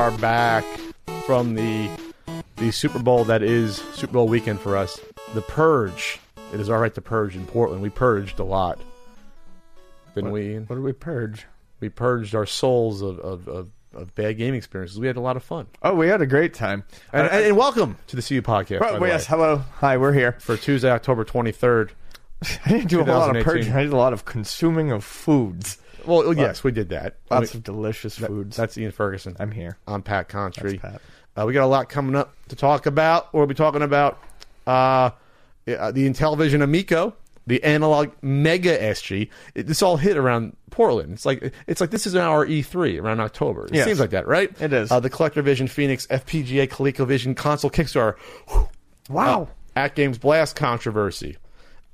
Are back from the the Super Bowl that is Super Bowl weekend for us. The purge. It is all right to purge in Portland. We purged a lot, didn't What- we? Ian? What did we purge? We purged our souls of, of, of, of bad game experiences. We had a lot of fun. Oh, we had a great time. And, Uh, and, and welcome to the CU podcast. well, yes, hello. Hi, we're here. for Tuesday, October twenty third. I didn't do a lot of 2018. purging. I did a lot of consuming of foods. Well, yes, we did that. Lots of delicious that- foods. That's Ian Ferguson. I'm here. I'm Pat Contri. That's Pat. Uh, we got a lot coming up to talk about. We'll be talking about uh, uh, the Intellivision Amico, the analog Mega SG. It, this all hit around Portland. It's like it's like this is our E3 around October. It Yes. seems like that, right? It is. Uh, the Collector Vision Phoenix FPGA ColecoVision console Kickstarter. Wow. Uh, at Games Blast controversy,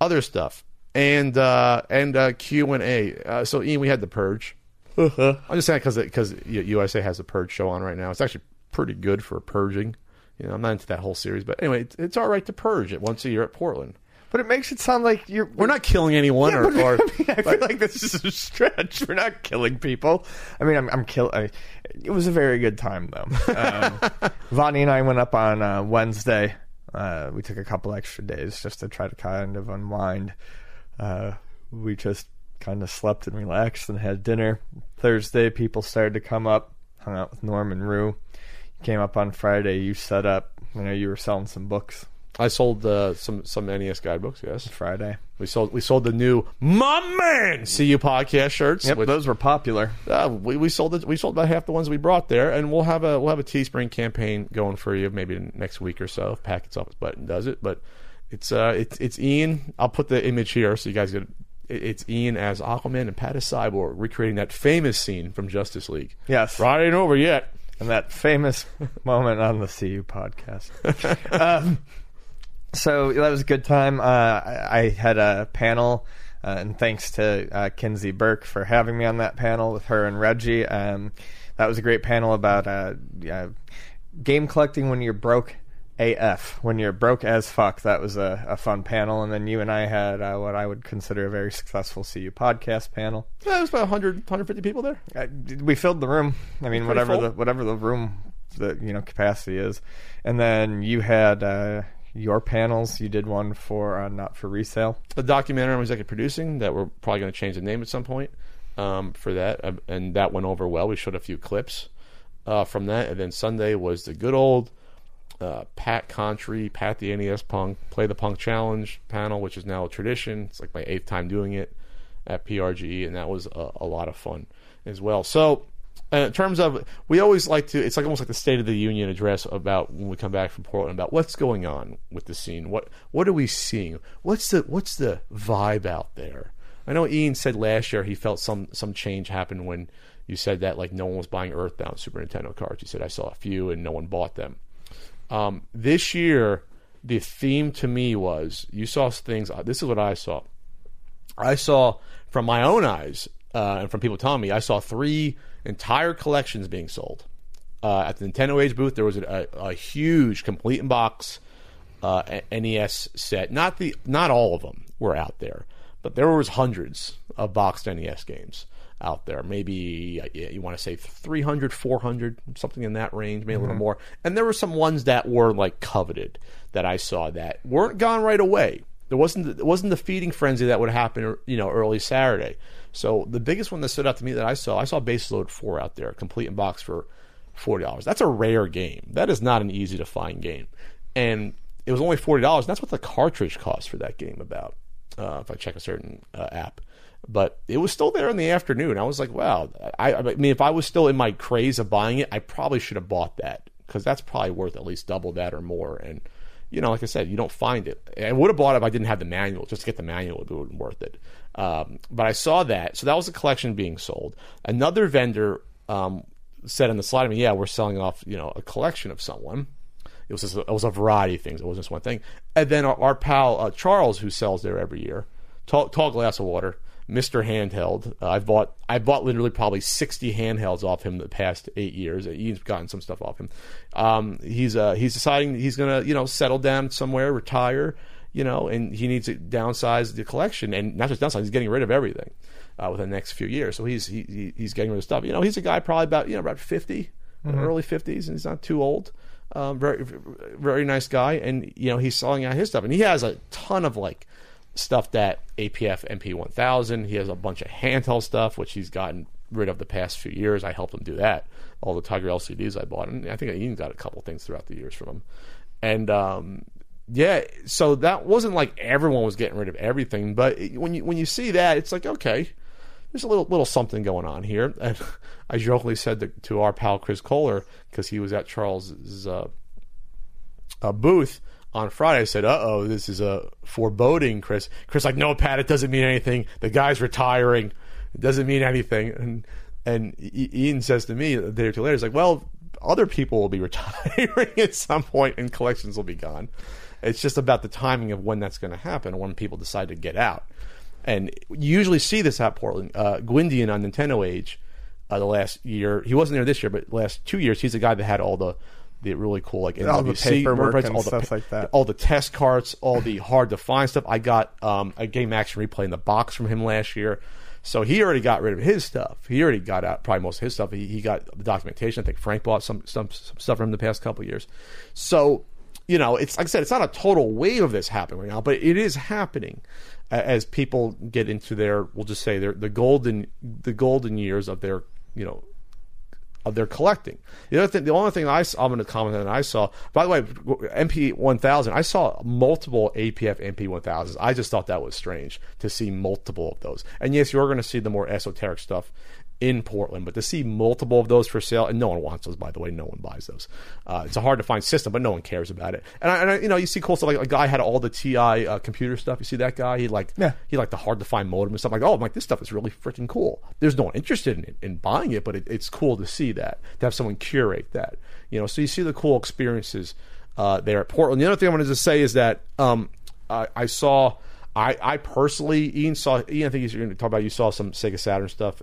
other stuff, and uh, and uh, Q and A. Uh, so Ian, we had the Purge. Uh-huh. I'm just saying because because USA has a Purge show on right now. It's actually pretty good for purging. You know, I'm not into that whole series, but anyway, it's, it's all right to purge it once a year at Portland. But it makes it sound like you're. We're not killing anyone, Yeah, or, but or I, mean, I feel like this is a stretch. We're not killing people. I mean, I'm, I'm kill. I, it was a very good time though. Um, Vonnie and I went up on uh, Wednesday. Uh, we took a couple extra days just to try to kind of unwind. Uh, we just kind of slept and relaxed and had dinner. Thursday, people started to come up. Hung out with Norm and Rue. Came up on Friday. You set up. I know you were selling some books I sold uh, some some NES guidebooks. Yes, Friday. we sold we sold the new My Man CU podcast shirts. Yep, which- those were popular. Uh, we, we sold it. We sold about half the ones we brought there, and we'll have a we'll have a Teespring campaign going for you maybe next week or so. If gets off his does it, but it's uh it's it's Ian. I'll put the image here so you guys get. It's Ian as Aquaman and Pat as Cyborg recreating that famous scene from Justice League. Yes. Right ain't over yet. and that famous moment on the CU podcast. um, so that was a good time. Uh, I, I had a panel, uh, and thanks to uh, Kinsey Burke for having me on that panel with her and Reggie. Um, that was a great panel about uh, uh, game collecting when you're broke. AF when you're broke as fuck. That was a, a fun panel, and then you and I had uh, what I would consider a very successful CU podcast panel. Yeah, was about 100, 150 people there. Uh, we filled the room. I mean, whatever full. the whatever the room the you know capacity is, and then you had uh, your panels. You did one for uh, not for resale. the documentary I'm executive producing that we're probably going to change the name at some point um, for that, uh, and that went over well. We showed a few clips uh, from that, and then Sunday was the good old uh, Pat Contri, Pat the NES Punk, Play the Punk Challenge panel, which is now a tradition. It's like my eighth time doing it at PRGE, and that was a, a lot of fun as well. So. uh, in terms of, we always like to. It's like almost like the State of the Union address about when we come back from Portland about what's going on with the scene. What what are we seeing? What's the what's the vibe out there? I know Ian said last year he felt some some change happened when you said that like no one was buying Earthbound Super Nintendo cards. You said I saw a few and no one bought them. Um, this year, the theme to me was you saw things. uh, This is what I saw. I saw from my own eyes uh, and from people telling me, I saw three entire collections being sold. Uh, at the Nintendo Age booth, there was a, a, a huge complete in box uh, NES set. Not the not all of them were out there, but there was hundreds of boxed NES games out there. Maybe you want to say 300, 400, something in that range, maybe a little more. And there were some ones that were like coveted that I saw that weren't gone right away. There wasn't it wasn't the feeding frenzy that would happen, you know, early Saturday. So the biggest one that stood out to me that I saw, I saw Bases Loaded Four out there, complete in box for forty dollars. That's a rare game. That is not an easy to find game, and it was only forty dollars. That's what the cartridge cost for that game about. Uh, if I check a certain uh, app, but it was still there in the afternoon. I was like, wow. I, I mean, if I was still in my craze of buying it, I probably should have bought that because that's probably worth at least double that or more. And you know, like I said, you don't find it. I would have bought it if I didn't have the manual. Just to get the manual, it would have worth it. Um, but I saw that, so that was a collection being sold. Another vendor um, said in the slide, I mean, yeah, we're selling off, you know, a collection of someone. It was just, it was a variety of things. It wasn't just one thing. And then our, our pal uh, Charles, who sells there every year, tall, tall glass of water, Mister Handheld. Uh, I bought I bought literally probably sixty handhelds off him the past eight years. He's gotten some stuff off him. Um, he's uh, he's deciding he's gonna you know settle down somewhere, retire, you know, and he needs to downsize the collection and not just downsize. He's getting rid of everything uh, within the next few years. So he's he, he's getting rid of stuff. You know, he's a guy probably about you know about 50 mm-hmm. early fifties, and he's not too old. Um, very very nice guy, and you know he's selling out his stuff, and he has a ton of like stuff that APF MP1000. He has a bunch of handheld stuff, which he's gotten rid of the past few years. I helped him do that. All the Tiger LCDs I bought, and I think I even got a couple things throughout the years from him. And um, yeah, so that wasn't like everyone was getting rid of everything, but when you when you see that, it's like okay, there's a little little something going on here. And I jokingly said to, to our pal Chris Kohler because he was at Charles's uh, uh, booth on Friday. I said, "Uh oh, this is a foreboding." Chris, Chris, like, no, Pat, it doesn't mean anything. The guy's retiring. It doesn't mean anything. And and Ian says to me a day or two later, he's like, "Well, other people will be retiring at some point, and collections will be gone." It's just about the timing of when that's going to happen, when people decide to get out. And you usually see this at Portland. Uh, Gwyndian on Nintendo Age, uh, the last year, he wasn't there this year, but last two years, he's the guy that had all the the really cool like all the paperwork and all the, stuff like that. All the test carts, all the hard to find stuff. I got um, a game action replay in the box from him last year. So he already got rid of his stuff. He already got out probably most of his stuff. He, he got the documentation. I think Frank bought some, some, some stuff from him the past couple years. So you know, it's like I said, it's not a total wave of this happening right now, but it is happening as people get into their, we'll just say their the golden the golden years of their you know of their collecting. The other thing, the only thing I I'm going to comment on I saw. By the way, MP 1000. I saw multiple APF MP 1000s. I just thought that was strange to see multiple of those. And yes, you're going to see the more esoteric stuff in Portland, but to see multiple of those for sale, and no one wants those, by the way, no one buys those. Uh, it's a hard to find system, but no one cares about it. And, I, and I, you know, you see cool stuff like a guy had all the TI uh, computer stuff. You see that guy? He like, yeah. he like the hard to find modem and stuff like. Oh, I'm like this stuff is really freaking cool. There's no one interested in it, in buying it, but it, it's cool to see that to have someone curate that. You know, so you see the cool experiences uh, there at Portland. The other thing I wanted to say is that um, I, I saw. I, I personally, Ian saw. Ian, I think he's going to talk about. You saw some Sega Saturn stuff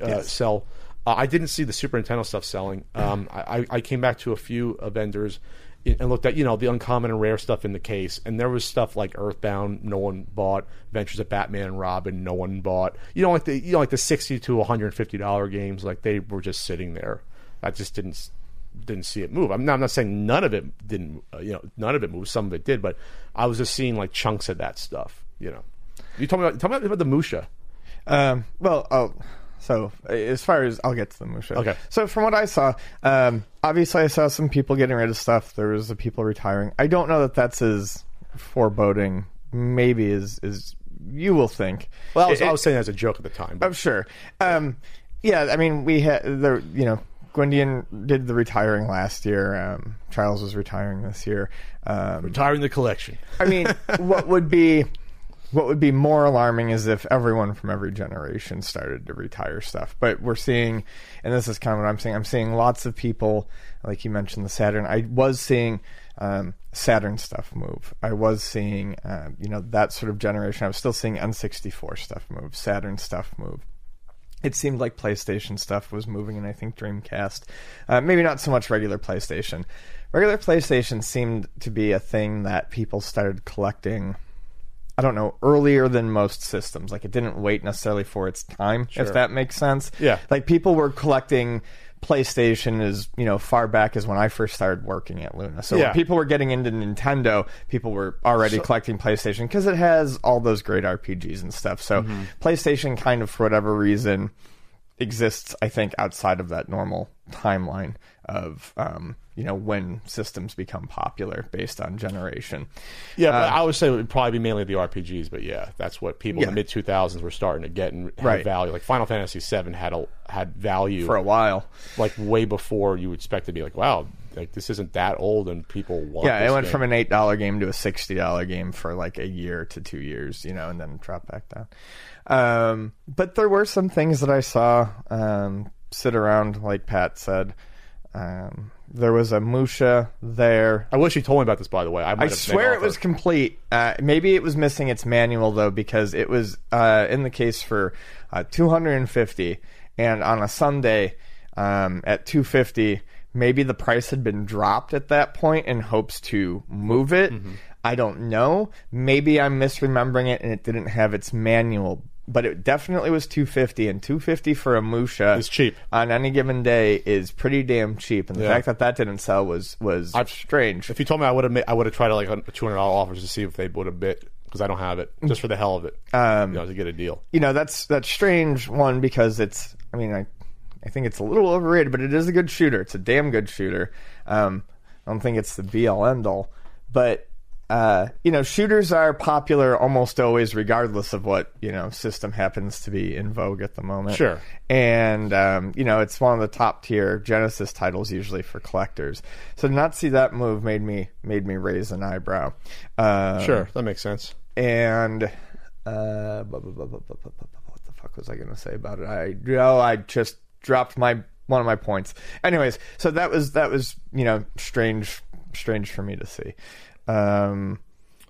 uh, uh, yes. sell. Uh, I didn't see the Super Nintendo stuff selling. Um, I, I came back to a few vendors and looked at you know the uncommon and rare stuff in the case, and there was stuff like Earthbound, no one bought. Adventures of Batman and Robin, no one bought. You know, like the you know like the sixty to one hundred fifty dollar games, like they were just sitting there. I just didn't didn't see it move. I'm not, I'm not saying none of it didn't. Uh, you know, none of it moved. Some of it did, but I was just seeing like chunks of that stuff. You know, you told me about, tell me about the Musha. Um, well, oh, so as far as I'll get to the Musha. Okay. So from what I saw, um, obviously I saw some people getting rid of stuff. There was the people retiring. I don't know that that's as foreboding. Maybe as as you will think. Well, I was, it, I was saying as a joke at the time. But. I'm sure. Um, yeah, I mean we had the you know Gwyndian did the retiring last year. Um, Charles was retiring this year. Um, retiring the collection. I mean, what would be what would be more alarming is if everyone from every generation started to retire stuff. But we're seeing, and this is kind of what I'm saying. I'm seeing lots of people, like you mentioned, the Saturn. I was seeing um, Saturn stuff move. I was seeing, uh, you know, that sort of generation. I was still seeing N64 stuff move, Saturn stuff move. It seemed like PlayStation stuff was moving, and I think Dreamcast. Uh, maybe not so much regular PlayStation. Regular PlayStation seemed to be a thing that people started collecting I don't know, earlier than most systems. Like it didn't wait necessarily for its time, sure. if that makes sense. Yeah. Like people were collecting PlayStation as, you know, far back as when I first started working at Luna. So yeah. when people were getting into Nintendo, people were already so, collecting PlayStation because it has all those great RPGs and stuff. So mm-hmm. PlayStation kind of, for whatever reason, exists, I think, outside of that normal timeline. of um, you know when systems become popular based on generation. Yeah, but I would say it would probably be mainly the RPGs. But yeah, that's what people Yeah. in the mid two thousands were starting to get and Right. value. Like Final Fantasy VII had a had value For a while, like way before you would expect to be like, wow, like this isn't that old and people want. yeah, it went game. from an eight dollar game to a sixty dollar game for like a year to two years, you know, and then dropped back down. Um, but there were some things that I saw um, sit around, like Pat said. Um, there was a Musha there. I wish you told me about this, by the way. I, I swear it was complete. Uh, maybe it was missing its manual though, because it was uh, in the case for uh, 250, and on a Sunday um, at 250, maybe the price had been dropped at that point in hopes to move it. Mm-hmm. I don't know. Maybe I'm misremembering it, and it didn't have its manual. But it definitely was 250, and 250 for a Musha is cheap. on any given day is pretty damn cheap. And the Yeah. fact that that didn't sell was was strange. If you told me, I would have. I would have tried to like a two hundred dollar offers to see if they would have bit because I don't have it, just for the hell of it, Um, you know, to get a deal. you know that's that's strange one because it's i mean i i think it's a little overrated but it is a good shooter it's a damn good shooter um i don't think it's the be all end all but uh, you know, shooters are popular almost always, regardless of what you know system happens to be in vogue at the moment. Sure, and um, you know, it's one of the top tier Genesis titles usually for collectors. So to not see that move made me made me raise an eyebrow. Uh, sure, that makes sense. And what the fuck was I going to say about it? I oh, I just dropped my one of my points. Anyways, so that was that was you know strange strange for me to see. Um,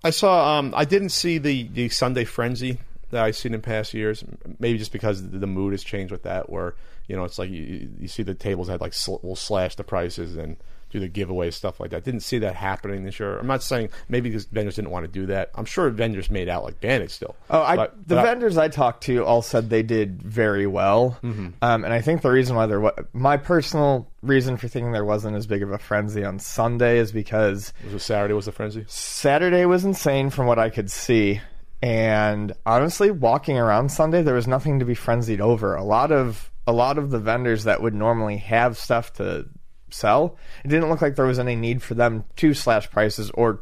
I saw. Um, I didn't see the the Sunday Frenzy that I've seen in past years. Maybe just because the, mood has changed with that, where you know it's like you, you see the tables had like sl- will slash the prices and do the giveaways stuff like that. Didn't see that happening this year. I'm not saying maybe because vendors didn't want to do that. I'm sure vendors made out like bandits still. Oh, I, But- the but I- vendors I talked to all said they did very well, Mm-hmm. um, and I think the reason why there was my personal reason for thinking there wasn't as big of a frenzy on Sunday is because was it Saturday was the frenzy. Saturday was insane from what I could see. And honestly, walking around Sunday, there was nothing to be frenzied over. A lot of a lot of the vendors that would normally have stuff to sell, it didn't look like there was any need for them to slash prices or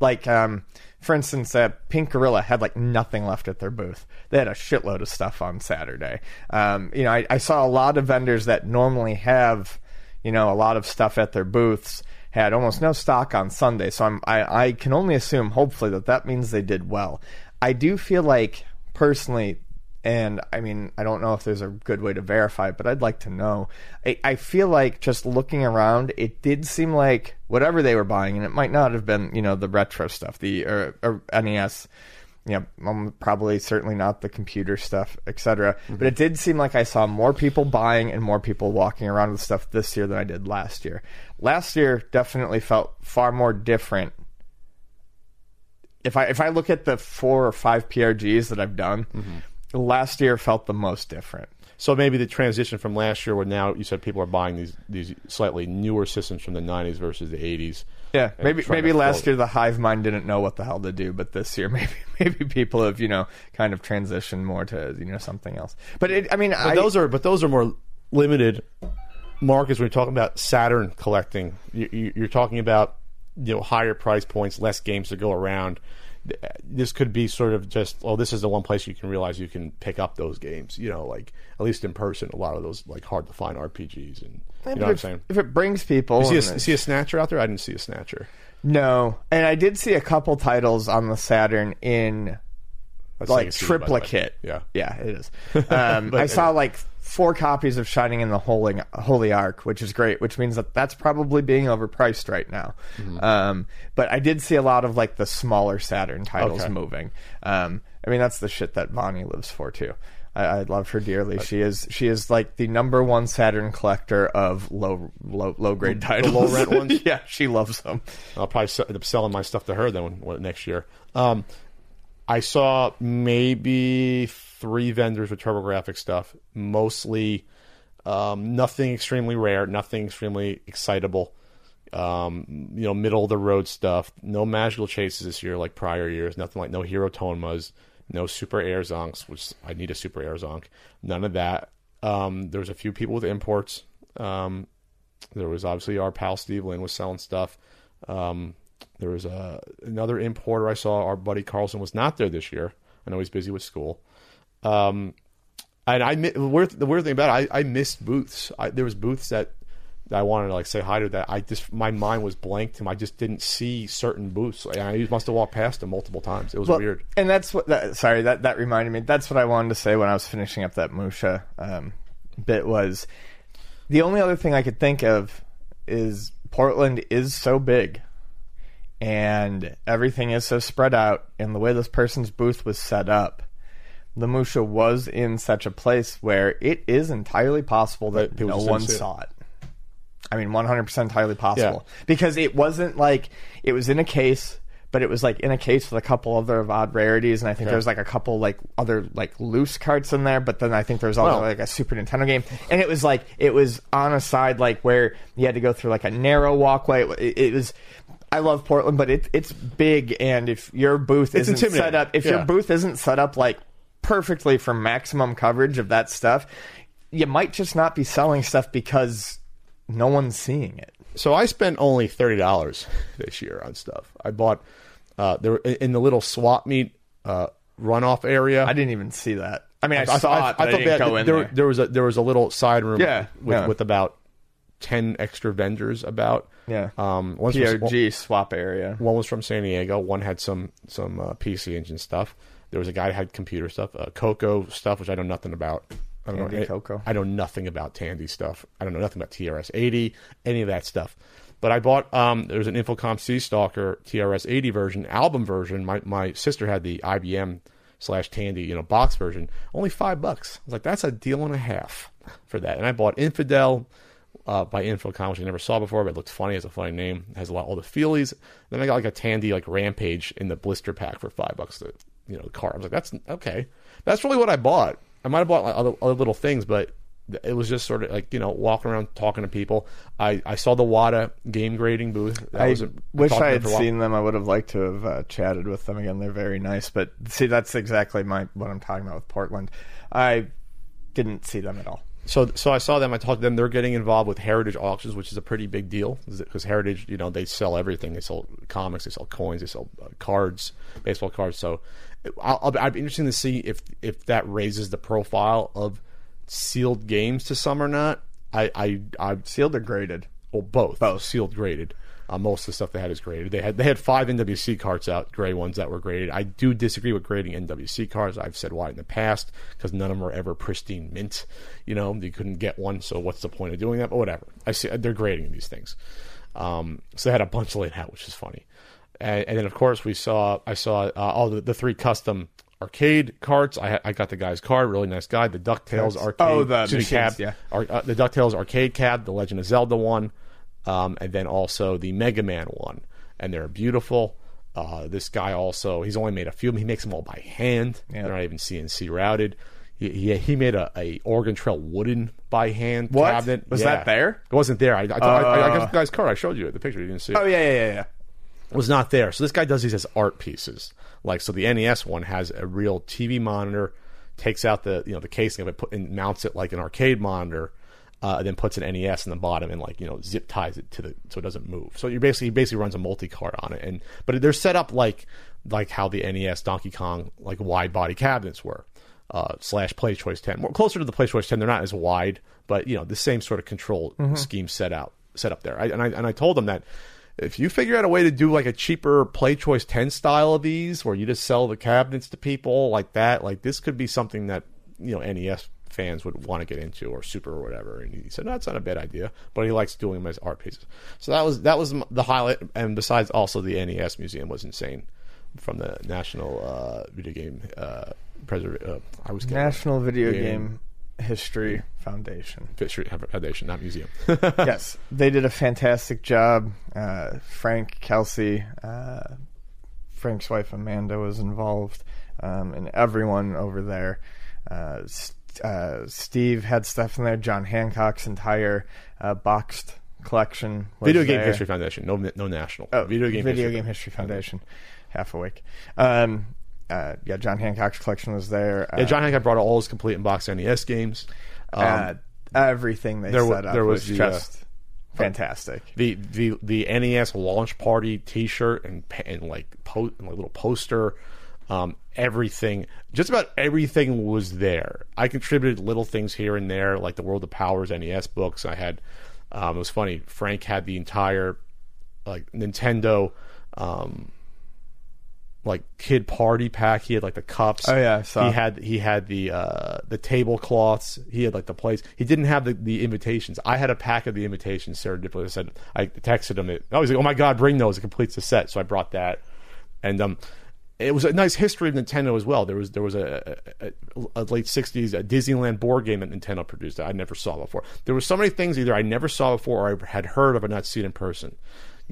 like um for instance uh, pink gorilla had like nothing left at their booth. They had a shitload of stuff on saturday. Um you know I, I saw a lot of vendors that normally have you know a lot of stuff at their booths had almost no stock on sunday. So i'm i, I can only assume hopefully that that means they did well. I do feel like personally and I mean, I don't know if there's a good way to verify it, but I'd like to know. I, I feel like just looking around, it did seem like whatever they were buying, and it might not have been, you know, the retro stuff, the or, or NES, you know, um, probably certainly not the computer stuff, etc. But it did seem like I saw more people buying and more people walking around with stuff this year than I did last year. Last year definitely felt far more different if I if I look at the four or five PRGs that I've done, last year felt the most different. So maybe the transition from last year, where now you said people are buying these these slightly newer systems from the '90s versus the '80s. Yeah, maybe maybe last fill- year the hive mind didn't know what the hell to do, but this year maybe maybe people have you know kind of transitioned more to you know something else. But it, I mean, But I, those are but those are more limited markets when you're talking about Saturn collecting. You, you, you're talking about you know higher price points, less games to go around. This could be sort of just oh, this is the one place you can realize you can pick up those games. You know, like at least in person, a lot of those like hard to find RPGs and you know what I'm if, saying. if it brings people, see, a, and you it- see a snatcher out there? I didn't see a snatcher. no, and I did see a couple titles on the Saturn in That's like Sega CD, by the way. triplicate. Yeah. yeah, it is. Um, I saw like four copies of Shining in the Holy Holy Ark, which is great. Which means that that's probably being overpriced right now. Mm-hmm. Um, but I did see a lot of like the smaller Saturn titles Okay. moving. Um, I mean, that's the shit that Bonnie lives for too. I, I love her dearly. She is she is like the number one Saturn collector of low low low grade titles. low rent ones? yeah, she loves them. I'll probably end up selling my stuff to her then next year. Um, I saw maybe three vendors with TurboGrafx stuff, mostly um, nothing extremely rare, nothing extremely excitable. Um, you know, middle of the road stuff. No magical chases this year like prior years. Nothing like no hero tonmas, no super air zonks, which I need a super air zonk. None of that. Um, there was a few people with imports. Um, there was obviously our pal Steve Lynn was selling stuff. Um, there was uh, another importer I saw. Our buddy Carlson was not there this year. I know he's busy with school. Um, and I the weird, the weird thing about it, I, I missed booths. I, there was booths that, that I wanted to like say hi to. That I just my mind was blank to. I just didn't see certain booths. And I must have walked past them multiple times. It was Well, weird. And that's what. That, sorry, that that reminded me. That's what I wanted to say when I was finishing up that Musha um, bit. Was the only other thing I could think of is Portland is so big, and everything is so spread out, and the way this person's booth was set up. The Musha was in such a place where it is entirely possible that no one saw it. I mean, 100% entirely possible. Because it wasn't like it was in a case, but it was like in a case with a couple other of odd rarities. And I think there was like a couple like other like loose carts in there. But then I think there was also like a Super Nintendo game. And it was like, it was on a side like where you had to go through like a narrow walkway. It, it was. I love Portland, but it, it's big, and if your booth It's isn't set up, if Yeah. your booth isn't set up like perfectly for maximum coverage of that stuff, you might just not be selling stuff because no one's seeing it. So I spent only thirty dollars this year on stuff. I bought uh, there in the little swap meet uh, runoff area. I didn't even see that. I mean, I, saw it, but I, thought didn't that go in there, there. there was a there was a little side room Yeah, with, yeah. with about ten extra vendors about. Yeah. Um, PRG swap area. one was from San Diego. One had some some uh, PC Engine stuff. There was a guy that had computer stuff, uh, Coco stuff, which I know nothing about. I don't Tandy know. Coco. I know nothing about Tandy stuff. I don't know nothing about TRS eighty, any of that stuff. But I bought um, there was an Infocom Sea Stalker TRS eighty version, album version. My my sister had the IBM slash Tandy, you know, box version. Only five bucks. I was like, that's a deal and a half for that. And I bought Infidel uh, by Infocom, which I never saw before, but it looked funny. It's a funny name. It has a lot all the feelies. Then I got like a Tandy like Rampage in the blister pack for five bucks. The you know the car. I was like, that's okay. That's really what I bought. I might have bought like, other, other little things, but it was just sort of like you know walking around talking to people. I, I saw the WATA game grading booth. That I was a- wish I had for a while. seen them. I would have liked to have uh, chatted with them again. They're very nice. But see, that's exactly my what I'm talking about with Portland. I didn't see them at all. So, so I saw them. I talked to them. They're getting involved with Heritage auctions, which is a pretty big deal because Heritage, you know, they sell everything. They sell comics, they sell coins, they sell uh, cards, baseball cards. So, I'll, I'll, I'd be interested to see if if that raises the profile of sealed games to some or not. I, I, I Sealed or graded? well, both, Both. sealed graded. Uh, most of the stuff they had is graded. They had they had five NWC cards out, gray ones that were graded. I do disagree with grading NWC cards. I've said why in the past because none of them were ever pristine mint. You know, you couldn't get one, so what's the point of doing that? But whatever. I see they're grading these things. Um, so they had a bunch laid out, which is funny. And, and then of course we saw I saw uh, all the, the three custom arcade carts. I, I got the guy's card, really nice guy. The Ducktales arcade, Oh, the machines, cab, yeah. Ar- uh, the Ducktales arcade cab, the Legend of Zelda one, um, and then also the Mega Man one, and they're beautiful. Uh, this guy also, he's only made a few. of them. He makes them all by hand. Yeah. They're not even CNC routed. He, he, he made a, a Oregon Trail wooden by hand What? cabinet. Was that there? It wasn't there. I, I, I, I, I Uh. got the guy's card. I showed you the picture. You didn't see it Oh yeah, yeah, yeah. yeah. Was not there. So this guy does these as art pieces. Like so, the NES one has a real TV monitor, takes out the you know the casing of it, put, and mounts it like an arcade monitor, uh, and then puts an NES in the bottom and like you know zip ties it to the so it doesn't move. So you basically he basically runs a multi card on it, and but they're set up like like how the NES Donkey Kong like wide body cabinets were. Uh, slash Play Choice 10. More closer to the Play Choice 10, they're not as wide, but you know the same sort of control scheme set out set up there. I, and I and I told them that if you figure out a way to do like a cheaper Play Choice 10 style of these, where you just sell the cabinets to people like that, like this could be something that you know NES fans would want to get into or Super or whatever. And he said, no, that's not a bad idea, but he likes doing them as art pieces. So that was that was the highlight. And besides, also the NES museum was insane from the National uh, Video Game uh, Preserv- uh, I was National Video Game. Game History Foundation. History Foundation, not museum. yes, they did a fantastic job. Uh, Frank Kelsey, uh, Frank's wife Amanda was involved, um, and everyone over there. Uh, uh, Steve had stuff in there. John Hancock's entire uh, boxed collection. Was Video Game there. History Foundation, no no national. Oh, Video Game Video History Game History Foundation. Half awake. Um, uh, yeah, John Hancock's collection was there. Yeah, John Hancock brought all his complete and box NES games. Um, uh, everything they there set up there was, was the, uh, just fantastic. the the the NES launch party T-shirt and and like po- and like little poster, um, everything, just about everything was there. I contributed little things here and there, like the Worlds of Power NES books. I had, um, it was funny. Frank had the entire like Nintendo. Um, like kid party pack. He had like the cups. Oh, yeah, I saw. He had he had the uh the tablecloths. He had like the plates. He didn't have the, the invitations. I had a pack of the invitations. serendipitously. I said I texted him it. I was like, oh my god, bring those. It completes the set. So I brought that, and um. It was a nice history of Nintendo as well. There was there was a, a, a late '60s a Disneyland board game that Nintendo produced that I never saw before. There were so many things either I never saw before or I had heard of but not seen in person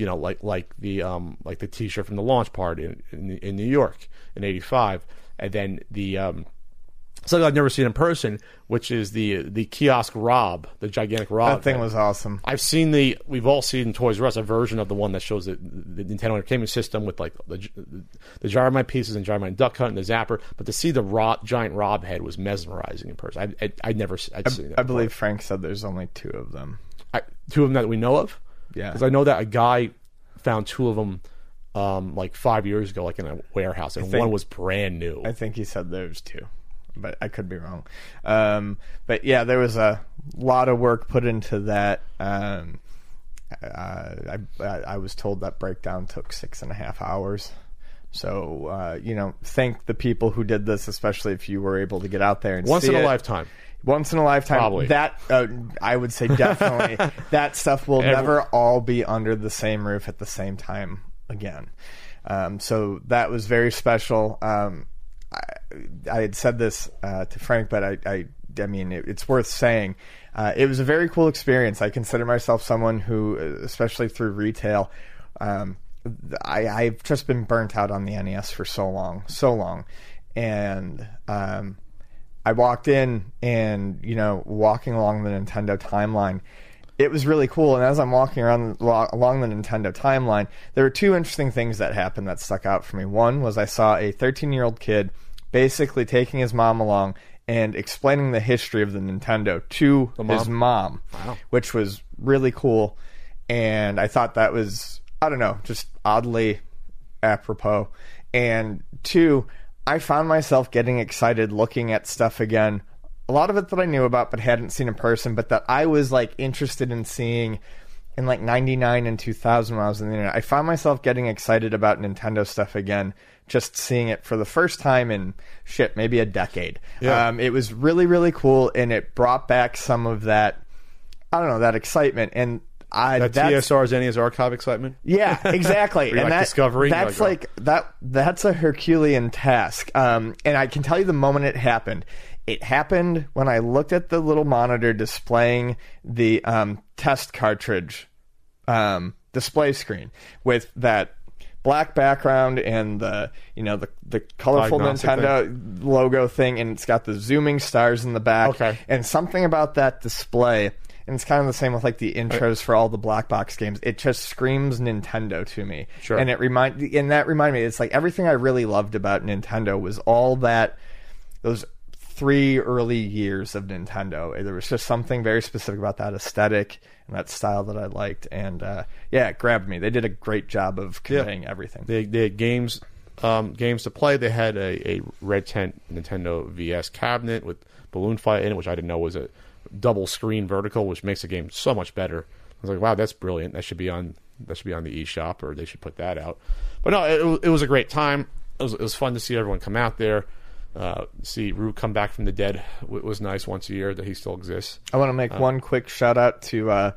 you know, like like the um like the T-shirt from the launch party in in, in New York in '85, and then the um something I've never seen in person, which is the the kiosk Rob, the gigantic Rob. That thing was awesome. I've seen the. We've all seen in Toys R Us a version of the one that shows the, the Nintendo Entertainment System with like the the Gyromite pieces and Gyromite Duck Hunt and the Zapper. But to see the Rob, giant Rob head was mesmerizing in person. I I, I never I'd seen that I before. believe Frank said there's only two of them. I, two of them that we know of. Yeah. because I know that a guy found two of them um, like five years ago, like in a warehouse, and think- one was brand new. I think he said there's two, but I could be wrong. Um, but yeah, there was a lot of work put into that. Um, uh, I, I I was told that breakdown took six and a half hours. So uh, you know, thank the people who did this, especially if you were able to get out there and Once in a it. lifetime. Once in a lifetime. Probably. That uh, I would say definitely that stuff will Every- never all be under the same roof at the same time again. Um, so that was very special. Um, I, I had said this uh, to Frank, but I, I, I mean, it, it's worth saying. Uh, it was a very cool experience. I consider myself someone who, uh, especially through retail, um, I, I've just been burnt out on the NES for so long, so long, and um, I walked in and you know walking along the Nintendo timeline. It was really cool, and as I'm walking around along the Nintendo timeline, there were two interesting things that happened that stuck out for me. One was I saw a 13 year old kid basically taking his mom along and explaining the history of the Nintendo to mom? his mom, which was really cool. And I thought that was, I don't know, just oddly apropos. And two, I found myself getting excited looking at stuff again. A lot of it that I knew about but hadn't seen in person, but that I was like interested in seeing in like 99 and 2000 when I was on the internet. I found myself getting excited about Nintendo stuff again, just seeing it for the first time in shit, maybe a decade. Yeah. Um, it was really, really cool and it brought back some of that, I don't know, that excitement. And I, That that's, TSR's NES archive excitement. yeah, exactly. And like, that, discovering? that's Like, like that. That's a Herculean task. Um, and I can tell you the moment it happened. It happened when I looked at the little monitor displaying the um, test cartridge um, display screen with that black background and the you know the the colorful Diagnostic Nintendo logo thing, and it's got the zooming stars in the back. Okay. And something about that display, and it's kind of the same with like the intros for all the black box games. It just screams Nintendo to me. Sure. And it remind and that reminded me, it's like everything I really loved about Nintendo was all that those three early years of Nintendo. There was just something very specific about that aesthetic and that style that I liked, and uh, yeah, it grabbed me. They did a great job of conveying everything. They, they had games um, games to play. They had a, a red tent Nintendo VS cabinet with Balloon Fight in it, which I didn't know was a double screen vertical, which makes the game so much better. I was like, wow, that's brilliant. That should be on that should be on the eShop, or they should put that out. But no, it, it was a great time. It was, it was fun to see everyone come out there. Uh, see Rue come back from the dead It was nice once a year that he still exists. I want to make one quick shout out to uh,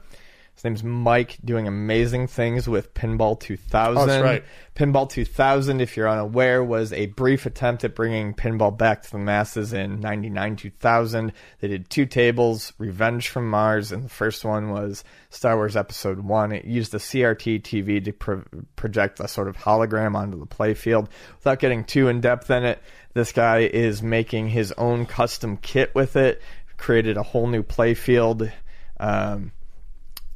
his name's Mike, doing amazing things with Pinball 2000. Oh, that's right. Pinball 2000, if you're unaware, was a brief attempt at bringing pinball back to the masses in 99 2000. They did two tables, Revenge from Mars, and the first one was Star Wars Episode 1. It used a CRT TV to pro- project a sort of hologram onto the playfield. Without getting too in depth in it, this guy is making his own custom kit with it, created a whole new playfield. Um,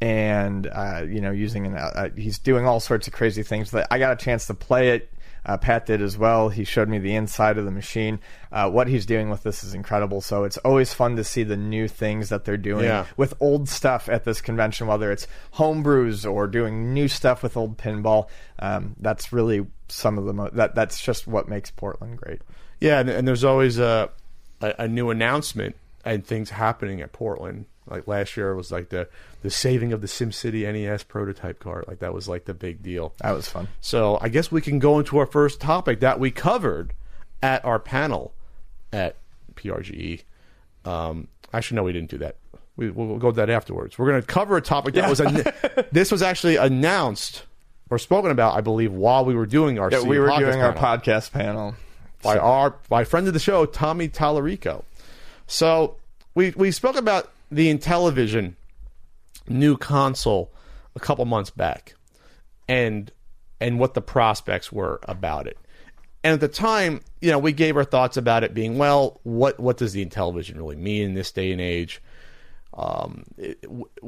and uh, you know using an uh, he's doing all sorts of crazy things. That I got a chance to play it. Uh, Pat did as well. He showed me the inside of the machine. Uh, what he's doing with this is incredible. So it's always fun to see the new things that they're doing Yeah. with old stuff at this convention, whether it's homebrews or doing new stuff with old pinball. Um, that's really some of the mo- that that's just what makes Portland great. Yeah, and, and there's always a, a a new announcement and things happening at Portland. Like last year was like the the saving of the SimCity NES prototype card. Like that was like the big deal. That was fun. So I guess we can go into our first topic that we covered at our panel at PRGE. Um, actually, no, we didn't do that. We, we'll, we'll go to that afterwards. We're going to cover a topic that was an- this was actually announced or spoken about, I believe, while we were doing our Yeah, we were podcast doing our panel podcast panel. by our by friend of the show, Tommy Tallarico. So we we spoke about the Intellivision new console a couple months back, and and what the prospects were about it. And at the time, you know, we gave our thoughts about it being well. What what does the Intellivision really mean in this day and age? Um,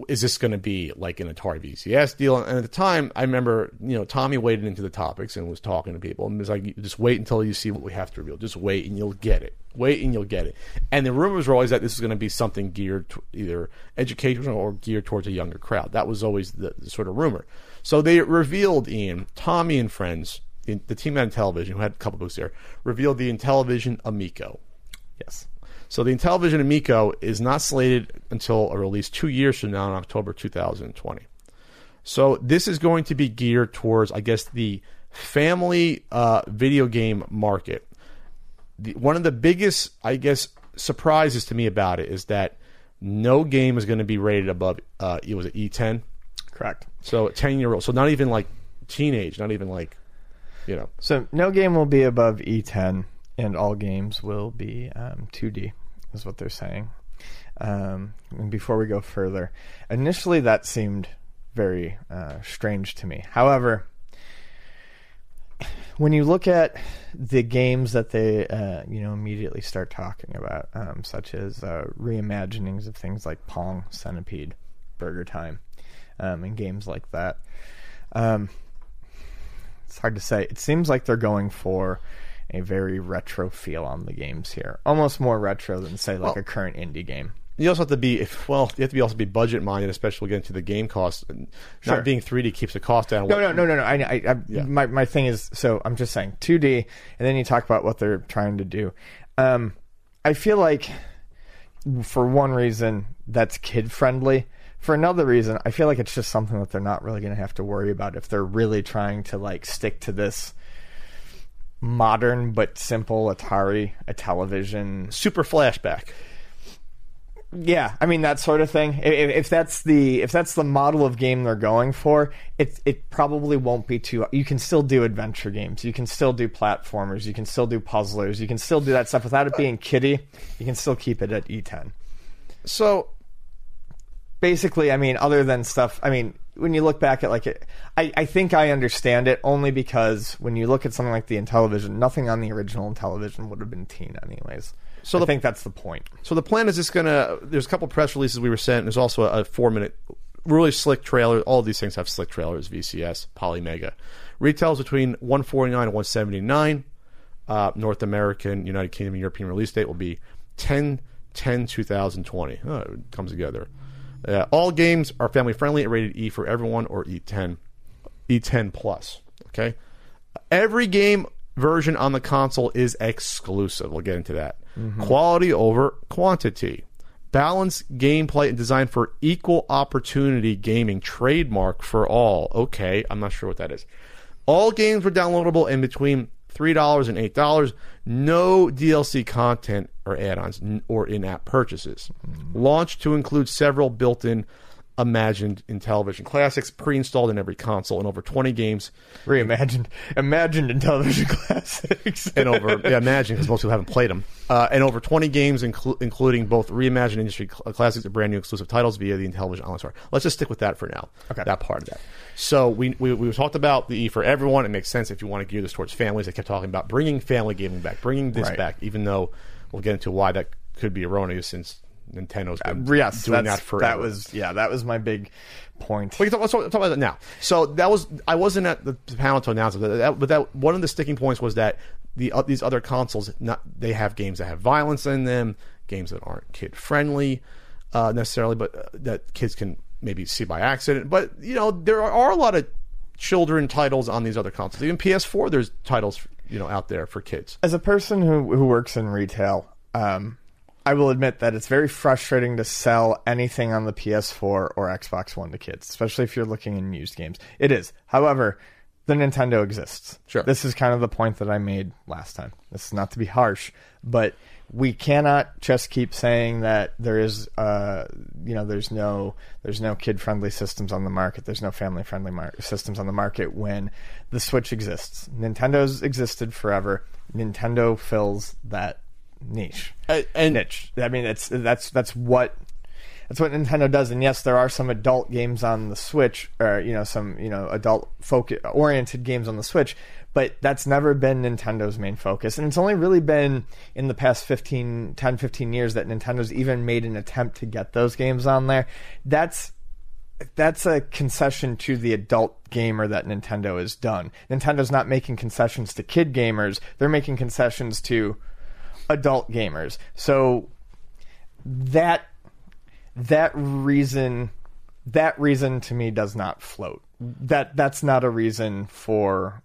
is this going to be like an Atari VCS deal? And at the time, I remember, you know, Tommy waded into the topics and was talking to people and was like, just wait until you see what we have to reveal. Just wait and you'll get it. Wait and you'll get it. And the rumors were always that this is going to be something geared to either educational or geared towards a younger crowd. That was always the, the sort of rumor. So they revealed, Ian, Tommy and friends, the the team at Intellivision, who had a couple books there, revealed the Intellivision Amico. Yes. So the Intellivision Amico is not slated until a release two years from now in October 2020. So this is going to be geared towards, I guess, the family uh, video game market. The, one of the biggest, I guess, surprises to me about it is that no game is going to be rated above. Uh, it was an E10, Correct. so 10 year old. So not even like teenage, not even like, you know. So no game will be above E10, and all games will be um, 2D, is what they're saying. Um, and before we go further, initially that seemed very uh, strange to me. However, when you look at the games that they, uh, you know, immediately start talking about, um, such as uh, reimaginings of things like Pong, Centipede, Burger Time, um, and games like that. Um, it's hard to say. It seems like they're going for a very retro feel on the games here, almost more retro than say like Well- a current indie game. You also have to be, if, well, you have to be also be budget minded, especially when we get into the game cost. Sure. Not being 3D keeps the cost down. No, no, no, no, no. I, I, I Yeah. my my thing is so I'm just saying 2D, and then you talk about what they're trying to do. Um, I feel like for one reason that's kid friendly. For another reason, I feel like it's just something that they're not really going to have to worry about if they're really trying to like stick to this modern but simple Atari, a television. Super flashback. Yeah, I mean that sort of thing. If, if that's the if that's the model of game they're going for, it it probably won't be too. You can still do adventure games. You can still do platformers. You can still do puzzlers. You can still do that stuff without it being kiddie. You can still keep it at E10. So, Basically, I mean, other than stuff. I mean, when you look back at like it, I I think I understand it only because when you look at something like the Intellivision, nothing on the original Intellivision would have been teen anyways. So I the- think that's the point. so the plan is just gonna. There's a couple press releases we were sent. And there's also a, a four minute, really slick trailer. All of these things have slick trailers. VCS, Polymega, retails between 149 and 179. Uh, North American, United Kingdom, European release date will be 10 10 2020. Oh, it comes together. Uh, all games are family friendly and rated E for everyone or E10, E10 plus. Okay, every game version on the console is exclusive. We'll get into that. Quality over quantity. Balanced gameplay and design for equal opportunity gaming. Trademark for all. Okay, I'm not sure what that is. All games were downloadable in between $3 and $8. No DLC content or add ons or in app purchases. Launched to include several built in imagined Intellivision classics pre installed in every console and over 20 games Reimagined, imagined Intellivision classics. and over yeah, imagine because most people haven't played them, uh, and over 20 games, inclu- including both reimagined industry cl- classics and brand new exclusive titles via the Intellivision online store. Let's just stick with that for now. Okay. that part of that. So we, we we talked about the E for everyone. It makes sense if you want to gear this towards families. I kept talking about bringing family gaming back, bringing this Right. back, even though we'll get into why that could be erroneous since Nintendo's been yes, doing that forever. that was yeah, that was my big point. We can talk, let's talk, talk about that now. So that was I wasn't at the panel to announce it, but that, but that one of the sticking points was that the uh, these other consoles not they have games that have violence in them, games that aren't kid friendly uh, necessarily, but uh, that kids can maybe see by accident. But you know there are, are a lot of children titles on these other consoles. Even PS4, there's titles you know out there for kids. As a person who who works in retail, um, I will admit that it's very frustrating to sell anything on the PS4 or Xbox One to kids, especially if you're looking in used games. It is. However, the Nintendo exists. Sure. This is kind of the point that I made last time. This is not to be harsh, but we cannot just keep saying that there is, uh, you know, there's no, there's no kid-friendly systems on the market. There's no family-friendly mar- systems on the market when the Switch exists. Nintendo's existed forever. Nintendo fills that niche Uh, and niche. I mean, it's that's that's what that's what Nintendo does. And yes, there are some adult games on the Switch, or you know, some you know adult focus oriented games on the Switch. But that's never been Nintendo's main focus. And it's only really been in the past 15, 10, 15 years that Nintendo's even made an attempt to get those games on there. That's that's a concession to the adult gamer that Nintendo has done. Nintendo's not making concessions to kid gamers, they're making concessions to adult gamers. So that that reason that reason to me does not float. That that's not a reason for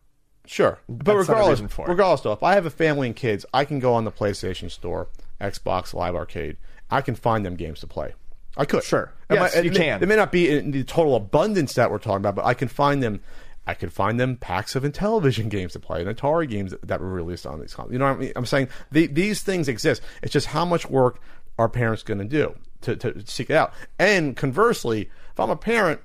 Sure, but That's regardless, regardless, though, if I have a family and kids, I can go on the PlayStation Store, Xbox Live Arcade. I can find them games to play. I could, Sure. Yes, might- you it may- can. It may not be in the total abundance that we're talking about, but I can find them. I could find them packs of Intellivision games to play and Atari games that, that were released on these. con- You know what I mean? I'm saying the, these things exist. It's just how much work are parents going to do to, to seek it out. And conversely, if I'm a parent,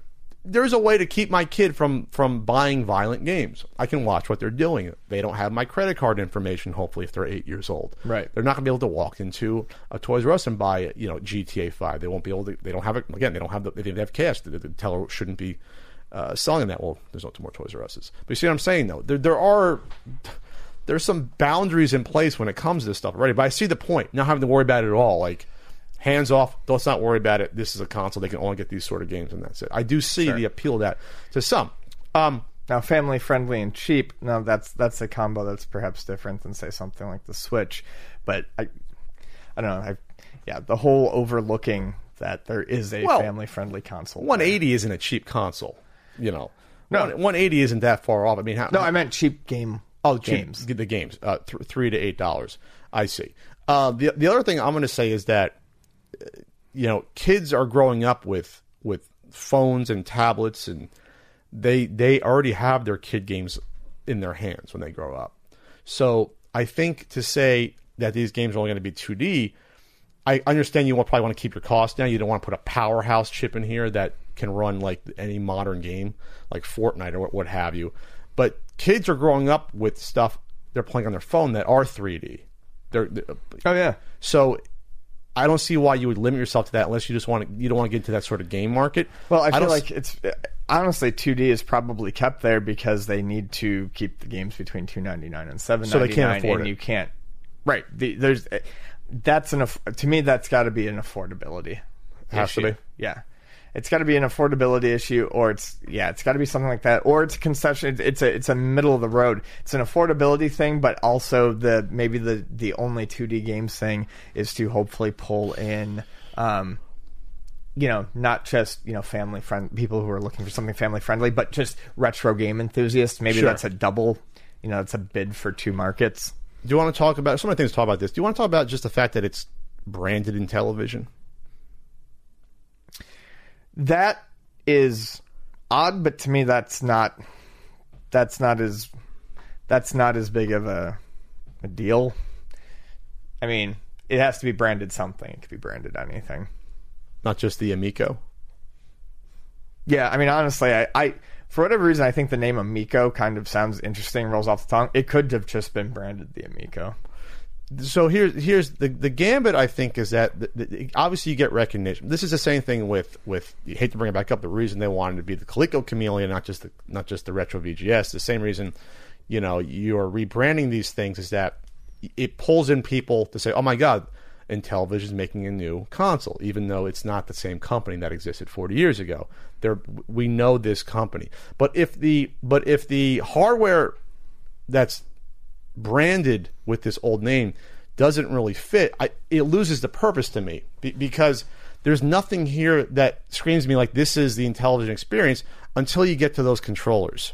there's a way to keep my kid from from buying violent games. I can watch what they're doing. They don't have my credit card information. Hopefully, if they're eight years old, Right. They're not going to be able to walk into a Toys R Us and buy you know GTA Five. They won't be able to. They don't have it again. They don't have the. They didn't have cash. The, the teller shouldn't be uh, selling that. Well, there's no more Toys R Us's. But you see what I'm saying though? There there are. There's some boundaries in place when it comes to this stuff already, but I see the point. Not having to worry about it at all. Like, hands off. Let's not worry about it. This is a console. They can only get these sort of games, and that's it. I do see the appeal of that to some. Um, Now, family friendly and cheap. Now, that's that's a combo that's perhaps different than say something like the Switch. But I, I don't know. I, yeah, the whole overlooking that there is a Well, family friendly console. 180 isn't a cheap console. You know, No. 180 isn't that far off. I mean, how, No, I meant cheap game. Oh, cheap- games. The games, uh, th- three to eight dollars. I see. Uh, the the other thing I'm going to say is that you know kids are growing up with with phones and tablets, and they they already have their kid games in their hands when they grow up. So I think to say that these games are only going to be 2D, I understand you will probably want to keep your costs down. You don't want to put a powerhouse chip in here that can run like any modern game, like Fortnite or what, what have you. But kids are growing up with stuff they're playing on their phone that are 3D. They're, they're- Oh yeah. so I don't see why you would limit yourself to that unless you just want to. You don't want to get into that sort of game market. Well, I feel don't s- like it's honestly 2D is probably kept there because they need to keep the games between 2.99 and 7.99 So they can't afford and it. you can't Right. The, there's eh, that's an to me that's got to be an affordability. Has to be. Yeah. It's got to be an affordability issue or it's yeah, it's got to be something like that or it's a concession it's, it's a it's a middle of the road. It's an affordability thing but also the maybe the the only 2D games thing is to hopefully pull in um you know, not just you know family friend people who are looking for something family friendly, but just retro game enthusiasts. Maybe Sure. that's a double, you know, it's a bid for two markets. Do you want to talk about some of the things to talk about this? Do you want to talk about just the fact that it's branded Intellivision? That is odd, but to me, that's not that's not as that's not as big of a, a deal. I mean, it has to be branded something. It could be branded anything. Not just the Amico. Yeah, I mean, honestly, I, I for whatever reason, I think the name Amico kind of sounds interesting, rolls off the tongue. It could have just been branded the Amico. So here's here's the the gambit. I think is that the, the, obviously you get recognition. This is the same thing with with. You hate to bring it back up. The reason they wanted to be the Coleco Chameleon, not just the not just the retro VGS. The same reason, you know, you are rebranding these things is that it pulls in people to say, "Oh my God, Intellivision is making a new console, even though it's not the same company that existed 40 years ago. There, we know this company, but if the but if the hardware that's branded with this old name doesn't really fit, I, it loses the purpose to me because there's nothing here that screams to me like this is the Intellivision experience until you get to those controllers.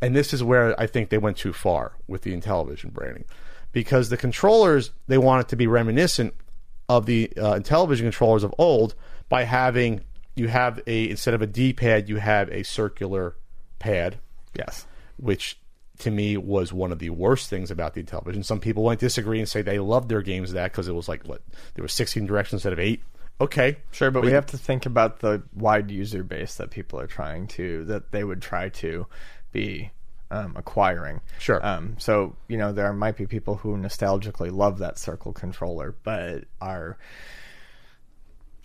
And this is where I think they went too far with the Intellivision branding because the controllers they want it to be reminiscent of the uh, Intellivision controllers of old by having you have a instead of a D-pad you have a circular pad Yes. which to me was one of the worst things about the Intellivision. Some people might disagree and say they loved their games that because it was like what there were 16 directions instead of eight. Okay, Sure, but we have to think about the wide user base that people are trying to that they would try to be um, acquiring. Sure. Um, so you know there might be people who nostalgically love that circle controller, but are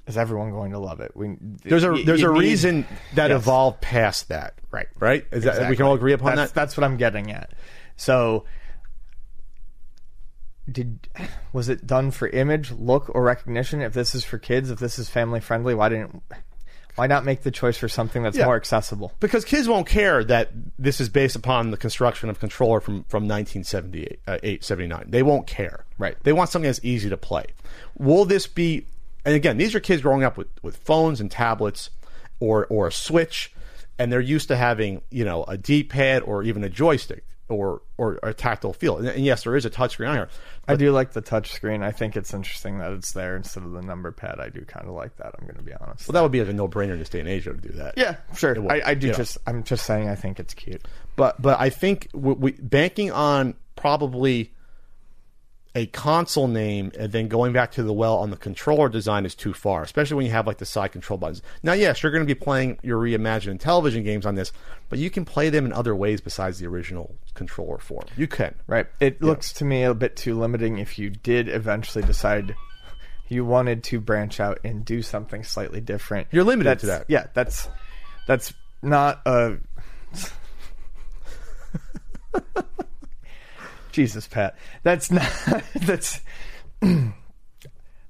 is everyone going to love it? We there's a there's a need- reason that Yes. evolved past that. Right. Right. Is that, we can all agree upon that's, that. That's what I'm getting at. So, did was it done for image, look, or recognition? If this is for kids, if this is family friendly, why didn't why not make the choice for something that's Yeah. more accessible? because kids won't care that this is based upon the construction of controller from from 1978 uh, 8, 79 they won't care Right. they want something that's easy to play will this be and again these are kids growing up with, with phones and tablets or or a switch and they're used to having you know a d-pad or even a joystick or or a tactile feel and, and yes there is a touchscreen on here I do like the touch screen. I think it's interesting that it's there instead of the number pad. I do kind of like that. I'm going to be honest. well that would be like a no-brainer in this day and age to do that yeah, sure. would, I, I do just. I'm just saying. I think it's cute. but but I think we, we, banking on probably a console name and then going back to the well on the controller design is too far, especially when you have like the side control buttons. Now, yes, you're going to be playing your reimagined Intellivision games on this, but you can play them in other ways besides the original controller form. You can. Right. It looks to me a bit too limiting if you did eventually decide you wanted to branch out and do something slightly different. You're limited That's- to that. Yeah, that's that's not a Jesus, Pat. That's not that's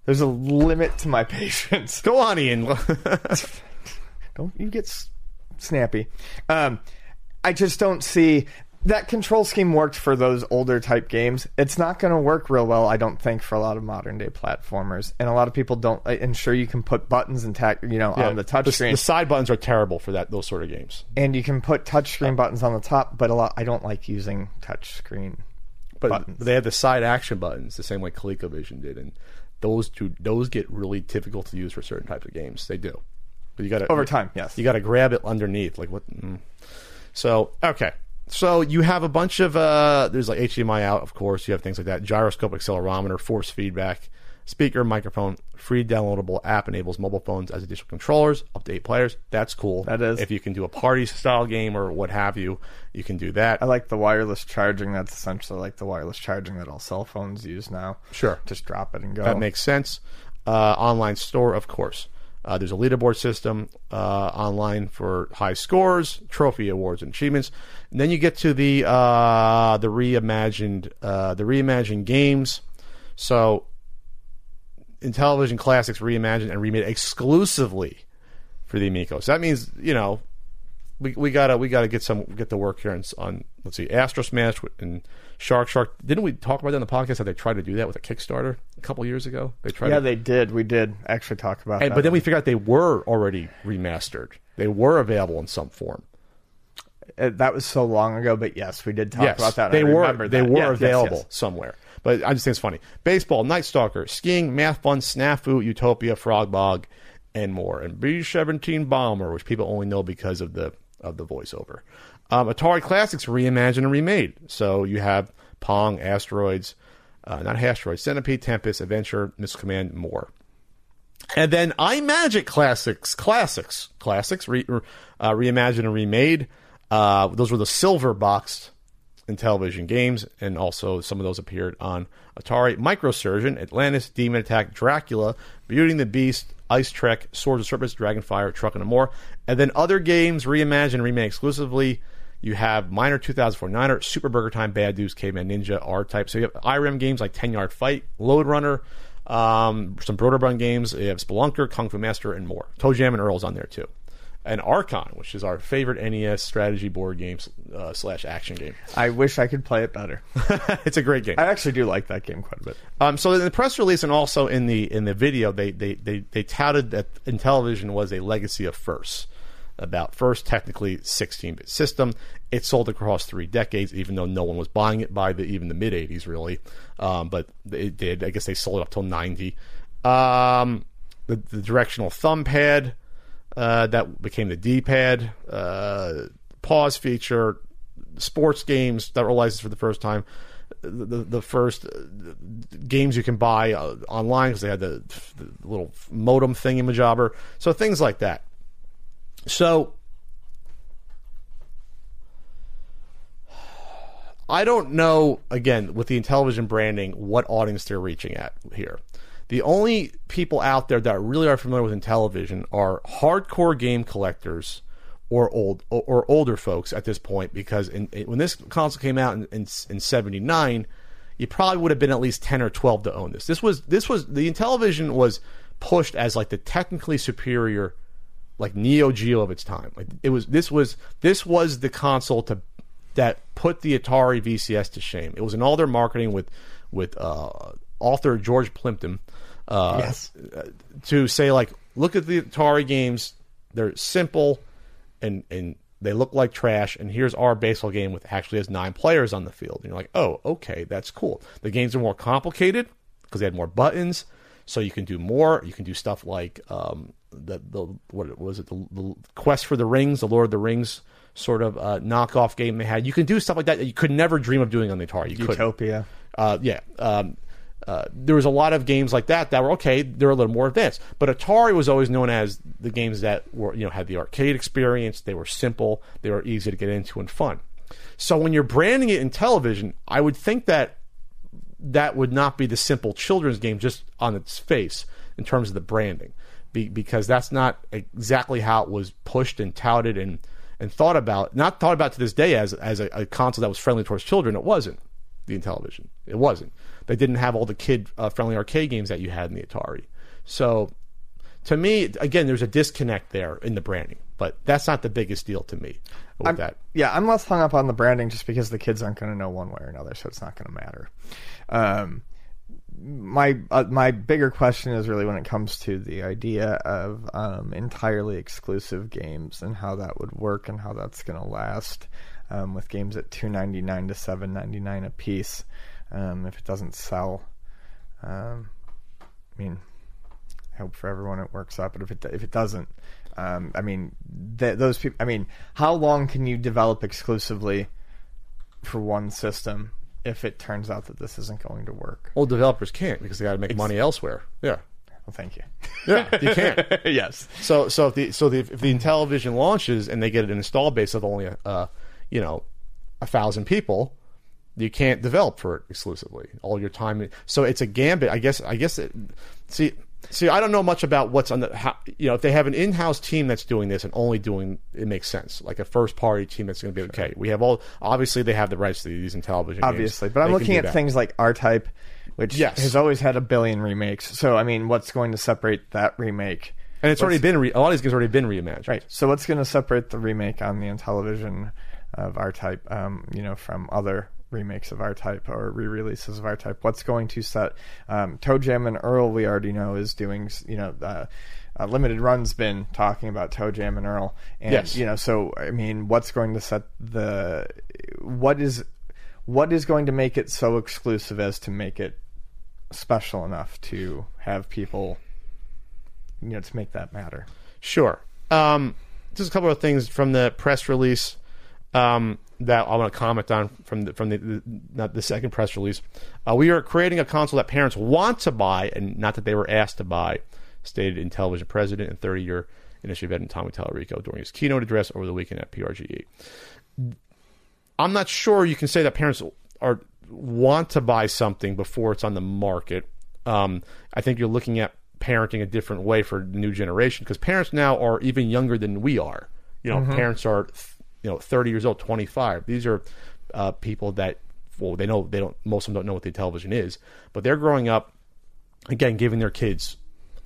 There's a limit to my patience. Go on, Ian. Don't you get s- snappy. Um, I just don't see that control scheme worked for those older type games. It's not going to work real well, I don't think, for a lot of modern day platformers. And a lot of people don't. And sure, you can put buttons and tack, you know, on the touch the, screen, the side buttons are terrible for that those sort of games. and you can put touch screen buttons on the top. But a lot, I don't like using touch screen But buttons. they have the side action buttons the same way ColecoVision did, and those two those get really difficult to use for certain types of games. They do. But you got to Over time, yes. You got to grab it underneath, like what? Mm. So okay, so you have a bunch of uh, there's like HDMI out, of course. You have things like that, gyroscope, accelerometer, force feedback, speaker, microphone. Free downloadable app enables mobile phones as additional controllers, up to eight players. That's cool. That is. If you can do a party style game or what have you, you can do that. I like the wireless charging. That's essentially like the wireless charging that all cell phones use now. Sure. Just drop it and go. That makes sense. Uh, online store, of course. Uh, there's a leaderboard system uh, online for high scores, trophy awards, and achievements. And then you get to the uh, the reimagined uh, the reimagined games. So, Intellivision Classics reimagined and remade exclusively for the Amico. So that means you know we, we gotta we gotta get some get the work here on, on let's see Astro Smash and Shark Shark. Didn't we talk about that on the podcast how they tried to do that with a Kickstarter a couple years ago? They tried. Yeah, to, they did. We did actually talk about and, that. but then we figured out they were already remastered. They were available in some form. Uh, that was so long ago, but yes, we did talk yes, about that. they were they that. were yes, available yes. somewhere. But I just think it's funny. Baseball, Night Stalker, skiing, Math Fun, Snafu, Utopia, Frog Bog, and more. And B seventeen Bomber, which people only know because of the of the voiceover. Um, Atari Classics reimagined and remade. So you have Pong, Asteroids, uh, not Asteroids, Centipede, Tempest, Adventure, Missile Command, more. And then Imagic Classics, Classics, Classics, re, uh, reimagined and remade. Uh, those were the silver boxed Intellivision games, and also some of those appeared on Atari. Microsurgeon, Atlantis, Demon Attack, Dracula, Beauty and the Beast, Ice Trek, Swords of Serpents, Dragonfire, Truck and more. And then other games reimagined remade exclusively. You have Miner 2049er, Super Burger Time, Bad Dudes, Caveman Ninja, R Type. So you have Irem games like 10 Yard Fight, Lode Runner, um, some Broderbund games. You have Spelunker, Kung Fu Master, and more. Toe Jam and Earl's on there too. And Archon, which is our favorite NES strategy board game uh, slash action game. I wish I could play it better. it's a great game. I actually do like that game quite a bit. Um, so in the press release and also in the in the video, they they they, they touted that Intellivision was a legacy of firsts. About first, technically 16-bit system. It sold across three decades, even though no one was buying it by the even the mid 80s, really. Um, but it did. I guess they sold it up till 90. Um, the, the directional thumb pad uh, that became the D-pad. Uh, pause feature, sports games that were licensed for the first time. The, the, the first uh, games you can buy uh, online because they had the, the little modem thingy-majobber. So things like that. So I don't know, again, with the Intellivision branding, what audience they're reaching at here. The only people out there that really are familiar with Intellivision are hardcore game collectors or old or, or older folks at this point because in, in, when this console came out in, in, in 79 you probably would have been at least 10 or 12 to own this. This was this was the Intellivision was pushed as like the technically superior like Neo Geo of its time. Like it was this was this was the console to that put the Atari VCS to shame. It was in all their marketing with with uh, author George Plimpton uh, Yes. to say like, look at the Atari games. They're simple, and and they look like trash. And here's our baseball game with actually has nine players on the field. And you're like, oh, okay, that's cool. The games are more complicated because they had more buttons, so you can do more. You can do stuff like um, the the what was it the, the Quest for the Rings, the Lord of the Rings sort of uh, knockoff game they had. You can do stuff like that that you could never dream of doing on the Atari. You couldn't. Utopia. Uh, yeah. Um, uh, there was a lot of games like that that were okay. They're a little more advanced, but Atari was always known as the games that were you know had the arcade experience. They were simple. They were easy to get into and fun. So when you're branding it Intellivision, I would think that that would not be the simple children's game just on its face in terms of the branding, be, because that's not exactly how it was pushed and touted and and thought about. Not thought about to this day as as a, a console that was friendly towards children. It wasn't the Intellivision. It wasn't. They didn't have all the kid uh, friendly arcade games that you had in the Atari. So to me, again, there's a disconnect there in the branding, but that's not the biggest deal to me with I'm, that. Yeah, I'm less hung up on the branding just because the kids aren't going to know one way or another, so it's not going to matter. Um, my uh, my bigger question is really when it comes to the idea of um, entirely exclusive games and how that would work and how that's going to last um, with games at two ninety nine to seven ninety nine a piece. Um, if it doesn't sell, um, I mean, I hope for everyone it works out. But if it if it doesn't, um, I mean, th- those people. I mean, how long can you develop exclusively for one system if it turns out that this isn't going to work? Well, developers can't because they got to make money elsewhere. Yeah, Well, thank you. yeah, you can't. yes. So so if the so the, if the Intellivision launches and they get an install base of only uh you know a thousand people, you can't develop for it exclusively. All your time. So it's a gambit. I guess. I guess. It, see. See, I don't know much about what's on the. How, you know, if they have an in-house team that's doing this and only doing, it makes sense. Like a first-party team that's going to be okay. We have all. Obviously, they have the rights to these Intellivision. games. Obviously, but I'm They looking at that. things like R Type, which Yes. has always had a billion remakes. So, I mean, what's going to separate that remake? and it's already been re- a lot of these games already been reimagined. Right. So, what's going to separate the remake on the Intellivision of R Type, um, you know, from other remakes of R Type or re-releases of R Type? What's going to set um, Toe Jam and Earl? We already know is doing, you know. Uh, uh, limited run's been talking about Toe Jam and Earl, and Yes. you know, so I mean, what's going to set the what is what is going to make it so exclusive as to make it special enough to have people, you know, to make that matter? Sure. Um, just a couple of things from the press release um, that I want to comment on from the from the, the not the second press release. Uh, we are creating a console that parents want to buy and not that they were asked to buy, stated Intellivision president and 30 year industry veteran Tommy Tallarico during his keynote address over the weekend at PRGE. I'm not sure you can say that parents are want to buy something before it's on the market. Um, I think you're looking at parenting a different way for the new generation because parents now are even younger than we are. You know, parents are you know 30 years old, 25. These are uh, people that well they know they don't most of them don't know what the Intellivision is, but they're growing up again giving their kids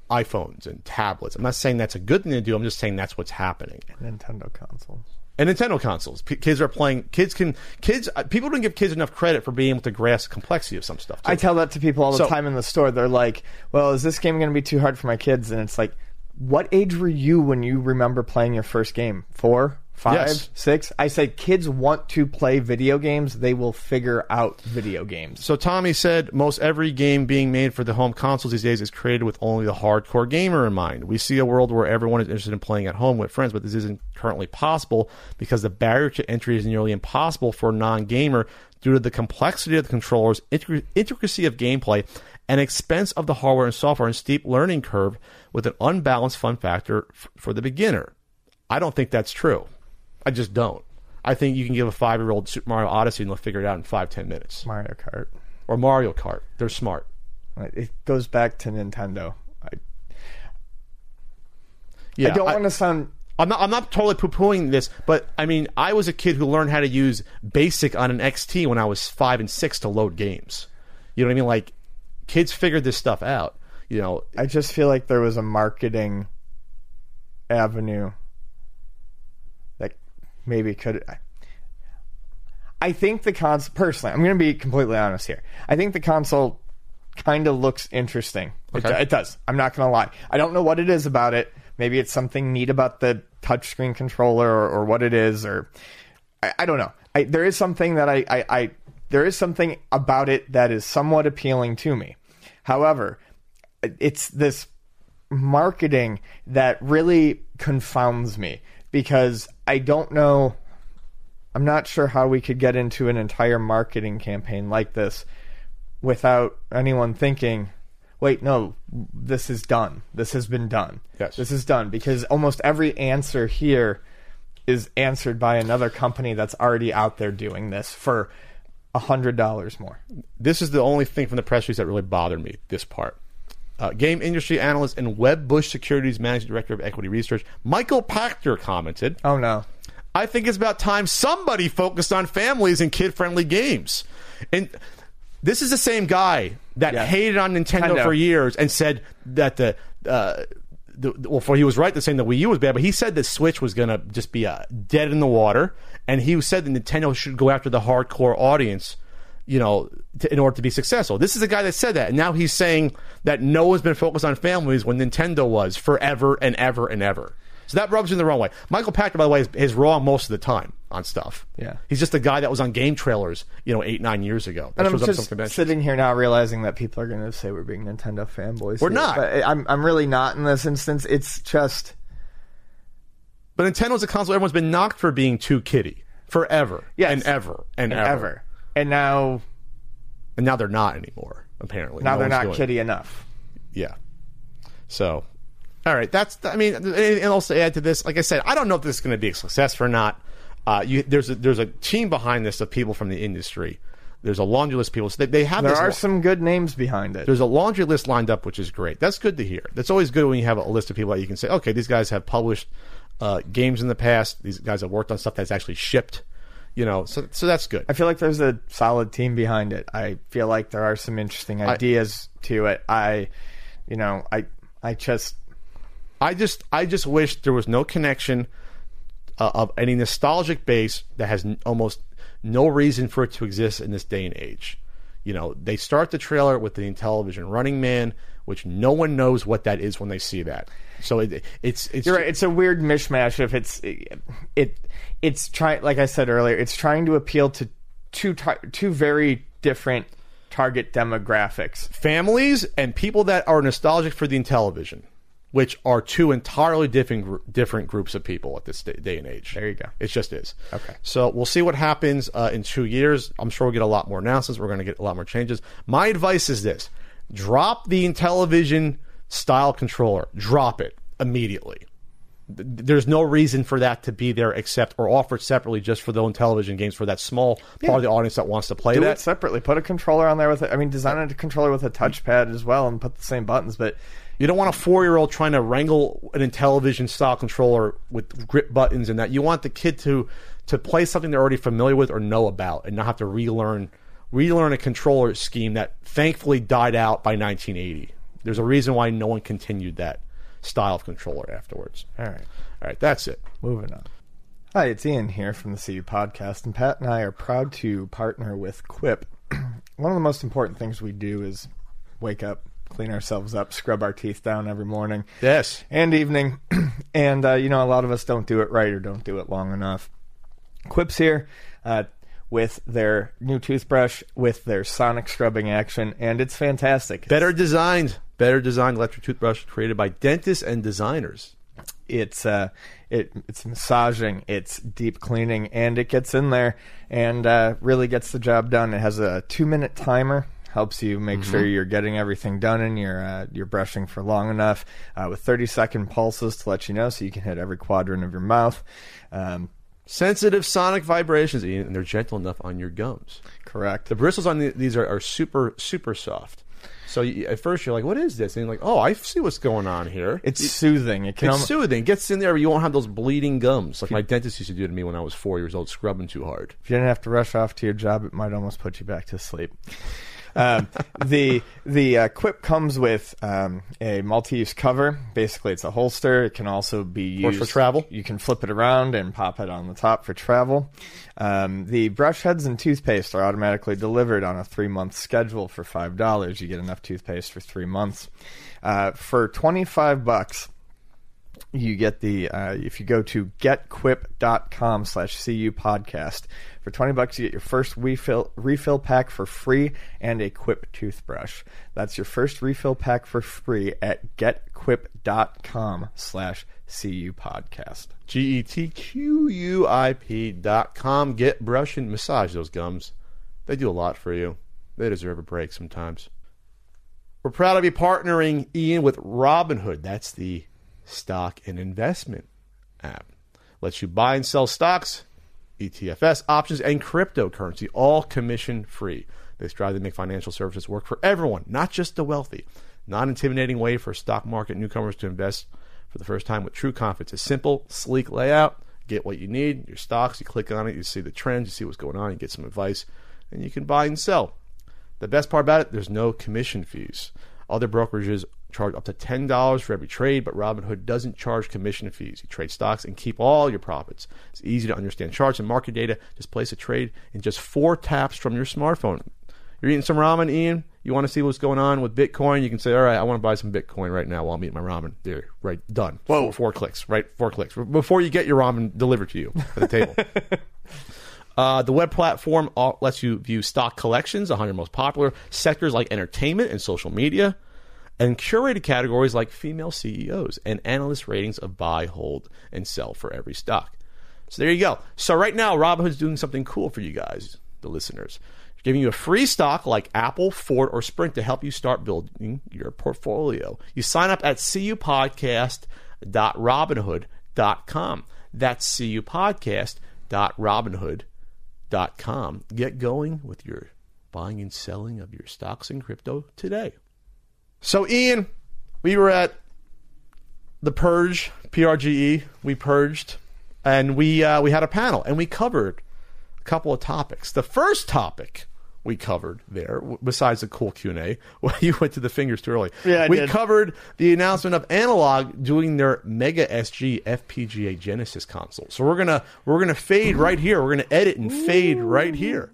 iPhones and tablets. I'm not saying that's a good thing to do. I'm just saying that's what's happening. Nintendo consoles. And Nintendo consoles. P- kids are playing. Kids can. Kids. uh, People don't give kids enough credit for being able to grasp the complexity of some stuff. too. I tell that to people all the So- time in the store. They're like, "Well, is this game going to be too hard for my kids?" And it's like, "What age were you when you remember playing your first game? Four, five, Yes. six?" I say, kids want to play video games. They will figure out video games. So Tommy said most every game being made for the home consoles these days is created with only the hardcore gamer in mind. We see a world where everyone is interested in playing at home with friends, but this isn't currently possible because the barrier to entry is nearly impossible for a non-gamer due to the complexity of the controllers, intricacy of gameplay, and expense of the hardware and software and steep learning curve with an unbalanced fun factor f- for the beginner. I don't think that's true. I just don't. I think you can give a five-year-old Super Mario Odyssey and they'll figure it out in five, ten minutes Mario Kart. or Mario Kart. They're smart. It goes back to Nintendo. I, Yeah, I don't I, want to sound. I'm not. I'm not totally poo-pooing this, but I mean, I was a kid who learned how to use BASIC on an XT when I was five and six to load games. You know what I mean? Like, kids figured this stuff out. You know, I just feel like there was a marketing avenue maybe could. I think the console. Personally, I'm going to be completely honest here. I think the console kind of looks interesting. It, it does. I'm not going to lie. I don't know what it is about it. Maybe it's something neat about the touchscreen controller, or, or what it is, or I, I don't know. I, there is something that I, I, I there is something about it that is somewhat appealing to me. However, it's this marketing that really confounds me because I don't know. I'm not sure how we could get into an entire marketing campaign like this without anyone thinking, wait, no, this is done. This has been done. Yes. This is done because almost every answer here is answered by another company that's already out there doing this for a hundred dollars more. this is the only thing from the press release that really bothered me. This part. Uh, game industry analyst and Wedbush Securities managing director of equity research, Michael Pachter commented. Oh no. I think it's about time somebody focused on families and kid friendly games. And this is the same guy that Yeah. hated on Nintendo for years and said that the. Uh, the, well, for he was right to saying the Wii U was bad, but he said the Switch was going to just be uh, dead in the water, and he said that Nintendo should go after the hardcore audience, you know, to, in order to be successful. This is a guy that said that, and now he's saying that no one's been focused on families when Nintendo was forever and ever and ever. So that rubs you in the wrong way. Michael Pachter, by the way, is, is wrong most of the time on stuff. Yeah. he's just a guy that was on game trailers, you know, eight nine years ago. That And I'm shows up some just sitting here now realizing that people are going to say we're being Nintendo fanboys. We're here. not. But I'm, I'm really not in this instance. It's just. But Nintendo's a console everyone's been knocked for being too kiddie forever Yes. and ever and, and ever. ever. And now, and now they're not anymore. Apparently, now No they're not kiddie enough. Yeah. So, all right. That's. I mean, anything else to add to this? Like I said, I don't know if this is going to be a success or not. Uh, you, there's a, there's a team behind this of people from the industry. There's a laundry list of people. So they, they have There are some good names behind it. there's a laundry list lined up, which is great. That's good to hear. That's always good when you have a list of people that you can say, okay, these guys have published uh, games in the past. These guys have worked on stuff that's actually shipped. You know, so so that's good. I feel like there's a solid team behind it. I feel like there are some interesting ideas to it. I, you know, I, I just, I just I just wish there was no connection uh, of any nostalgic base that has n- almost no reason for it to exist in this day and age. You know, they start the trailer with the Intellivision Running Man, which no one knows what that is when they see that. So it, it's it's you're right. It's a weird mishmash if it's, it, it's trying, like I said earlier, it's trying to appeal to two, tar- two very different target demographics. families and people that are nostalgic for the Intellivision, which are two entirely different different groups of people at this day, day and age. There you go. It just is. Okay. So we'll see what happens uh, in two years. I'm sure we'll get a lot more announcements. We're going to get a lot more changes. My advice is this: drop the Intellivision style controller. Drop it immediately. There's no reason for that to be there except or offered separately just for the own Intellivision games for that small part of the audience that wants to play Do that. it separately. Put a controller on there with it. I mean, design a controller with a touchpad as well and put the same buttons, but You don't want a four year old trying to wrangle an Intellivision style controller with grip buttons and that. You want the kid to to play something they're already familiar with or know about and not have to relearn relearn a controller scheme that thankfully died out by 1980. There's a reason why no one continued that style of controller afterwards. All right. All right, that's it. Moving on. Hi, it's Ian here from the CU Podcast, and Pat and I are proud to partner with Quip. One of the most important things we do is wake up, clean ourselves up, scrub our teeth down every morning Yes. and evening. and, uh, you know, a lot of us don't do it right or don't do it long enough. Quip's here uh, with their new toothbrush, with their sonic scrubbing action, and it's fantastic. Better designed, better designed electric toothbrush created by dentists and designers. it's uh it it's massaging it's deep cleaning and it gets in there and uh, really gets the job done it has a two minute timer helps you make sure you're getting everything done and you're uh, you're brushing for long enough uh, with 30 second pulses to let you know so you can hit every quadrant of your mouth um, Sensitive sonic vibrations, and they're gentle enough on your gums. correct The bristles on the, these are, are super, super soft. So you, at first you're like, "What is this?" And you're like, "Oh, I see what's going on here." it's soothing it can It's almo- soothing. Gets in there, but you won't have those bleeding gums like my dentist used to do to me when I was four years old, scrubbing too hard. if you didn't have to rush off to your job, it might almost put you back to sleep. Um, the the uh, Quip comes with um, a multi-use cover. Basically, it's a holster. It can also be used for travel. You can flip it around and pop it on the top for travel. Um, the brush heads and toothpaste are automatically delivered on a three-month schedule for five dollars. You get enough toothpaste for three months. Uh, for twenty-five bucks you get the uh, if you go to getquip.com slash cu podcast for 20 bucks you get your first refill refill pack for free and a quip toothbrush that's your first refill pack for free at getquip.com slash cu podcast G E T Q U I P dot com. Get brush and massage those gums. They do a lot for you. They deserve a break sometimes. We're proud to be partnering Ian with Robinhood. That's the stock and investment app. Lets you buy and sell stocks, ETFs, options, and cryptocurrency, all commission free. They strive to make financial services work for everyone, not just the wealthy. Non intimidating way for stock market newcomers to invest for the first time with true confidence. A simple, sleek layout. Get what you need, your stocks, you click on it, you see the trends, you see what's going on, you get some advice, and you can buy and sell. The best part about it, there's no commission fees. Other brokerages charge up to $10 for every trade, but Robinhood doesn't charge commission fees. You trade stocks and keep all your profits. It's easy to understand charts and market data. Just place a trade in just four taps from your smartphone. You're eating some ramen, Ian. You want to see what's going on with Bitcoin? You can say, "All right, I want to buy some Bitcoin right now while I'm eating my ramen." There, right, done. Whoa, four, four clicks, right? Four clicks before you get your ramen delivered to you at the table. Uh, the web platform lets you view stock collections, 100 most popular sectors like entertainment and social media, and curated categories like female CEOs and analyst ratings of buy, hold, and sell for every stock. So there you go. So right now, Robinhood's doing something cool for you guys, the listeners. Giving you a free stock like Apple, Ford, or Sprint to help you start building your portfolio. You sign up at cupodcast.robinhood.com. That's cupodcast.robinhood.com. Get going with your buying and selling of your stocks and crypto today. So, Ian, we were at the Purge, PRGE. We purged, and we uh, we had a panel, and we covered a couple of topics. The first topic we covered there, besides the cool Q and A, well, you went to the fingers too early. Yeah, I we did. covered the announcement of Analogue doing their Mega SG FPGA Genesis console. So we're gonna we're gonna fade right here. We're gonna edit and fade right here.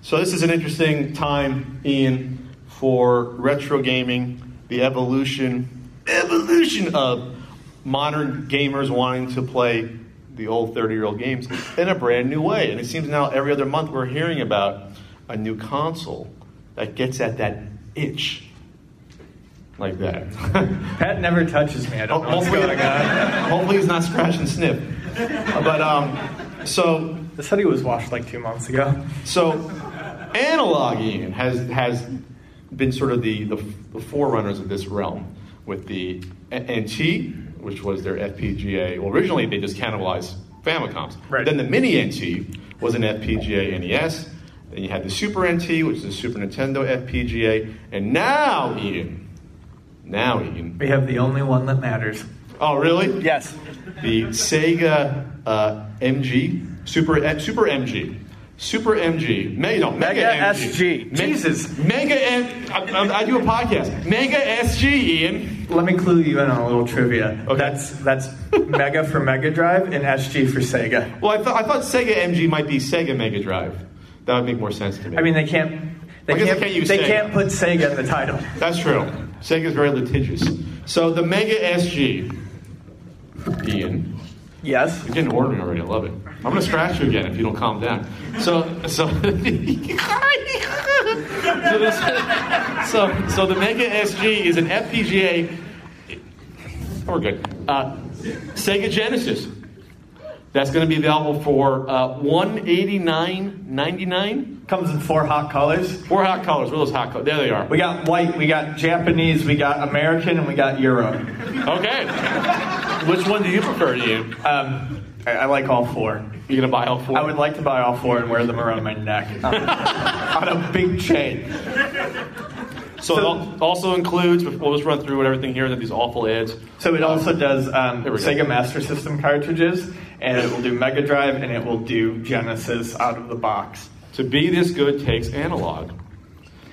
So this is an interesting time, Ian, for retro gaming, the evolution evolution of modern gamers wanting to play the old 30-year-old games in a brand new way. And it seems now every other month we're hearing about a new console that gets at that itch. Like that. Pat never touches me. I don't know what's hopefully, going on. hopefully he's not scratch and sniff. But um, so the hoodie was washed like two months ago. so, Analogue Ian has has been sort of the, the, the forerunners of this realm with the NT, which was their FPGA. Well, originally they just cannibalized Famicoms. Right. Then the Mini NT was an FPGA NES. Then you had the Super NT, which is a Super Nintendo FPGA, and now Ian, now Ian. We have the only one that matters. Oh, really? Yes. the Sega uh, MG, Super, Super MG. Super MG, Mega, no, Mega, Mega MG. SG. Me- Jesus. Mega M. I, I, I do a podcast. Mega SG, Ian. Let me clue you in on a little trivia. Okay. That's that's Mega for Mega Drive and SG for Sega. Well, I thought I thought Sega MG might be Sega Mega Drive. That would make more sense to me. I mean, they can't. They I guess can't. can't use they Sega. can't put Sega in the title. That's true. Sega's very litigious. So the Mega SG, Ian. Yes. You're getting ornery already. I love it. I'm gonna scratch you again if you don't calm down. So, so, so, this, so, so the Mega SG is an FPGA. Oh, We're good. Uh, Sega Genesis. That's going to be available for uh, 189.99. Comes in four hot colors. Four hot colors. Where are those hot colors? There they are. We got white, we got Japanese, we got American, and we got Euro. Okay. Which one do you prefer, Ian? Um, I, I like all four. You gonna buy all four? I would like to buy all four and wear them around my neck on a big chain. So, it also includes. We'll just run through everything here. That these awful ads. So it also does um, Here we go. Sega Master System cartridges, and it will do Mega Drive, and it will do Genesis out of the box. To be this good takes analog.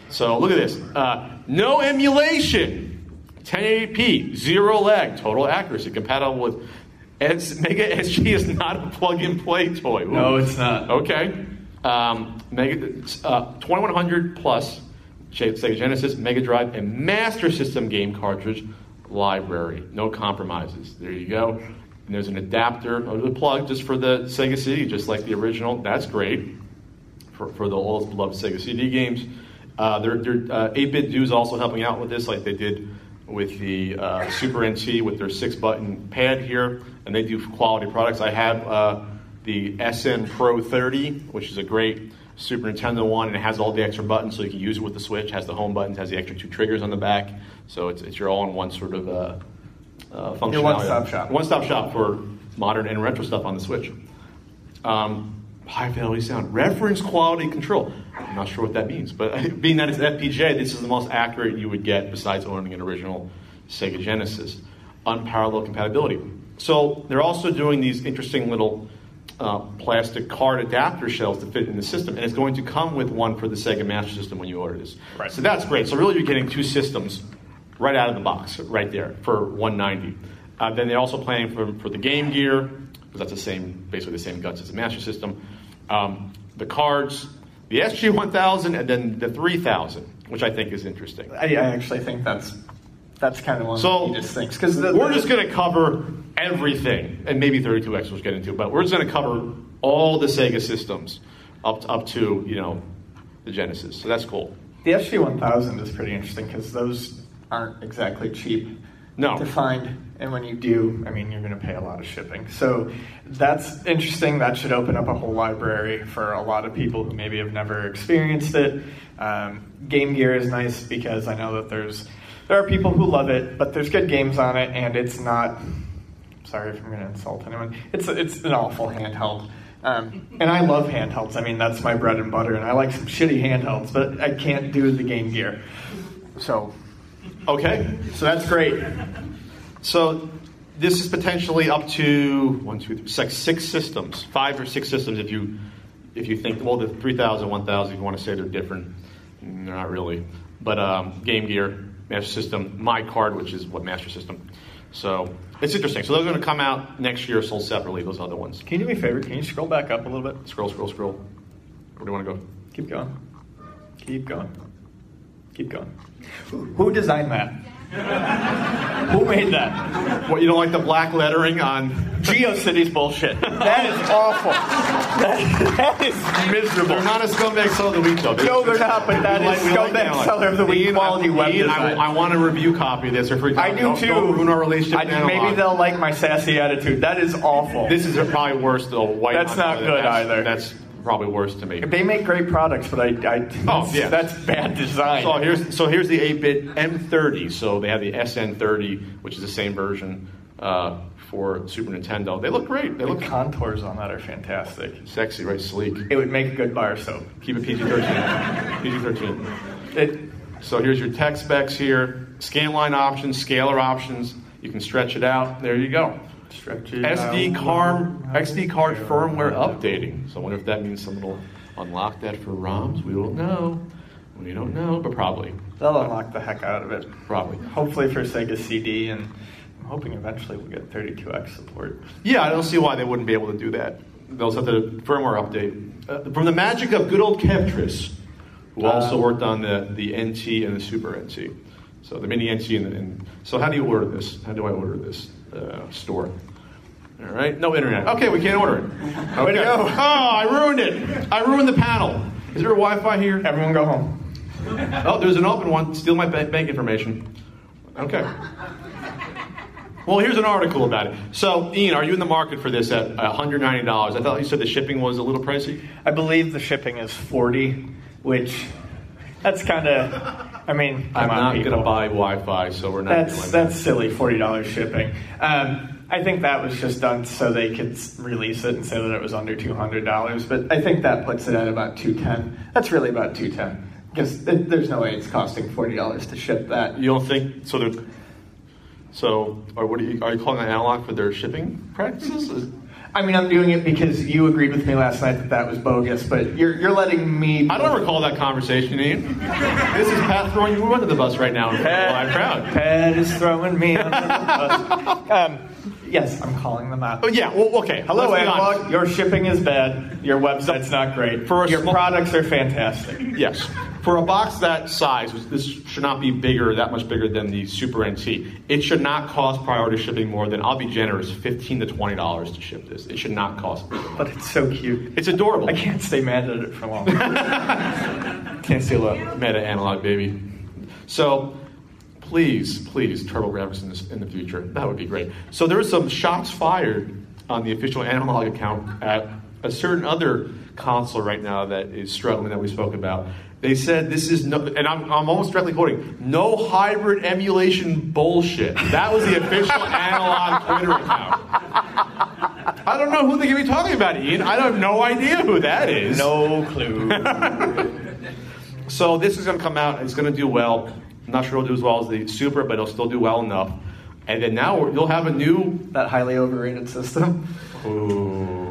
So look at this. Uh, no emulation. 1080p, zero lag, total accuracy, compatible with. S- Mega SG is not a plug-and-play toy. Ooh. No, it's not. Okay. Um, Mega, uh, 2100 plus Sega Genesis, Mega Drive, and Master System game cartridge library. No compromises. There you go. And there's an adapter, a plug just for the Sega CD, just like the original. That's great for, for the old beloved Sega CD games. Uh, their uh, 8BitDo's also helping out with this, like they did with the uh, Super NT with their six-button pad here, and they do quality products. I have uh, the SN Pro 30, which is a great Super Nintendo one, and it has all the extra buttons, so you can use it with the Switch. Has the home buttons, has the extra two triggers on the back, so it's, it's your all-in-one sort of uh, functionality. Your one-stop shop. One-stop shop for modern and retro stuff on the Switch. Um, high fidelity sound, reference quality control. I'm not sure what that means, but being that it's FPGA, this is the most accurate you would get besides owning an original Sega Genesis. Unparalleled compatibility. So they're also doing these interesting little uh, plastic card adapter shells to fit in the system, and it's going to come with one for the Sega Master System when you order this. Right. So that's great. So really, you're getting two systems right out of the box, right there for 190. Uh, then they're also planning for, for the Game Gear because that's the same, basically the same guts as the Master System. Um, the cards, the SG 1000, and then the 3000, which I think is interesting. I, I actually think that's that's kind of one So of the neatest things because we're just going to cover everything, and maybe 32X we'll get into, but we're just going to cover all the Sega systems up up to you know the Genesis. So that's cool. the SG 1000 is pretty interesting because those aren't exactly cheap No. to find, and when you do, I mean, you're going to pay a lot of shipping. So that's interesting. That should open up a whole library for a lot of people who maybe have never experienced it. Um, Game Gear is nice because I know that there's there are people who love it, but there's good games on it, and it's not. Sorry if I'm going to insult anyone. It's it's an awful handheld. Um, and I love handhelds. I mean, that's my bread and butter, and I like some shitty handhelds, but I can't do the Game Gear. So, Okay, so that's great. so this is potentially up to one, two, three, six, six systems, five or six systems if you if you think well the 3000, 1000, if you want to say they're different, not really. But um, Game Gear, Master System, My Card, which is what Master System. So it's interesting. So those are going to come out next year, sold separately. Those other ones. Can you do me a favor? Can you scroll back up a little bit? Scroll, scroll, scroll. Where do you want to go? Keep going. Keep going. Keep going. Who, designed that? who made that? What you don't like the black lettering on? GeoCities bullshit. That is awful. That, that is miserable. They're not a scumbag seller of the week, though. No, they're not, but that We is like- we like scumbag analog. seller of the week Ian, quality I, web Ian, I, design. I want a review copy of this for free. I do Don't- too. Don't ruin our relationship. I, analog. maybe they'll like my sassy attitude. That is awful. This is probably worse though. White. That's not good that's, either. That's probably worse to me. they make great products, but I, I that's, Oh, yeah. that's bad design. So here's so here's the 8-bit M30. So they have the SN30, which is the same version uh, for Super Nintendo. They look great. They the look contours on that are fantastic. sexy, right? Sleek. It would make a good bar soap. Keep it PG-13. PG-13. It, So here's your tech specs here. Scanline options, scaler options. You can stretch it out. There you go. SD card SD card firmware updating. So I wonder if that means someone will unlock that for ROMs. We don't know. We don't know, but probably, They'll unlock the heck out of it. probably. Hopefully for Sega CD, and I'm hoping eventually we'll get 32X support. Yeah, I don't see why they wouldn't be able to do that. They'll set the firmware update uh, from the magic of good old Kevtris, who also worked on the the NT and the Super NT. So the mini NT and, the, and so how do you order this? How do I order this uh, store? All right, no internet. Okay, we can't order it. Okay. Way to go. Oh, I ruined it. I ruined the panel. Is there a Wi-Fi here? Everyone go home. Oh, there's an open one. Steal my bank, bank information. Okay. Well, here's an article about it. So, Ian, are you in the market for this at $190? I thought you said the shipping was a little pricey. I believe the shipping is 40, which that's kind of. I mean, I'm not going to buy Wi-Fi, so we're not That's doing that's silly. Forty dollars shipping. Um, I think that was just done so they could release it and say that it was under two hundred dollars. But I think that puts it at about two ten. That's really about two ten because there's no way it's costing forty dollars to ship that. that. You don't think so? they're- So, or what are you, are you calling an Analogue for their shipping practices? I mean, I'm doing it because you agreed with me last night that that was bogus. But you're you're letting me. I don't recall that conversation, Ian. this is Pat throwing you under the bus right now. Pat, I'm proud. Pat is throwing me under the bus. Um, yes, I'm calling them out. Oh yeah. Well, okay. Hello, let's be honest. Analogue. Your shipping is bad. Your website's not great. For Your small- products are fantastic. Yes. For a box that size, this should not be bigger, that much bigger than the Super NT. It should not cost priority shipping more than, I'll be generous, fifteen to twenty dollars to ship this. It should not cost. But it's so cute. It's adorable. I can't stay mad at it for long. Can't steal a meta Analogue, baby. So, please, please, TurboGrafx in, this, in the future. That would be great. So there was some shots fired on the official Analogue account at a certain other console right now that is struggling that we spoke about. They said this is no, and I'm, I'm almost directly quoting, no hybrid emulation bullshit. That was the official Analogue Twitter account. I don't know who they could be talking about, Ian. I have no idea who that is. no clue. So this is going to come out. It's going to do well. I'm not sure it'll do as well as the Super, but it'll still do well enough. And then now you'll have a new. that highly overrated system. Ooh.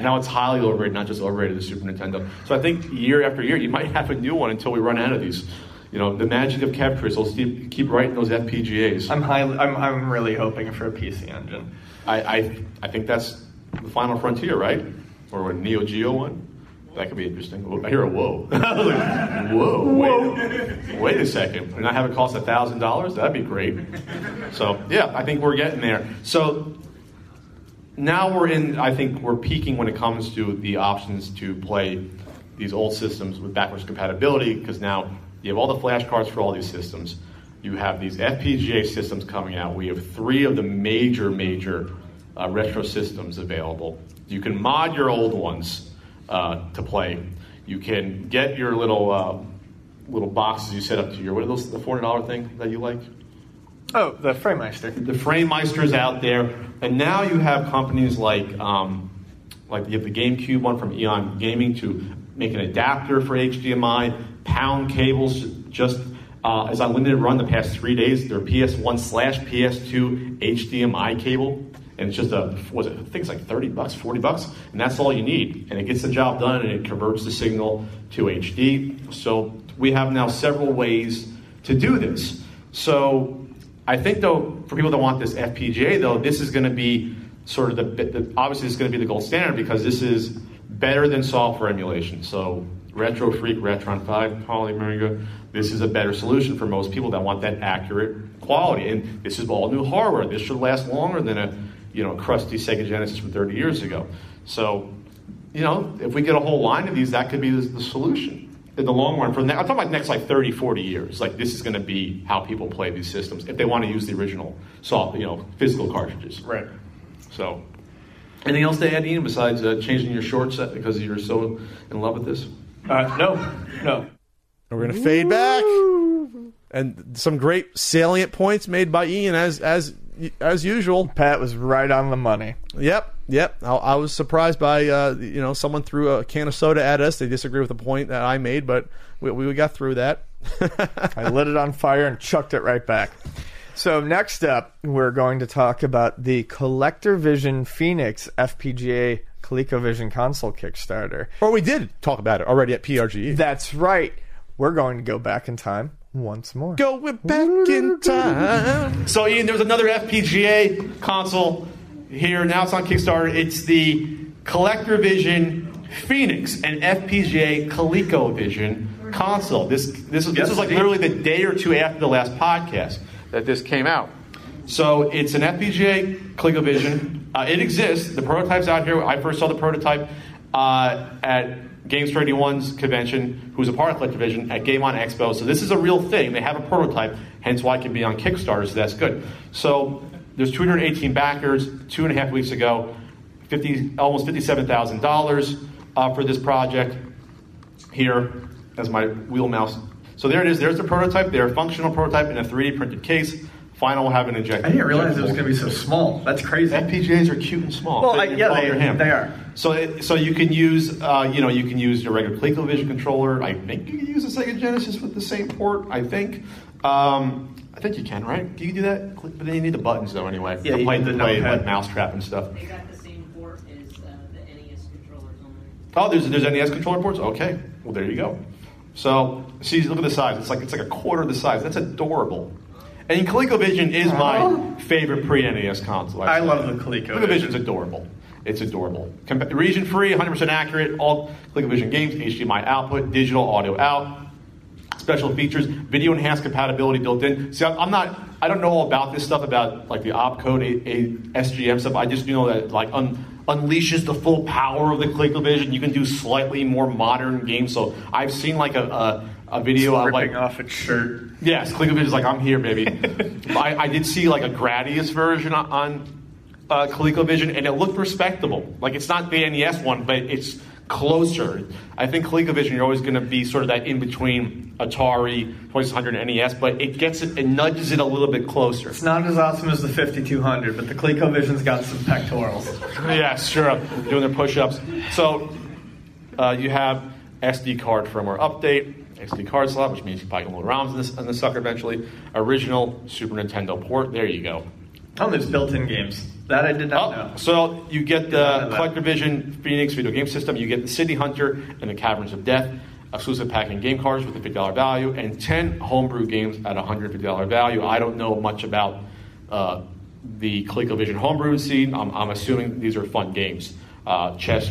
Now it's highly overrated, not just overrated the Super Nintendo. So I think year after year, you might have a new one until we run out of these. You know, the magic of Kevtris will keep, keep writing those FPGAs. I'm highly, I'm, I'm really hoping for a PC engine. I, I, I think that's the final frontier, right? Or a Neo Geo one. That could be interesting. I hear a whoa. Like, whoa, wait, wait a second. And I have it cost a thousand dollars? That'd be great. So yeah, I think we're getting there. So now we're in. I think we're peaking when it comes to the options to play these old systems with backwards compatibility because now you have all the flash cards for all these systems. You have these FPGA systems coming out. We have three of the major, major uh, retro systems available. You can mod your old ones uh, to play. You can get your little uh, little boxes you set up to your what are those the four hundred dollar thing that you like? Oh, the Framemeister. the Framemeisters out there, and now you have companies like um, like you have the GameCube one from Eon Gaming to make an adapter for HDMI, pound cables just uh, as unlimited run the past three days. Their PS1 slash PS2 HDMI cable, and it's just a was it I think it's like thirty bucks, forty bucks, and that's all you need, and it gets the job done, and it converts the signal to HD. So we have now several ways to do this. So I think though, for people that want this FPGA though, this is going to be sort of the, the obviously it's going to be the gold standard because this is better than software emulation. So Retro Freak, Retron 5, Polymega, this is a better solution for most people that want that accurate quality. And this is all new hardware. This should last longer than a you know crusty Sega Genesis from 30 years ago. So you know, if we get a whole line of these, that could be the, the solution in the long run. For the, I'm talking about next like 30, 40 years. Like this is going to be how people play these systems if they want to use the original soft, you know, physical cartridges. Right. So, anything else to add, Ian, besides uh, changing your short set because you're so in love with this? Uh, no, no. We're gonna fade back, and some great salient points made by Ian as as as usual. Pat was right on the money. Yep, yep. I, I was surprised by uh, you know someone threw a can of soda at us. They disagree with the point that I made, but we, we got through that. I lit it on fire and chucked it right back. So next up, we're going to talk about the Collector Vision Phoenix FPGA ColecoVision console Kickstarter. Or we did talk about it already at PRGE. That's right. We're going to go back in time once more. Go back in time. So, Ian, there's another FPGA console here. Now it's on Kickstarter. It's the Collector Vision Phoenix, an FPGA ColecoVision console. This this was, this was like literally the day or two after the last podcast that this came out. So it's an FPGA ColecoVision. Uh, it exists. The prototype's out here. I first saw the prototype uh, at Games for 81's convention, who's a part of Collector Vision, at Game On Expo. So this is a real thing. They have a prototype, hence why it can be on Kickstarter, so that's good. So there's 218 backers two and a half weeks ago, 50, almost $57,000 uh, for this project here as my wheel mouse. So there it is. There's the prototype. There, functional prototype in a 3D printed case. Final will have an injector. I didn't realize it was going to be so small. That's crazy. FPGAs are cute and small. Well, I- yeah, they- they are. So, it, so you can use, uh, you know, you can use your regular ColecoVision controller. I think you can use a Sega Genesis with the same port. I think. Um, I think you can, right? Can you do that? Click- But then you need the buttons though, anyway. Yeah, to you play, need the play numpad. like mousetrap and stuff. They got the same port as uh, the NES controllers on there. Oh, there's there's NES controller ports. Okay, well there you go. So see, look at the size. It's like it's like a quarter of the size. That's adorable. And ColecoVision is my favorite pre-NES console. I love the ColecoVision. ColecoVision's adorable. It's adorable. Com- region free, 100% accurate. All ColecoVision games, HDMI output, digital audio out. Special features, video enhanced compatibility built in. See, I'm not, I don't know all about this stuff about like the opcode, a, a SGM stuff. I just know that like un, unleashes the full power of the ColecoVision. You can do slightly more modern games. So I've seen like a, a, a video of like off its shirt. Yes, ColecoVision's like I'm here, baby. I, I did see like a Gradius version on, on uh, ColecoVision, and it looked respectable. Like it's not the NES one, but it's closer. I think ColecoVision you're always going to be sort of that in between Atari, 2600, and NES, but it gets it, it nudges it a little bit closer. It's not as awesome as the 5200, but the ColecoVision's got some pectorals. yeah, sure. Doing their push-ups. So uh, you have SD card firmware update, SD card slot, which means you probably can load ROMs in this, in this sucker eventually. Original Super Nintendo port. There you go. Oh, there's built-in games. That I did not Oh, know. so you get the. Collector Vision Phoenix video game system. You get the City Hunter and the Caverns of Death. Exclusive packing game cards with a $50 value and 10 homebrew games at $150 value. I don't know much about uh, the ColecoVision homebrew scene. I'm, I'm assuming these are fun games. Uh, Chess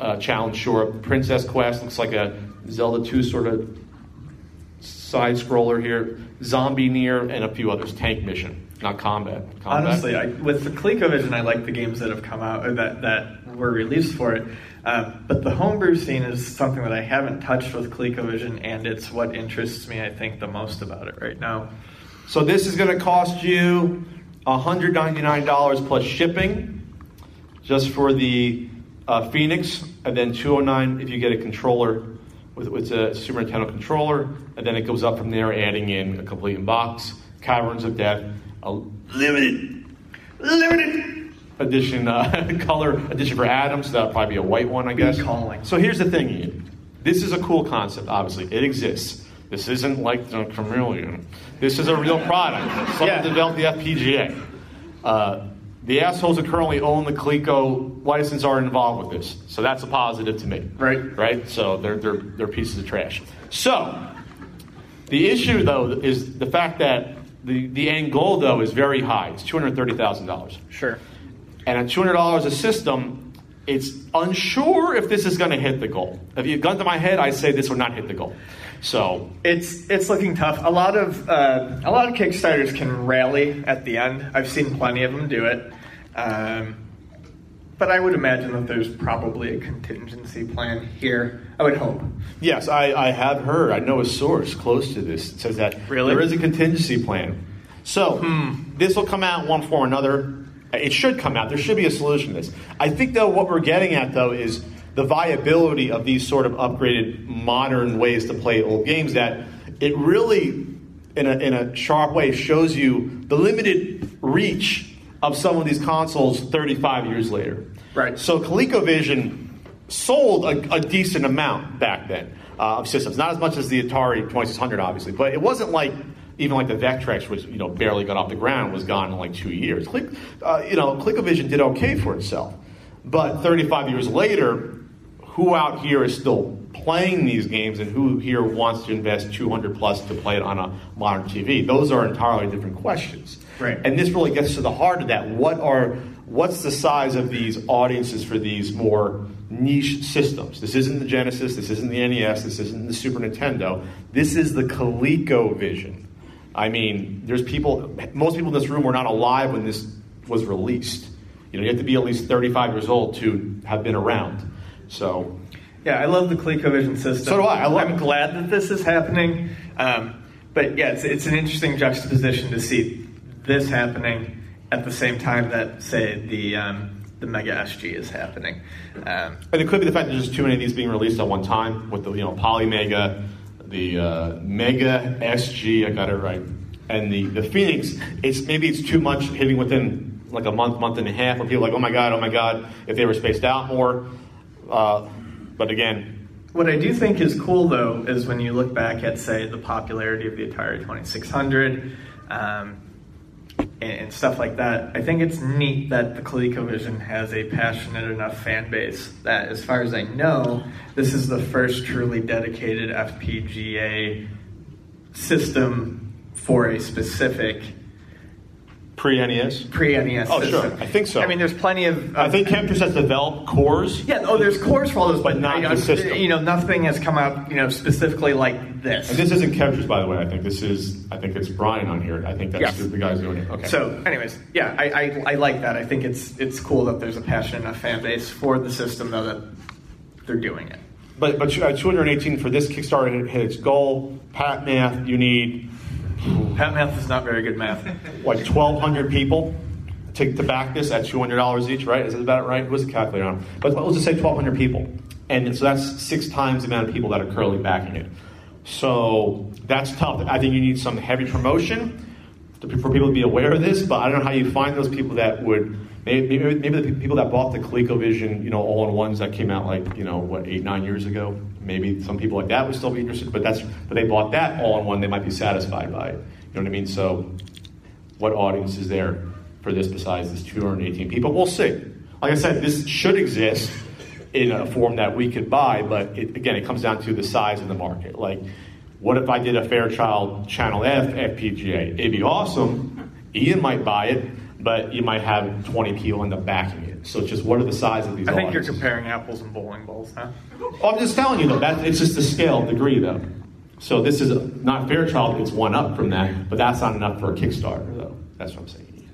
uh, Challenge, sure. Princess Quest looks like a Zelda 2 sort of side scroller here. Zombie Near and a few others. Tank Mission, not combat. combat. Honestly, I, with the ColecoVision, I like the games that have come out or that that were released for it. Uh, but the homebrew scene is something that I haven't touched with ColecoVision, and it's what interests me, I think, the most about it right now. So this is going to cost you $199 plus shipping, just for the uh, Phoenix, and then 209 if you get a controller with, with a Super Nintendo controller, and then it goes up from there, adding in a complete box, Caverns of Death, a limited, limited edition uh, color edition for Adam, so that'll probably be a white one, I guess. calling. So here's the thing, Ian. This is a cool concept. Obviously, it exists. This isn't like the Chameleon. This is a real product. Someone Yeah. developed the FPGA. Uh, the assholes who currently own the Coleco license are involved with this, so that's a positive to me. Right. Right. So they're they're they're pieces of trash. So the issue though is the fact that the the end goal though is very high. It's two hundred thirty thousand dollars. Sure. And at two hundred dollars a system, it's unsure if this is going to hit the goal. If you've gun to my head, I say this would not hit the goal. So It's it's looking tough. A lot of uh, a lot of Kickstarters can rally at the end. I've seen plenty of them do it, um, but I would imagine that there's probably a contingency plan here. I would hope. yes, I, I have heard. I know a source close to this that says that Really? there is a contingency plan. So hmm. this will come out in one form or another. It should come out. There should be a solution to this. I think though what we're getting at though is the viability of these sort of upgraded modern ways to play old games that it really in a, in a sharp way shows you the limited reach of some of these consoles 35 years later. Right. So ColecoVision sold a, a decent amount back then uh, of systems. Not as much as the Atari 2600, obviously, but it wasn't like even like the Vectrex, which you know barely got off the ground, was gone in like two years. Click, uh, you know, ColecoVision did okay for itself, but 35 years later, who out here is still playing these games, and who here wants to invest 200 plus to play it on a modern TV? Those are entirely different questions. Right. And this really gets to the heart of that. What are what's the size of these audiences for these more niche systems? This isn't the Genesis, this isn't the NES, this isn't the Super Nintendo. This is the ColecoVision. I mean, there's people most people in this room were not alive when this was released. You know, you have to be at least 35 years old to have been around. So, Yeah, I love the ColecoVision system. So do I. I love I'm glad that this is happening. Um, but yeah, it's, it's an interesting juxtaposition to see this happening at the same time that, say, the um, the Mega SG is happening. Um, And it could be the fact that there's too many of these being released at one time with the you know Poly Mega, the uh, Mega SG, I got it right, and the the Phoenix. It's maybe it's too much hitting within like a month, month and a half, where people are like, oh my god, oh my god, if they were spaced out more. Uh, but again, What I do think is cool, though, is when you look back at, say, the popularity of the Atari 2600 um, and, and stuff like that. I think it's neat that the ColecoVision has a passionate enough fan base that, as far as I know, this is the first truly dedicated FPGA system for a specific pre NES. pre-NES Oh, sure. I think so. I mean, there's plenty of. I think Kevtris has developed cores. Yeah, oh, there's cores for all those, But but, not you know, the system. You know, nothing has come out, you know, specifically like this. And this isn't Kevtris, by the way. I think this is. I think it's Brian on here. I think that's Yes. the guy's doing it. Okay. So, anyways, yeah, I, I, I like that. I think it's it's cool that there's a passionate enough fan base for the system, though, that they're doing it. But but uh, 218 for this Kickstarter hit, hit its goal. Pat math, you need Pat math is not very good math. what 1,200 people to, to back this at $200 each, right? Is that about right? What's the calculator on? But let's just say 1,200 people, and so that's six times the amount of people that are currently backing it. So that's tough. I think you need some heavy promotion for people to be aware of this. But I don't know how you find those people that would. Maybe, maybe, the people that bought the ColecoVision, you know, all-in-ones that came out like you know what eight nine years ago. Maybe some people like that would still be interested, but that's but they bought that all-in-one. They might be satisfied by it. You know what I mean? So, what audience is there for this besides this 218 people? We'll see. Like I said, this should exist in a form that we could buy, but it, again, it comes down to the size of the market. Like, what if I did a Fairchild Channel F FPGA? It'd be awesome. Ian might buy it, but you might have 20 people end up backing. So it's just what are the size of these I think you're comparing apples and bowling balls, huh? Oh, I'm just telling you though, that it's just the scale degree though. So this is not Fairchild, it's one up from that, but that's not enough for a Kickstarter though. That's what I'm saying.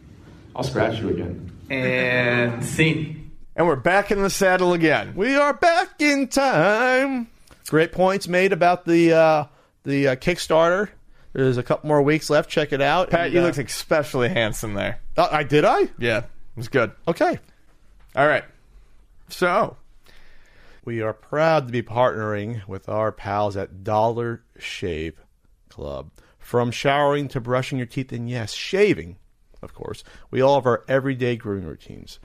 I'll scratch you again. And scene. And we're back in the saddle again. We are back in time. Great points made about the uh, the uh, Kickstarter. There's a couple more weeks left. Check it out. Pat, And, you uh, looked especially handsome there. uh, I did I? Yeah, it was good. Okay. All right. So, We are proud to be partnering with our pals at Dollar Shave Club. From showering to brushing your teeth, and yes, shaving, of course, we all have our everyday grooming routines.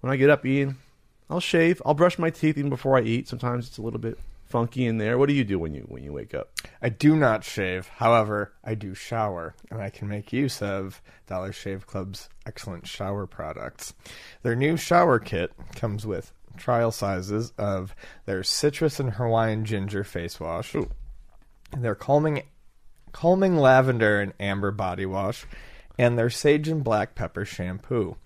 When I get up, Ian, I'll shave. I'll brush my teeth even before I eat. Sometimes it's a little bit funky in there. What do you do when you when you wake up? I do not shave. However, I do shower, and I can make use of Dollar Shave Club's excellent shower products. Their new shower kit comes with trial sizes of their citrus and Hawaiian ginger face wash, their calming calming lavender and amber body wash, and their sage and black pepper shampoo.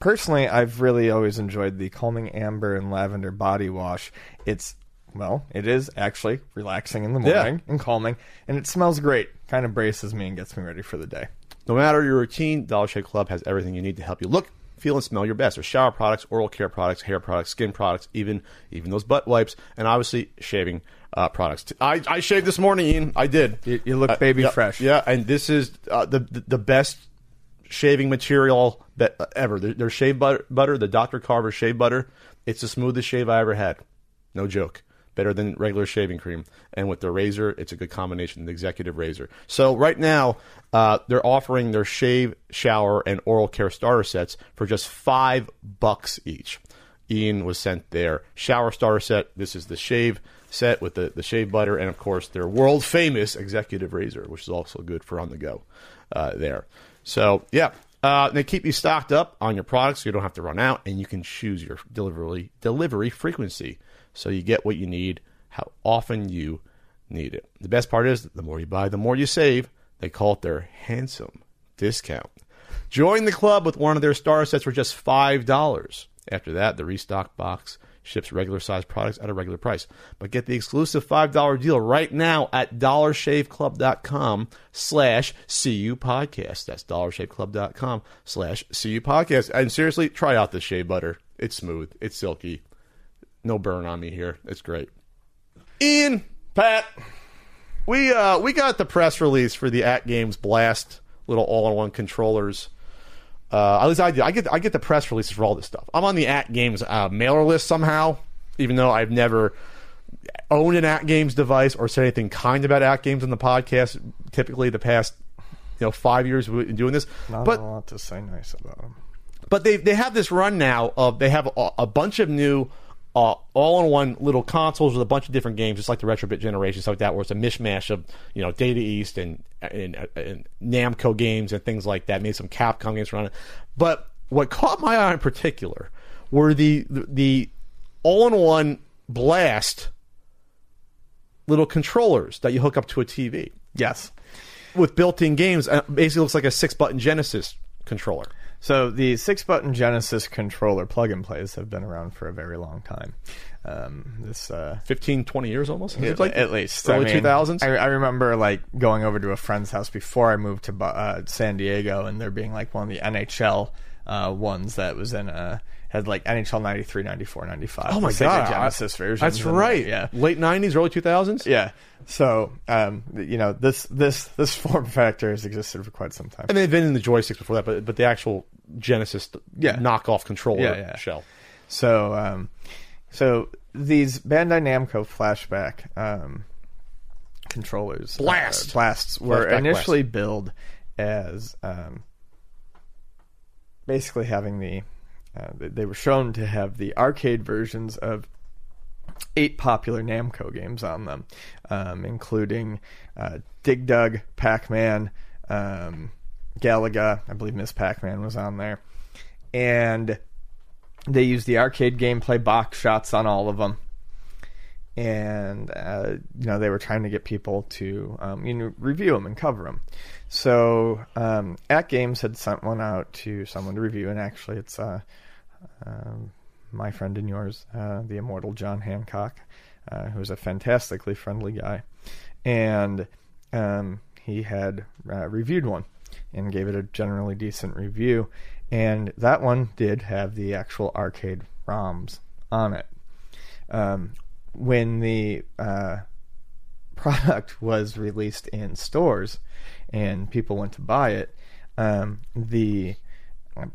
Personally, I've really always enjoyed the calming amber and lavender body wash. It's well, it is actually relaxing in the Yeah. morning and calming, and it smells great. Kind of braces me and gets me ready for the day. No matter your routine, Dollar Shave Club has everything you need to help you look, feel, and smell your best. There's shower products, oral care products, hair products, skin products, even even those butt wipes, and obviously shaving uh, products. I, I shaved this morning, Ian. I did. You, you look Uh, baby yeah, fresh. Yeah, and this is uh, the, the the best shaving material that uh, ever. Their, their shave butter, butter, the Dr. Carver shave butter. It's the smoothest shave I ever had. No joke. Better than regular shaving cream. And with the razor, it's a good combination, the executive razor. So right now, uh, they're offering their shave, shower, and oral care starter sets for just five bucks each. Ian was sent their shower starter set. This is the shave set with the, the shave butter and, of course, their world famous executive razor, which is also good for on the go uh, there. So, yeah. Uh, they keep you stocked up on your products so you don't have to run out, and you can choose your delivery delivery frequency so you get what you need, how often you need it. The best part is the more you buy, the more you save. They call it their handsome discount. Join the club with one of their star sets for just $5. After that, the restock box ships regular sized products at a regular price. But get the exclusive $5 deal right now at dollarshaveclub.com slash CU podcast. That's dollarshaveclub.com slash CU podcast. And seriously, try out the shave butter. It's smooth. It's silky. No burn on me here. It's great. Ian, Pat, we uh we got the press release for the At Games Blast little all-in-one controllers. Uh, at least I do. I get I get the press releases for all this stuff. I'm on the At Games uh, mailer list somehow, even though I've never owned an At Games device or said anything kind about At Games in the podcast. Typically, the past you know five years we've been doing this, Not but a lot to say nice about them. but they they have this run now of they have a, a bunch of new uh, all-in-one little consoles with a bunch of different games, just like the Retrobit generation, stuff like that, where it's a mishmash of you know Data East and and, and Namco games and things like that. Maybe some Capcom games around it. But what caught my eye in particular were the the, the all-in-one blast little controllers that you hook up to a TV Yes. with built-in games. Uh, basically, looks like a six-button Genesis controller. So the six button Genesis controller plug and plays have been around for a very long time. Um, this uh, 15, 20 years almost. It at, like at least early I mean, 2000s. I, I remember like going over to a friend's house before I moved to uh, San Diego, and there being like one of the NHL uh, ones that was in a had like NHL 93, 94, 95. Oh my god, Genesis version. That's right. Yeah. late '90s, early 2000s. Yeah. So, um, you know, this this this form factor has existed for quite some time. and they've been in the joysticks before that, but but the actual Genesis Yeah. knockoff controller Yeah, yeah. shell. So, um, so these Bandai Namco flashback um, controllers, Blast. uh, blasts, were Flashback initially billed as um, basically having the. Uh, they- were shown to have the arcade versions of eight popular Namco games on them, um, including uh, Dig Dug, Pac Man, um, Galaga. I believe Miss Pac Man was on there, and they used the arcade gameplay box shots on all of them. And uh, you know they were trying to get people to um, you know review them and cover them. So um, At Games had sent one out to someone to review, and actually it's uh, um, my friend and yours, uh, the immortal John Hancock, uh, who's a fantastically friendly guy, and um, he had uh, reviewed one and gave it a generally decent review, and that one did have the actual arcade ROMs on it. Um, when the uh, product was released in stores and people went to buy it, um, the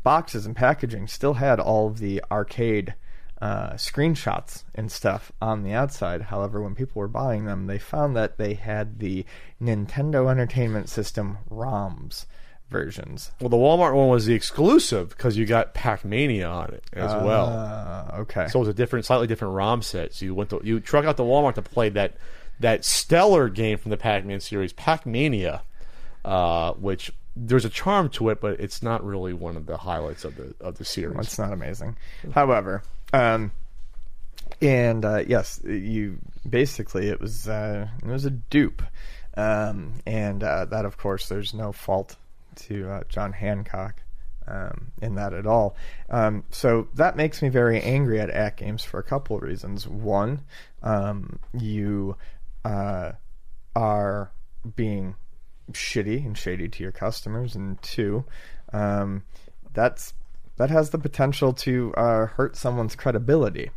boxes and packaging still had all the arcade uh, screenshots and stuff on the outside. However, when people were buying them, they found that they had the Nintendo Entertainment System ROMs versions. Well, the Walmart one was the exclusive because you got Pac Mania on it as well. Uh, okay. So it was a different, slightly different ROM set. So you went to you truck out to Walmart to play that that stellar game from the Pac-Man series, Pac Mania, uh, which there's a charm to it, but it's not really one of the highlights of the of the series. It's not amazing. However, um, and uh, yes, you basically it was uh, it was a dupe, um, and uh, that of course there's no fault to uh, John Hancock um, in that at all. Um, so that makes me very angry at At Games for a couple of reasons. One, um, you uh, are being shitty and shady to your customers, and two, um, that's that has the potential to uh, hurt someone's credibility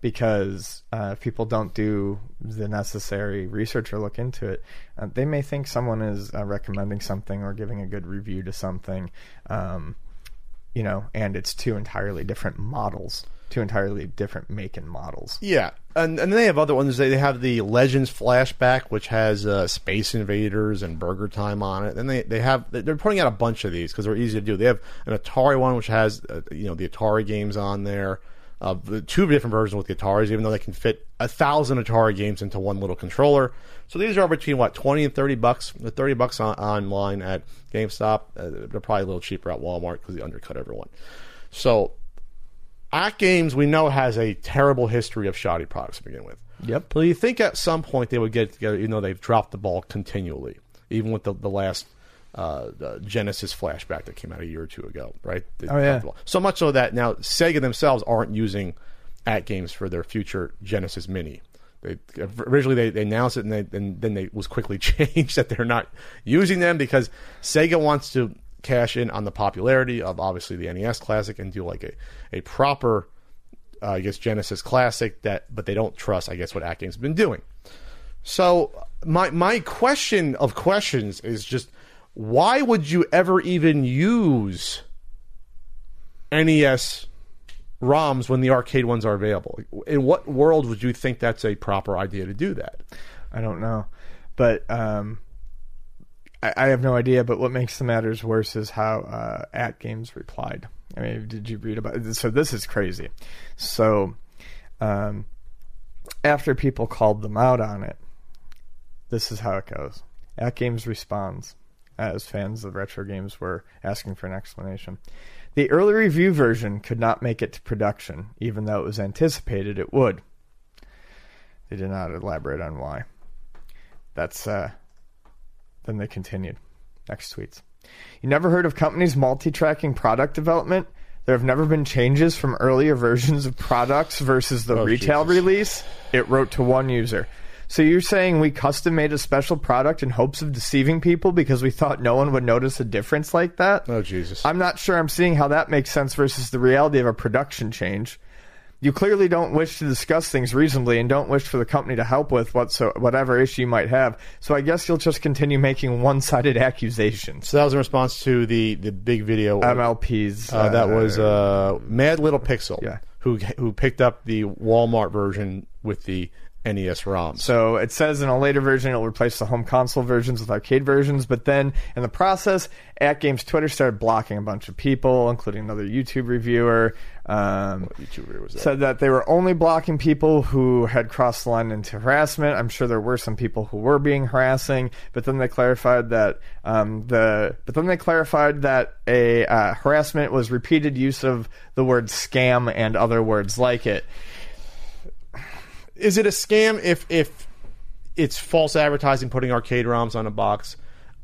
because uh, if people don't do the necessary research or look into it, uh, they may think someone is uh, recommending something or giving a good review to something, um, you know, and it's two entirely different models, two entirely different make and models. Yeah, and and they have other ones. They have the Legends flashback, which has uh, Space Invaders and Burger Time on it. And they they have they're putting out a bunch of these because they're easy to do. They have an Atari one, which has uh, you know the Atari games on there. Uh, the two different versions with Ataris, even though they can fit a thousand Atari games into one little controller. So these are between what twenty and thirty bucks. The thirty bucks on, online at GameStop. Uh, they're probably a little cheaper at Walmart because they undercut everyone. So at Games, we know has a terrible history of shoddy products to begin with. Yep. But you think at some point they would get together, even though they've dropped the ball continually, even with the, the last uh, the Genesis flashback that came out a year or two ago, right? They Oh, yeah. So much so that now Sega themselves aren't using at games for their future Genesis Mini. They originally they, they announced it and, they, and then they was quickly changed that they're not using them because Sega wants to cash in on the popularity of obviously the NES Classic and do like a, a proper uh, I guess Genesis Classic that but they don't trust I guess what At Games has been doing. So my my question of questions is just why would you ever even use NES ROMs when the arcade ones are available? In what world would you think that's a proper idea to do that? I don't know, but um, I, I have no idea. But what makes the matters worse is how uh, At Games replied. I mean, did you read about? So this is crazy. So um, after people called them out on it, this is how it goes. At Games responds, as fans of retro games were asking for an explanation. The early review version could not make it to production, even though it was anticipated it would. They did not elaborate on why. That's uh then they continued. Next tweets. You never heard of companies multi-tracking product development? There have never been changes from earlier versions of products versus the Oh, retail Jesus. release. It wrote to one user. So you're saying we custom made a special product in hopes of deceiving people because we thought no one would notice a difference like that? Oh Jesus! I'm not sure I'm seeing how that makes sense versus the reality of a production change. You clearly don't wish to discuss things reasonably and don't wish for the company to help with whatso- whatever issue you might have. So I guess you'll just continue making one-sided accusations. so that was in response to the the big video. MLPs. Uh, that was uh, Mad Little Pixel, Yeah. who who picked up the Walmart version with the NES. So it says in a later version it'll replace the home console versions with arcade versions, but then in the process, At Games Twitter started blocking a bunch of people, including another YouTube reviewer. Um, YouTuber was that? said that they were only blocking people who had crossed the line into harassment. I'm sure there were some people who were being harassing, but then they clarified that um, the but then they clarified that a uh, harassment was repeated use of the word scam and other words like it. Is it a scam if if it's false advertising putting arcade ROMs on a box?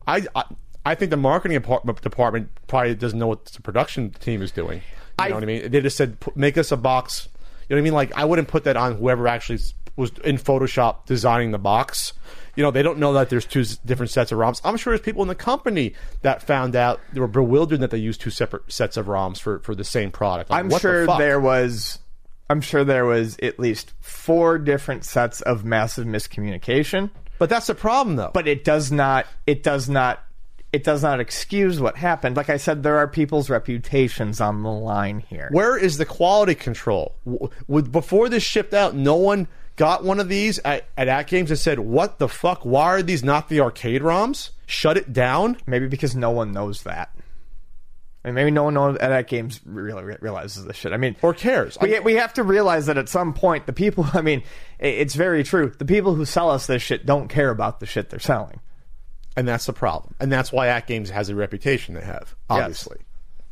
I I, I think the marketing department probably doesn't know what the production team is doing. You I- know what I mean? They just said make us a box. You know what I mean? Like I wouldn't put that on whoever actually was in Photoshop designing the box. You know, they don't know that there's two different sets of ROMs. I'm sure there's people in the company that found out they were bewildered that they used two separate sets of ROMs for, for the same product. Like, I'm the sure fuck? there was I'm sure there was at least four different sets of massive miscommunication, But that's the problem, though. but it does not it does not it does not excuse what happened. Like I said, there are people's reputations on the line here. Where is the quality control? With before this shipped out, no one got one of these at, at At Games and said, "What the fuck? Why are these not the arcade ROMs? Shut it down." Maybe because no one knows that. I mean, maybe no one knows at that games really realizes this shit. I mean, Or cares? we, we have to realize that at some point, the people. I mean, it's very true. The people who sell us this shit don't care about the shit they're selling. and that's the problem, and that's why At Games has a reputation they have. Obviously,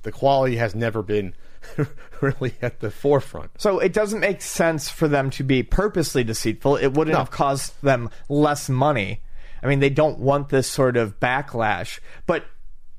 the quality has never been really at the forefront. So it doesn't make sense for them to be purposely deceitful. It wouldn't No. have cost them less money. I mean, they don't want this sort of backlash, but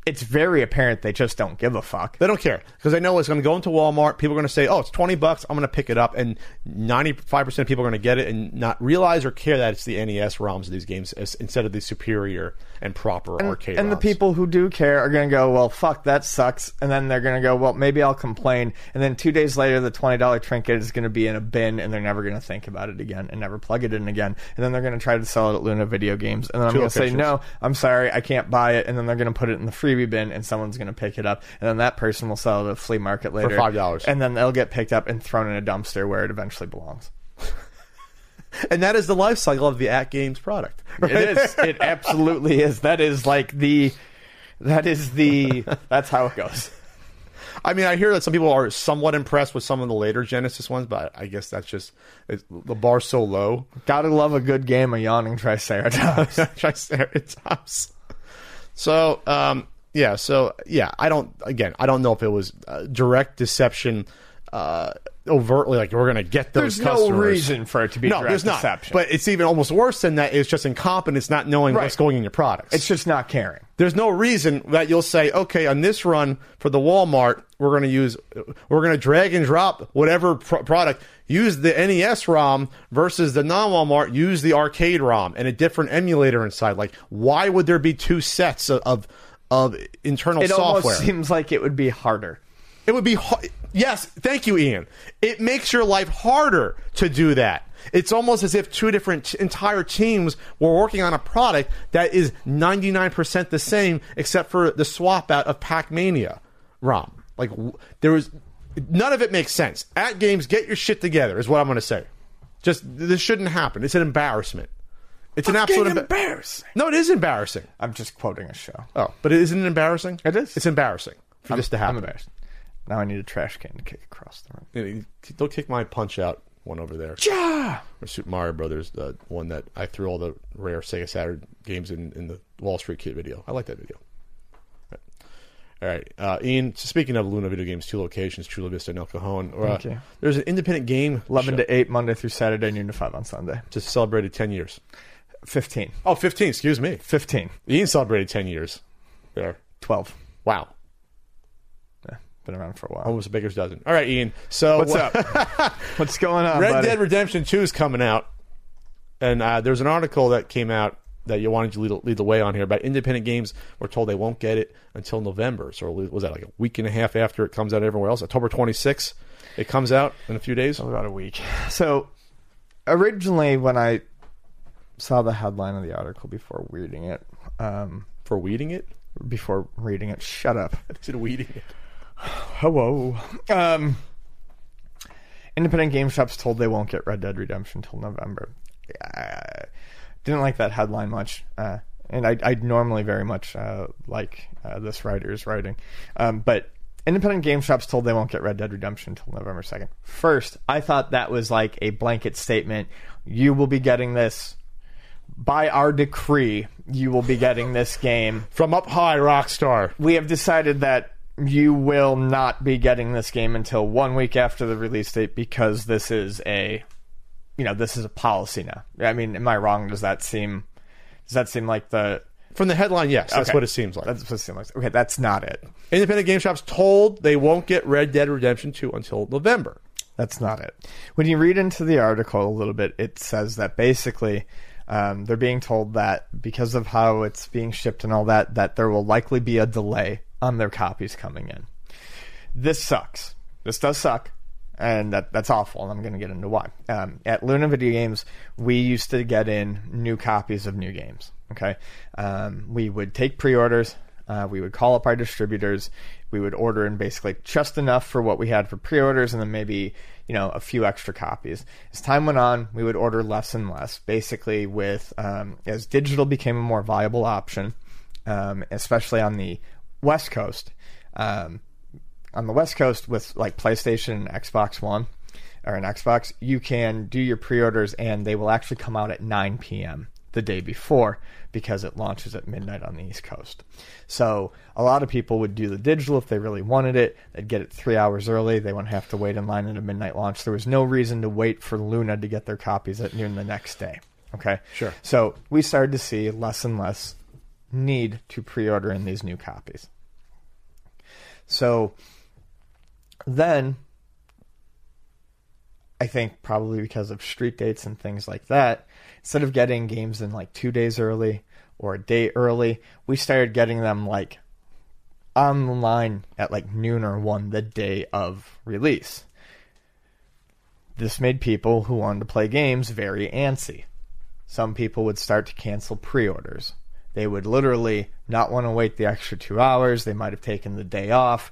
it's very apparent they just don't give a fuck. They don't care because they know it's going to go into Walmart. People are going to say, "Oh, it's twenty bucks. I'm going to pick it up," and ninety five percent of people are going to get it and not realize or care that it's the NES ROMs of these games as, instead of the superior and proper arcade. and the people who do care are going to go, well, fuck, that sucks. And then they're going to go, well, maybe I'll complain. And then two days later, the $20 trinket is going to be in a bin and they're never going to think about it again and never plug it in again. And then they're going to try to sell it at Luna Video Games. And then I'm going to say, no, I'm sorry, I can't buy it. And then they're going to put it in the freebie bin and someone's going to pick it up. And then that person will sell it at a flea market later. For $5. And then they'll get picked up and thrown in a dumpster where it eventually belongs. and that is the life cycle of the At Games product. It is. It absolutely is. That is like the. That is the. That's how it goes. I mean, I hear that some people are somewhat impressed with some of the later Genesis ones, but I guess that's just it's, the bar's so low. Gotta love a good game of yawning Triceratops. Triceratops. So, um, yeah, so yeah, I don't. Again, I don't know if it was uh, direct deception, uh, overtly like we're going to get those. There's no reason for it to be no, direct there's not. deception. But it's even almost worse than that. It's just incompetence, not knowing Right. what's going in your products. it's just not caring. There's no reason that you'll say, okay, on this run for the Walmart, we're going to use, we're going to drag and drop whatever pro- product, use the NES ROM versus the non Walmart, use the arcade ROM and a different emulator inside. Like, why would there be two sets of, of, of internal It software? almost seems like it would be harder. It would be har- yes. Thank you, Ian. It makes your life harder to do that. It's almost as if two different t- entire teams were working on a product that is 99% the same, except for the swap out of Pac Mania ROM. Like w- there was none of it makes sense. At games, get your shit together. Is what I'm going to say. Just this shouldn't happen. It's an embarrassment. It's an absolute emba- embarrassing. No, it is embarrassing. I'm just quoting a show. Oh, but isn't it embarrassing? It is. It's embarrassing for this to happen. I'm embarrassed. Now I need a trash can to kick across the room. You know, Don't kick my punch out one over there. Yeah. Or Super Mario Brothers, the one that I threw all the rare Sega Saturn games in, in the Wall Street Kid video. I like that video. All right, uh, Ian. So speaking of Luna video games, two locations: Chula Vista and El Cajon. Uh, Thank you. There's an independent game 11 show to 8 Monday through Saturday, noon to 5 on Sunday. just celebrated 10 years. 15. Oh, 15, Excuse me. 15. Ian celebrated 10 years. There. 12. Wow. Yeah, been around for a while. Almost a baker's dozen. All right, Ian. So What's up? What's going on, Red buddy? Dead Redemption 2 is coming out. And uh, there's an article that came out that you wanted to lead, lead the way on here about independent games. We're told they won't get it until November. So was that like a week and a half after it comes out everywhere else? October 26th, it comes out in a few days. about a week. So, originally, when I saw the headline of the article before reading it, um, For weeding it? before reading it, shut up. Is it weeding it? Hello. Um, independent game shops told they won't get Red Dead Redemption till November. I didn't like that headline much, uh, and I, I normally very much uh, like uh, this writer's writing, um, but. Independent game shops told they won't get Red Dead Redemption until November 2nd. First, I thought that was like a blanket statement. You will be getting this by our decree. You will be getting this game From up high, Rockstar. we have decided that you will not be getting this game until one week after the release date because this is a you know this is a policy now i mean am i wrong does that seem does that seem like the From the headline, yes. That's what it seems like. that's what it seems like okay that's not it Independent game shops told they won't get Red Dead Redemption 2 until November. That's not it. When you read into the article a little bit, it says that basically um, they're being told that because of how it's being shipped and all that, that there will likely be a delay on their copies coming in. This sucks. This does suck. And that, that's awful, and I'm going to get into why. Um, at Luna Video Games, we used to get in new copies of new games. Okay, um, we would take pre-orders, uh, we would call up our distributors. We would order in basically just enough for what we had for pre-orders, and then maybe you know a few extra copies. As time went on, we would order less and less. Basically, with um, as digital became a more viable option, um, especially on the West Coast. Um, on the West Coast, with like PlayStation and Xbox One or an Xbox, you can do your pre-orders, and they will actually come out at 9 p.m. the day before because it launches at midnight on the East Coast. So a lot of people would do the digital if they really wanted it. They'd get it three hours early. They wouldn't have to wait in line at a midnight launch. There was no reason to wait for Luna to get their copies at noon the next day. Okay. Sure. So we started to see less and less need to pre-order in these new copies. So then I think probably because of street dates and things like that, instead of getting games in like two days early or a day early, we started getting them like online at like noon or one the day of release. This made people who wanted to play games very antsy. Some people would start to cancel pre orders. They would literally not want to wait the extra two hours. They might have taken the day off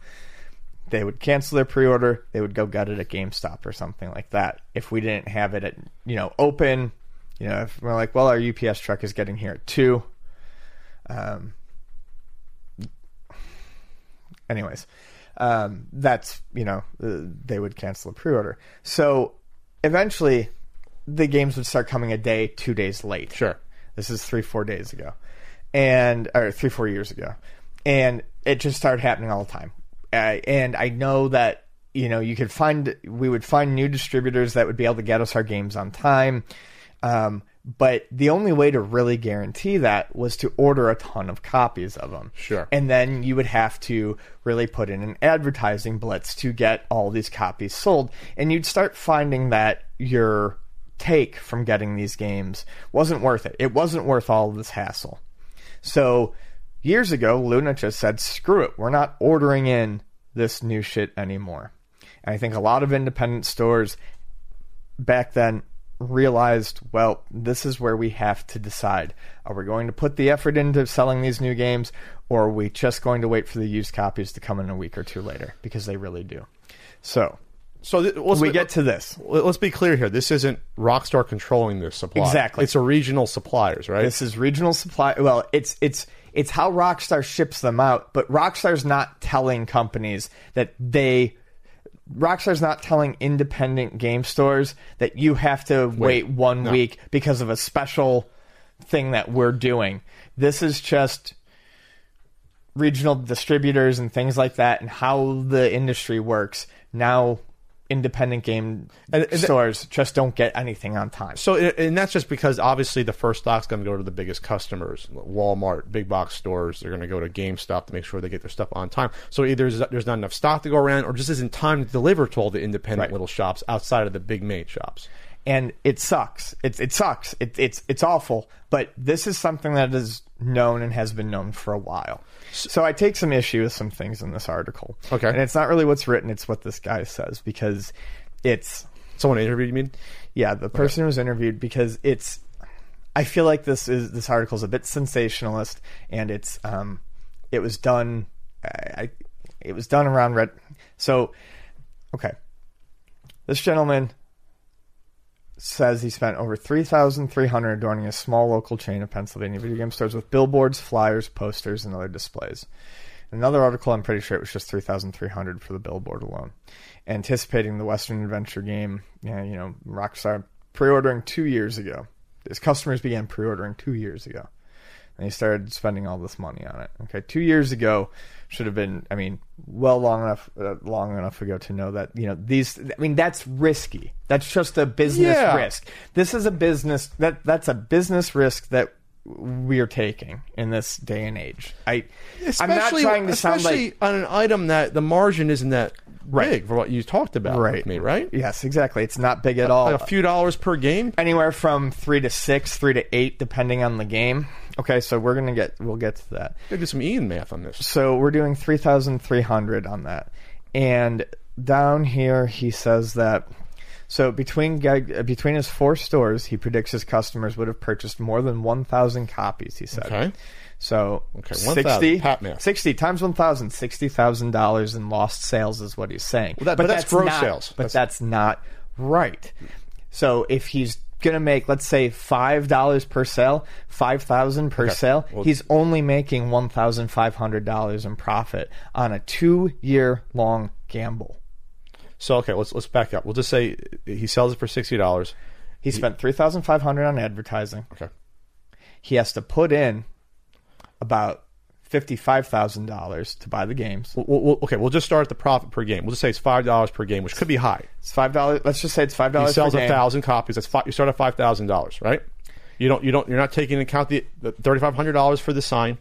they would cancel their pre-order they would go get it at gamestop or something like that if we didn't have it at you know open you know if we're like well our ups truck is getting here at 2 um anyways um, that's you know uh, they would cancel the pre-order. So eventually, the games would start coming a day, two days late. Sure. This is three, four days ago, and or three, four years ago, and it just started happening all the time. Uh, and I know that you know you could find we would find new distributors that would be able to get us our games on time. Um, but the only way to really guarantee that was to order a ton of copies of them. Sure. And then you would have to really put in an advertising blitz to get all these copies sold. And you'd start finding that your take from getting these games wasn't worth it. It wasn't worth all of this hassle. So years ago, Luna just said, screw it. We're not ordering in this new shit anymore. And I think a lot of independent stores back then realized, well, this is where we have to decide. Are we going to put the effort into selling these new games, or are we just going to wait for the used copies to come in a week or two later? Because they really do. So So th- we be- get to this. Let's be clear here. This isn't Rockstar controlling this supply. Exactly. It's a regional suppliers, right? This is regional supply. Well, it's it's it's how Rockstar ships them out, but Rockstar's not telling companies that they. Rockstar's not telling independent game stores that you have to wait, one no. week because of a special thing that we're doing. This is just regional distributors and things like that and how the industry works. Now independent game And- stores just don't get anything on time. So, and that's just because obviously the first stock's going to go to the biggest customers, Walmart, big box stores. They're going to go to GameStop to make sure they get their stuff on time. So either there's, there's not enough stock to go around, or just isn't time to deliver to all the independent Right. little shops outside of the big main shops. and it sucks. It it sucks. It, it's it's awful. But this is something that is known and has been known for a while. So I take some issue with some things in this article. Okay. and it's not really what's written; it's what this guy says because it's Someone interviewed you mean? yeah the person who was interviewed because it's. I feel like this is this article is a bit sensationalist, and it's um, it was done. I, I it was done around red. So, okay, this gentleman says he spent over 3300 adorning a small local chain of Pennsylvania video game stores with billboards, flyers, posters, and other displays. Another article, I'm pretty sure it was just 3300 for the billboard alone. Anticipating the Western Adventure game, you know, Rockstar pre-ordering two years ago. His customers began pre-ordering two years ago. And he started spending all this money on it. Okay, two years ago should have been, I mean, well long enough, uh, long enough ago to know that you know these. I mean, that's risky. That's just a business Yeah. risk. This is a business that that's a business risk that we are taking in this day and age. I, I'm not trying to sound especially like on an item that the margin isn't that Right. big for what you talked about right, with me, right? Yes, exactly. It's not big at all. Like a few dollars per game. anywhere from three to six, three to eight, depending on the game. Okay, so we're gonna get we'll get to that. Gotta do some Ian math on this. So we're doing three thousand three hundred on that, and down here he says that. So between uh, between his four stores, he predicts his customers would have purchased more than one thousand copies. He said. Okay. So Okay, 1,000, 60, pat math. 60 times 1,000, $60,000 in lost sales is what he's saying. Well, that- but that's gross not- sales. But That's- that's, not right. So if he's going to make, let's say, $5 per sale, 5000 per sale, well- he's only making $1,500 in profit on a two year long gamble. So okay, let's let's back up. We'll just say he sells it for sixty dollars. He spent 3500 on advertising. Okay. He has to put in about $55,000 to buy the games. We'll, we'll, okay, we'll just start at the profit per game. We'll just say it's five dollars per game, which could be high. It's $5. Let's just say it's $5 He sells a game. thousand copies. That's five, you start at five thousand dollars, right? You don't you don't you're not taking into account the, the thirty five hundred dollars for the sign,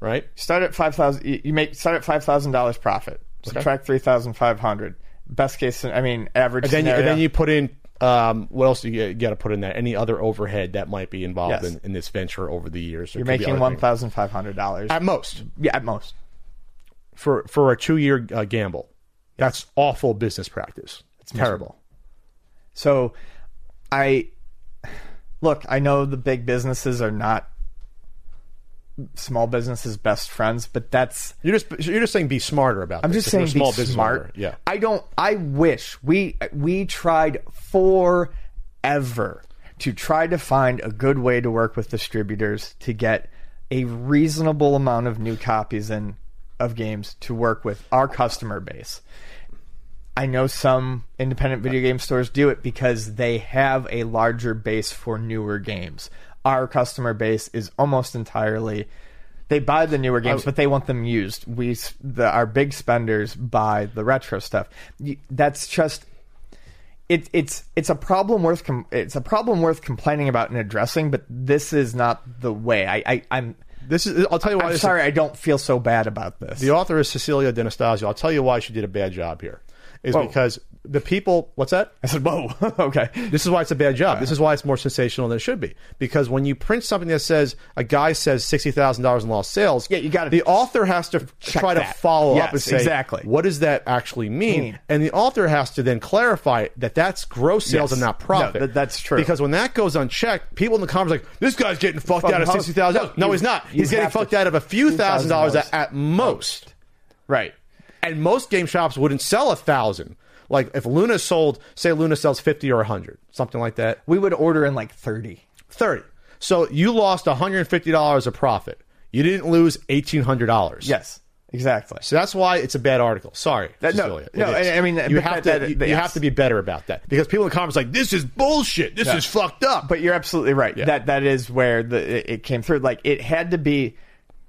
right? Start at five thousand. You you make start at five thousand dollars profit. Subtract three thousand five hundred. Best case, I mean, average. And then you, and then you put in um, what else do you got to put in there? Any other overhead that might be involved Yes. in, in this venture over the years? There you're could be making other one things. thousand five hundred dollars. at most Yeah, at most. for for a two year uh, gamble. That's awful business practice. It's terrible. So, I look. I know the big businesses are not small businesses' best friends, but that's You're just you're just saying be smarter about. I'm this. just saying small be business smart. owner. Yeah. I don't I wish we we tried forever to try to find a good way to work with distributors to get a reasonable amount of new copies in of games to work with our customer base. I know some independent video game stores do it because they have a larger base for newer games. Our customer base is almost entirely they buy the newer games, but they want them used. We the our big spenders buy the retro stuff. That's just it, it's it's a problem worth com- it's a problem worth complaining about and addressing. But this is not the way. I, I I'm This is. I'll tell you why. I'm is- sorry. I don't feel so bad about this. The author is Cecilia D'Anastasio. I'll tell you why she did a bad job here. Is Whoa. because the people. What's that? I said, "Whoa, okay." This is why it's a bad job. This is why it's more sensational than it should be. Because when you print something that says a guy says sixty thousand dollars in lost sales, Yeah, you gotta the author has to try to that. follow up Yes, and say exactly. what does that actually mean? And the author has to then clarify that that's gross sales Yes. and not profit. No, that- that's true. Because when that goes unchecked, people in the comments are like this guy's getting fucked out of sixty thousand. No, No, he's not. He's getting have to- fucked out of a few thousand dollars $2,000 at, at most. Right. And most game shops wouldn't sell a thousand. Like if Luna sold, say Luna sells fifty or hundred, something like that. We would order in like thirty. 30. So you lost $150 of profit. You didn't lose $1,800. Yes, exactly. So that's why it's a bad article. Sorry, That- no, Cecilia. No. I- I mean, you have that- to that- you, you yes. have to be better about that because people in the comments are like this is bullshit. This is fucked up. But you're absolutely right. Yeah. That that is where the it, it came through. Like it had to be.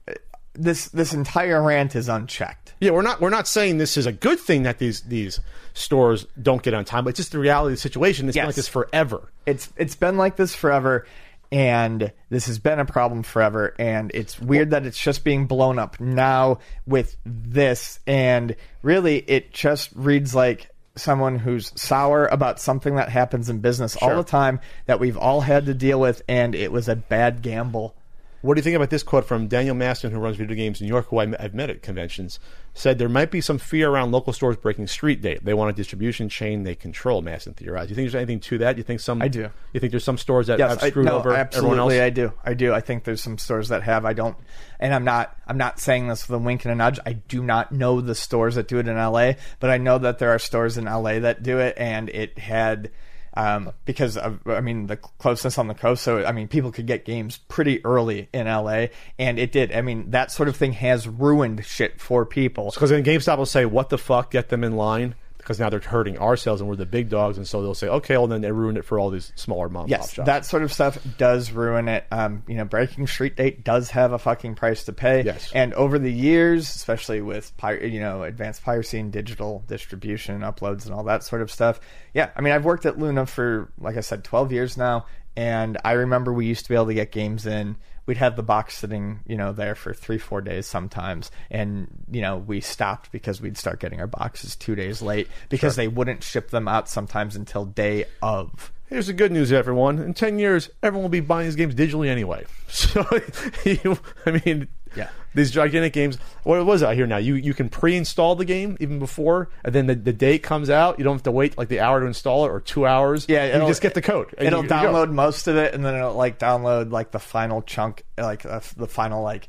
uh, This this entire rant is unchecked. Yeah, we're not we're not saying this is a good thing that these these stores don't get on time, but it's just the reality of the situation. It's been like this forever. It's it's been like this forever, and this has been a problem forever. And it's weird that it's just being blown up now with this. And really, it just reads like someone who's sour about something that happens in business all the time that we've all had to deal with, and it was a bad gamble. What do you think about this quote from Daniel Maston, who runs video games in New York, who I- I've met at conventions? Said there might be some fear around local stores breaking street date. They want a distribution chain they control. Maston theorized. Do you think there's anything to that? Do You think some? I do. You think there's some stores that Yes, have I, screwed no, over absolutely, everyone else? I do. I do. I think there's some stores that have. I don't, and I'm not. I'm not saying this with a wink and a nudge. I do not know the stores that do it in LA, but I know that there are stores in LA that do it, and it had. Um, because of, I mean the closeness on the coast, so I mean people could get games pretty early in LA, and it did. I mean that sort of thing has ruined shit for people. Because then GameStop will say, "What the fuck? Get them in line." Because now they're hurting our sales, and we're the big dogs, and so they'll say, "Okay, well then they ruined it for all these smaller mom Yes, shops." that sort of stuff does ruin it. Um, you know, breaking street date does have a fucking price to pay. Yes. and over the years, especially with pir- you know advanced piracy and digital distribution, uploads, and all that sort of stuff. Yeah, I mean, I've worked at Luna for like I said, twelve years now, and I remember we used to be able to get games in. We'd have the box sitting, you know, there for three, four days sometimes, and you know, we stopped because we'd start getting our boxes two days late because they wouldn't ship them out sometimes until day of. Here's the good news, everyone. In 10 years, everyone will be buying these games digitally anyway. So, you, I mean, Yeah. these gigantic games. What was it I hear now? You you can pre-install the game even before, and then the, the day it comes out, you don't have to wait like the hour to install it or two hours. Yeah, you just get the code. It'll you- you download most of it, and then it'll like download like the final chunk, like uh, the final like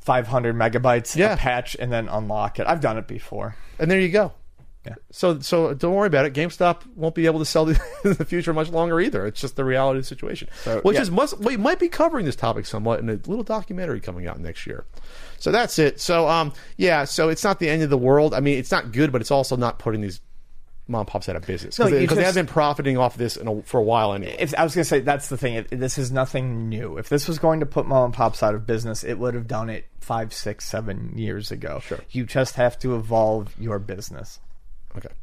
500 megabytes Yeah. a patch, and then unlock it. I've done it before. and there you go. Yeah. So so don't worry about it. GameStop won't be able to sell these in the future much longer either. It's just the reality of the situation. So, Which yeah. is must we might be covering this topic somewhat in a little documentary coming out next year. So that's it. So um yeah, so it's not the end of the world. I mean, it's not good, but it's also not putting these mom and pops out of business because you they, they have been profiting off this in a, for a while anyway. If I was gonna say that's the thing, it, this is nothing new. If this was going to put mom and pops out of business, it would have done it five, six, seven years ago. Sure. You just have to evolve your business. Okay.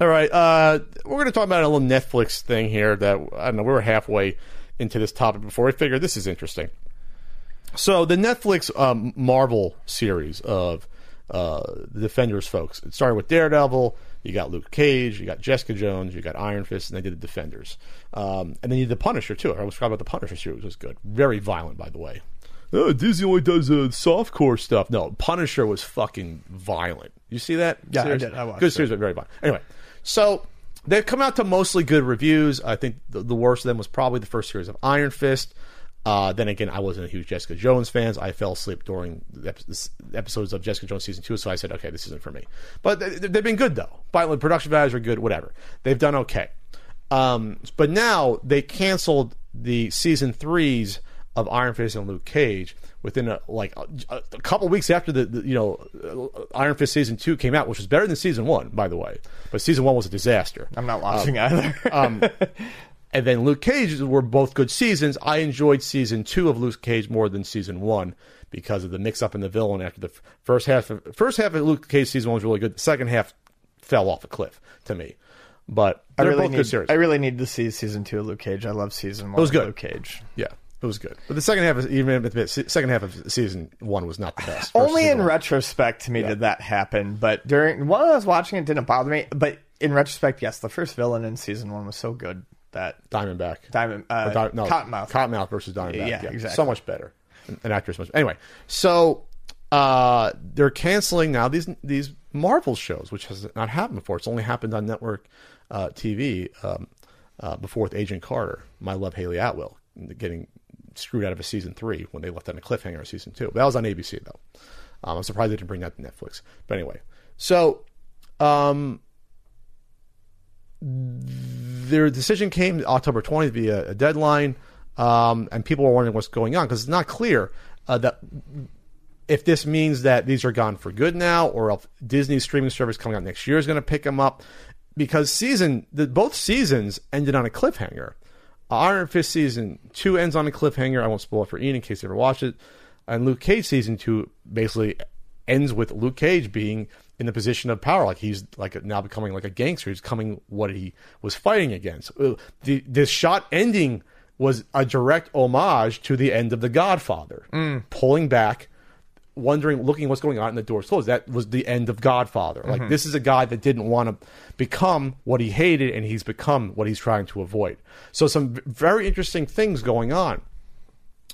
All right. Uh, we're going to talk about a little Netflix thing here that, I don't know, we were halfway into this topic before. I figured this is interesting. So, the Netflix um, Marvel series of uh, the Defenders folks, it started with Daredevil. You got Luke Cage, you got Jessica Jones, you got Iron Fist, and they did the Defenders. Um, and then you did the Punisher, too. I was talking about the Punisher series, was good. Very violent, by the way. Oh, Disney only does uh, softcore stuff. No, Punisher was fucking violent. You see that? Yeah, I did. I watched Good it. series, but very fun. Anyway, so they've come out to mostly good reviews. I think the, the worst of them was probably the first series of Iron Fist. Uh, then again, I wasn't a huge Jessica Jones fan. I fell asleep during the episodes of Jessica Jones season two, so I said, okay, this isn't for me. But they, they've been good though. Violent production values are good. Whatever. They've done okay. Um, but now they canceled the season threes of Iron Fist and Luke Cage within a, like a, a couple weeks after the, the you know uh, Iron Fist season two came out, which was better than season one, by the way. But season one was a disaster. I'm not watching either. Um, and then Luke Cage were both good seasons. I enjoyed season two of Luke Cage more than season one because of the mix up in the villain. After the first half, of, first half of Luke Cage season one was really good. The second half fell off a cliff to me. But I really both need. good series. I really need to see season two of Luke Cage. I love season one. It was of good. Luke Cage. yeah, it was good. But the second half, of, even the second half of season one was not the best. Only in one. retrospect to me did that happen. But during while I was watching it, it didn't bother me. But in retrospect, yes, the first villain in season one was so good that Diamondback. Diamond uh, Di- no, Cottonmouth. Cottonmouth versus Diamondback. Yeah, exactly. So much better. An- An actress much. Anyway, so uh, they're canceling now these these Marvel shows, which has not happened before. It's only happened on network uh, TV um, uh, before with Agent Carter. My love, Hayley Atwell, getting screwed out of a season three when they left on a cliffhanger of season two. That was on ABC though. Um, I'm surprised they didn't bring that to Netflix. But anyway, so um, their decision came October 20th via a deadline, um, and people were wondering what's going on because it's not clear uh, that if this means that these are gone for good now, or if Disney's streaming service coming out next year is going to pick them up, because season the, both seasons ended on a cliffhanger. Iron Fist season two ends on a cliffhanger. I won't spoil it for Ian in case you ever watched it. And Luke Cage season two basically ends with Luke Cage being in the position of power, like he's like now becoming like a gangster. He's coming what he was fighting against. Uh, The this shot ending was a direct homage to the end of The Godfather, pulling back wondering, looking what's going on, and the door's closed. That was the end of Godfather. Like this is a guy that didn't want to become what he hated, and he's become what he's trying to avoid. So some very interesting things going on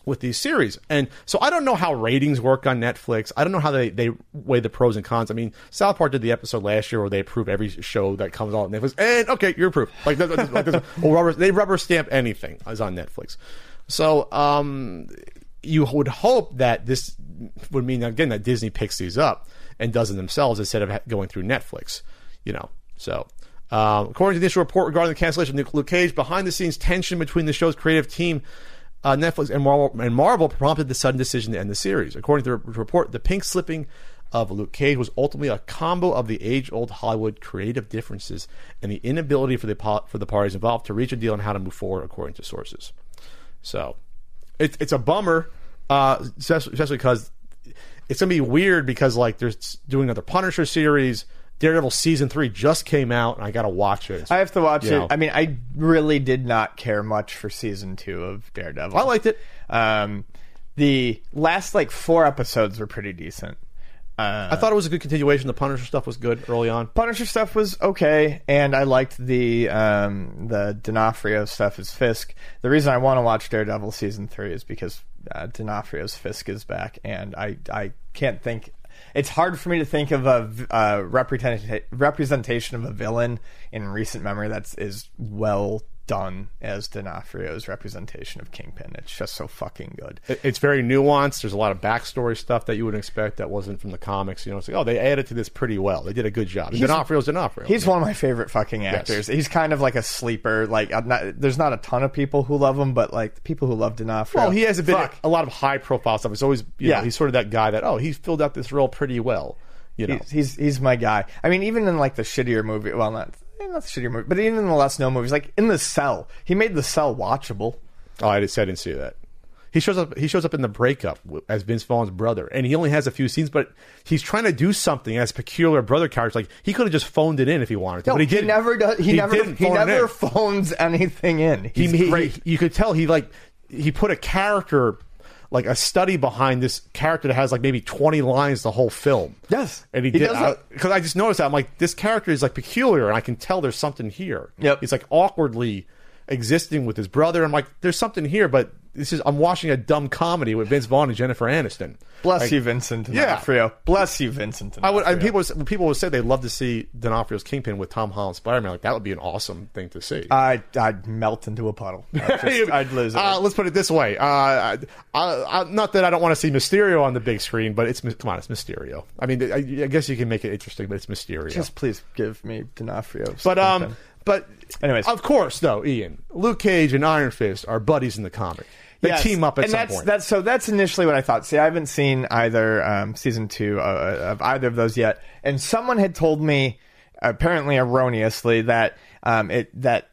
with these series. And so I don't know how ratings work on Netflix. I don't know how they, they weigh the pros and cons. I mean, South Park did the episode last year where they approve every show that comes on Netflix. And okay, you're approved. Like, like rubber, they rubber stamp anything is on Netflix. So um, you would hope that this would mean again that Disney picks these up and does it themselves instead of going through Netflix. You know, so. Um, according to the initial report regarding the cancellation of Luke Cage, behind the scenes tension between the show's creative team uh, Netflix and Marvel, and Marvel prompted the sudden decision to end the series. According to the report, the pink slipping of Luke Cage was ultimately a combo of the age-old Hollywood creative differences and the inability for the for the parties involved to reach a deal on how to move forward, according to sources. So, it's it's a bummer, uh, especially because it's gonna be weird because like they're doing another Punisher series. Daredevil season three just came out, and I gotta watch it. I have to watch You it. know. I mean, I really did not care much for season two of Daredevil. I liked it. Um, the last like four episodes were pretty decent. Uh, I thought it was a good continuation. The Punisher stuff was good early on. Punisher stuff was okay, and I liked the um, the D'Onofrio stuff as Fisk. The reason I want to watch Daredevil season three is because uh, D'Onofrio's Fisk is back, and I I can't think. It's hard for me to think of a uh, representa- representation of a villain in recent memory that's is well done as D'Onofrio's representation of Kingpin. It's just so fucking good. It's very nuanced. There's a lot of backstory stuff that you would expect that wasn't from the comics. You know, it's like, oh, they added to this pretty well. They did a good job. And D'Onofrio's D'Onofrio. He's one of my favorite fucking actors. He's kind of like a sleeper. Like, not, there's not a ton of people who love him, but like the people who love D'Onofrio. well, he has a bit, Fuck. a lot of high profile stuff. It's always, you Yeah. know, he's sort of that guy that, oh, he filled out this role pretty well. You know, He's, he's he's my guy. I mean, even in like the shittier movie, well, not not the shittier movie, but even in the less known movies, like in the Cell, he made the Cell watchable. oh, I didn't, I didn't see that. He shows up. He shows up in the breakup as Vince Vaughn's brother, and he only has a few scenes, but he's trying to do something as peculiar brother character. Like he could have just phoned it in if he wanted to, No, but he he didn't. never does. He, never didn't he phone never phones anything in. he, He's he- great. he- you could tell he like he put a character like a study behind this character that has like maybe 20 lines the whole film. Yes. and he, He did because I, just noticed that. I'm like this character is like peculiar and i can tell there's something here. Yep. he's like awkwardly existing with his brother. I'm like there's something here but this is i'm watching a dumb comedy with vince vaughn and jennifer aniston Bless Like, you, Vincent Yeah. D'Onofrio. Bless you, Vincent. I would. D'Onofrio. And people, would- people would say they'd love to see D'Onofrio's Kingpin with Tom Holland Spider-Man. Like that would be an awesome thing to see. I'd, I'd melt into a puddle. I'd, just, I'd lose it. Uh, let's put it this way. Uh, I, I, not that I don't want to see Mysterio on the big screen, but it's come on, it's Mysterio. I mean, I, I guess you can make it interesting, but it's Mysterio. just please give me D'Onofrio. but um, Kingpin. But Anyways. of course, though, Ian, Luke Cage and Iron Fist are buddies in the comic. They Yes, team up at and some that's, point. That's so. That's initially what I thought. See, I haven't seen either um, season two uh, of either of those yet, and someone had told me, apparently erroneously, that um, it that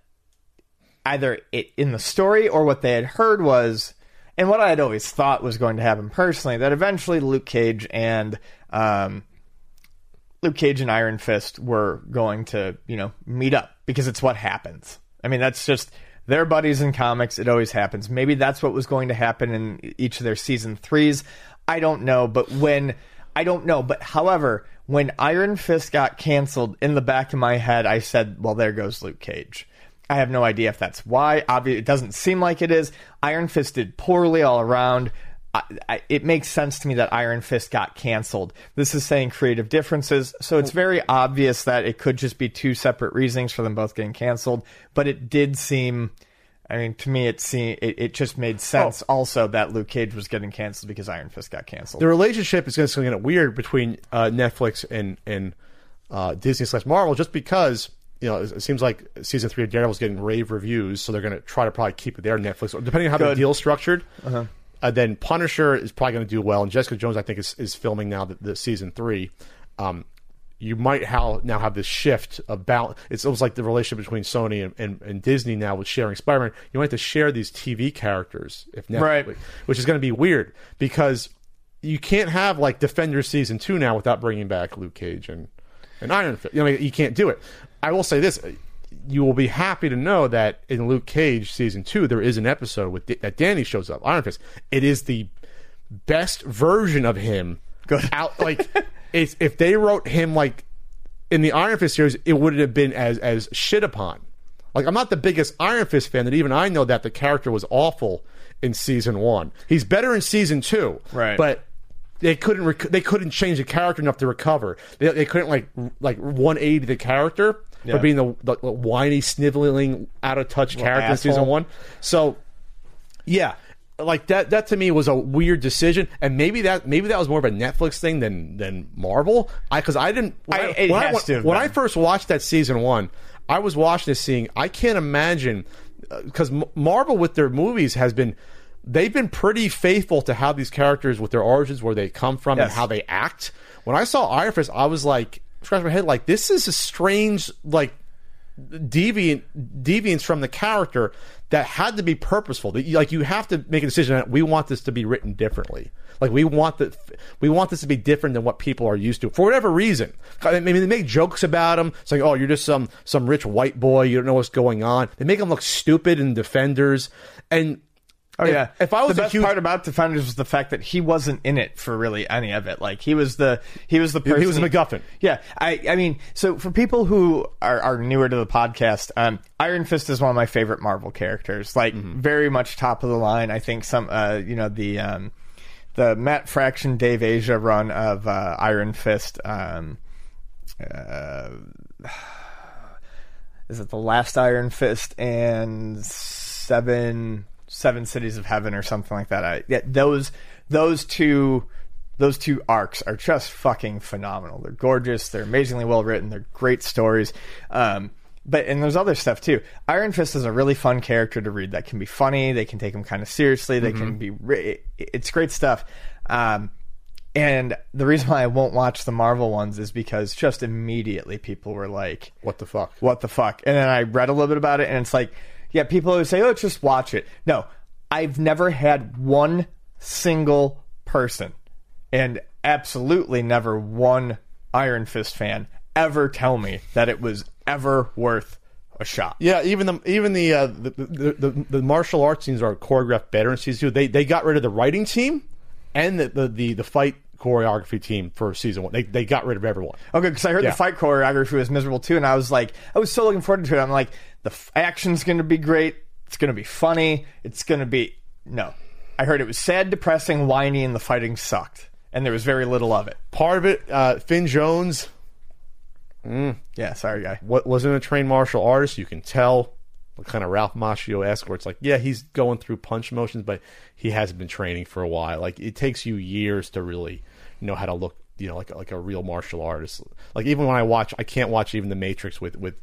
either it in the story or what they had heard was, and what I had always thought was going to happen personally, that eventually Luke Cage and um, Luke Cage and Iron Fist were going to, you know, meet up because it's what happens. I mean, that's just they're buddies in comics. It always happens. Maybe that's what was going to happen in each of their season threes. I don't know, but when I don't know, but however, when Iron Fist got canceled, in the back of my head, I said, "Well, there goes Luke Cage." I have no idea if that's why. Obviously, it doesn't seem like it is. Iron Fist did poorly all around. I, I, it makes sense to me that Iron Fist got canceled. This is saying creative differences, so it's very obvious that it could just be two separate reasons for them both getting canceled. But it did seem, I mean, to me, it seemed it, it just made sense also that Luke Cage was getting canceled because Iron Fist got canceled. the relationship is going to get weird between uh, Netflix and and uh, Disney slash Marvel, just because you know it, seems like season three of Daredevil is getting rave reviews, so they're going to try to probably keep it there. Netflix, or depending on how the Good. deal's structured. Uh, then Punisher is probably going to do well, and Jessica Jones, I think, is, is filming now the, the season three. Um, you might how now have this shift of balance. It's almost like the relationship between Sony and, and, and Disney now with sharing Spider-Man. You might have to share these TV characters if Netflix, Right. which is going to be weird because you can't have like Defenders season two now without bringing back Luke Cage and and Iron Fist. You know, you can't do it. I will say this: you will be happy to know that in Luke Cage season two there is an episode with that Danny shows up, Iron Fist. It is the best version of him. Good. Out like it's, if they wrote him like in the Iron Fist series, it wouldn't have been as as shit upon. Like I'm not the biggest Iron Fist fan, that even I know that the character was awful in season one. He's better in season two, Right. But they couldn't rec- they couldn't change the character enough to recover. They, they couldn't like r- like 180 the character Yeah. for being the, the, the whiny, sniveling, out of touch character in season one. So yeah, like that. That to me was a weird decision, and maybe that maybe that was more of a Netflix thing than than Marvel. I because I didn't. When I- I, it when, has I, to when. I first watched that season one, I was watching this, seeing I can't imagine uh, because Marvel with their movies has been. They've been pretty faithful to how these characters, with their origins, where they come from, and how they act. When I saw Iron Fist, I was like, scratch my head, like this is a strange, like deviant deviance from the character that had to be purposeful. That Like you have to make a decision that we want this to be written differently. Like we want that we want this to be different than what people are used to for whatever reason. I mean, they make jokes about him, saying, "Oh, you're just some some rich white boy. You don't know what's going on." They make him look stupid in Defenders, and Oh if- yeah. if I was the best huge- part about Defenders was the fact that he wasn't in it for really any of it. Like he was the he was the person. he was a MacGuffin. Yeah, I I mean, so for people who are, are newer to the podcast, um, Iron Fist is one of my favorite Marvel characters. Like Mm-hmm. very much top of the line. I think some uh you know the um the Matt Fraction Dave Aja run of uh, Iron Fist um uh, is it the last Iron Fist and seven seven cities of heaven or something like that. I, yeah, those those two those two arcs are just fucking phenomenal. They're gorgeous. They're amazingly well written. They're great stories. Um, but and there's other stuff too. Iron Fist is a really fun character to read. That can be funny. They can take him kind of seriously. They can be. It's great stuff. Um, and the reason why I won't watch the Marvel ones is because just immediately people were like, what the fuck? what the fuck? And then I read a little bit about it, and it's like, yeah, people always say, oh, just watch it. No, I've never had one single person, and absolutely never one Iron Fist fan ever tell me that it was ever worth a shot. Yeah, even the even the uh, the, the, the the martial arts scenes are choreographed better in season two. They they got rid of the writing team and the the the, the fight choreography team for season one. They they got rid of everyone. Okay, because I heard Yeah. the fight choreography was miserable too, and I was like, I was so looking forward to it. I'm like, the f- action's going to be great. It's going to be funny. It's going to be no. I heard it was sad, depressing, whiny, and the fighting sucked, and there was very little of it. Part of it, uh, Finn Jones Yeah, sorry, guy. what wasn't a trained martial artist. You can tell, kind of Ralph Macchio esque, where it's like, yeah, he's going through punch motions, but he hasn't been training for a while. Like it takes you years to really know how to look, you know, like like a real martial artist. Like even when I watch, I can't watch even The Matrix with with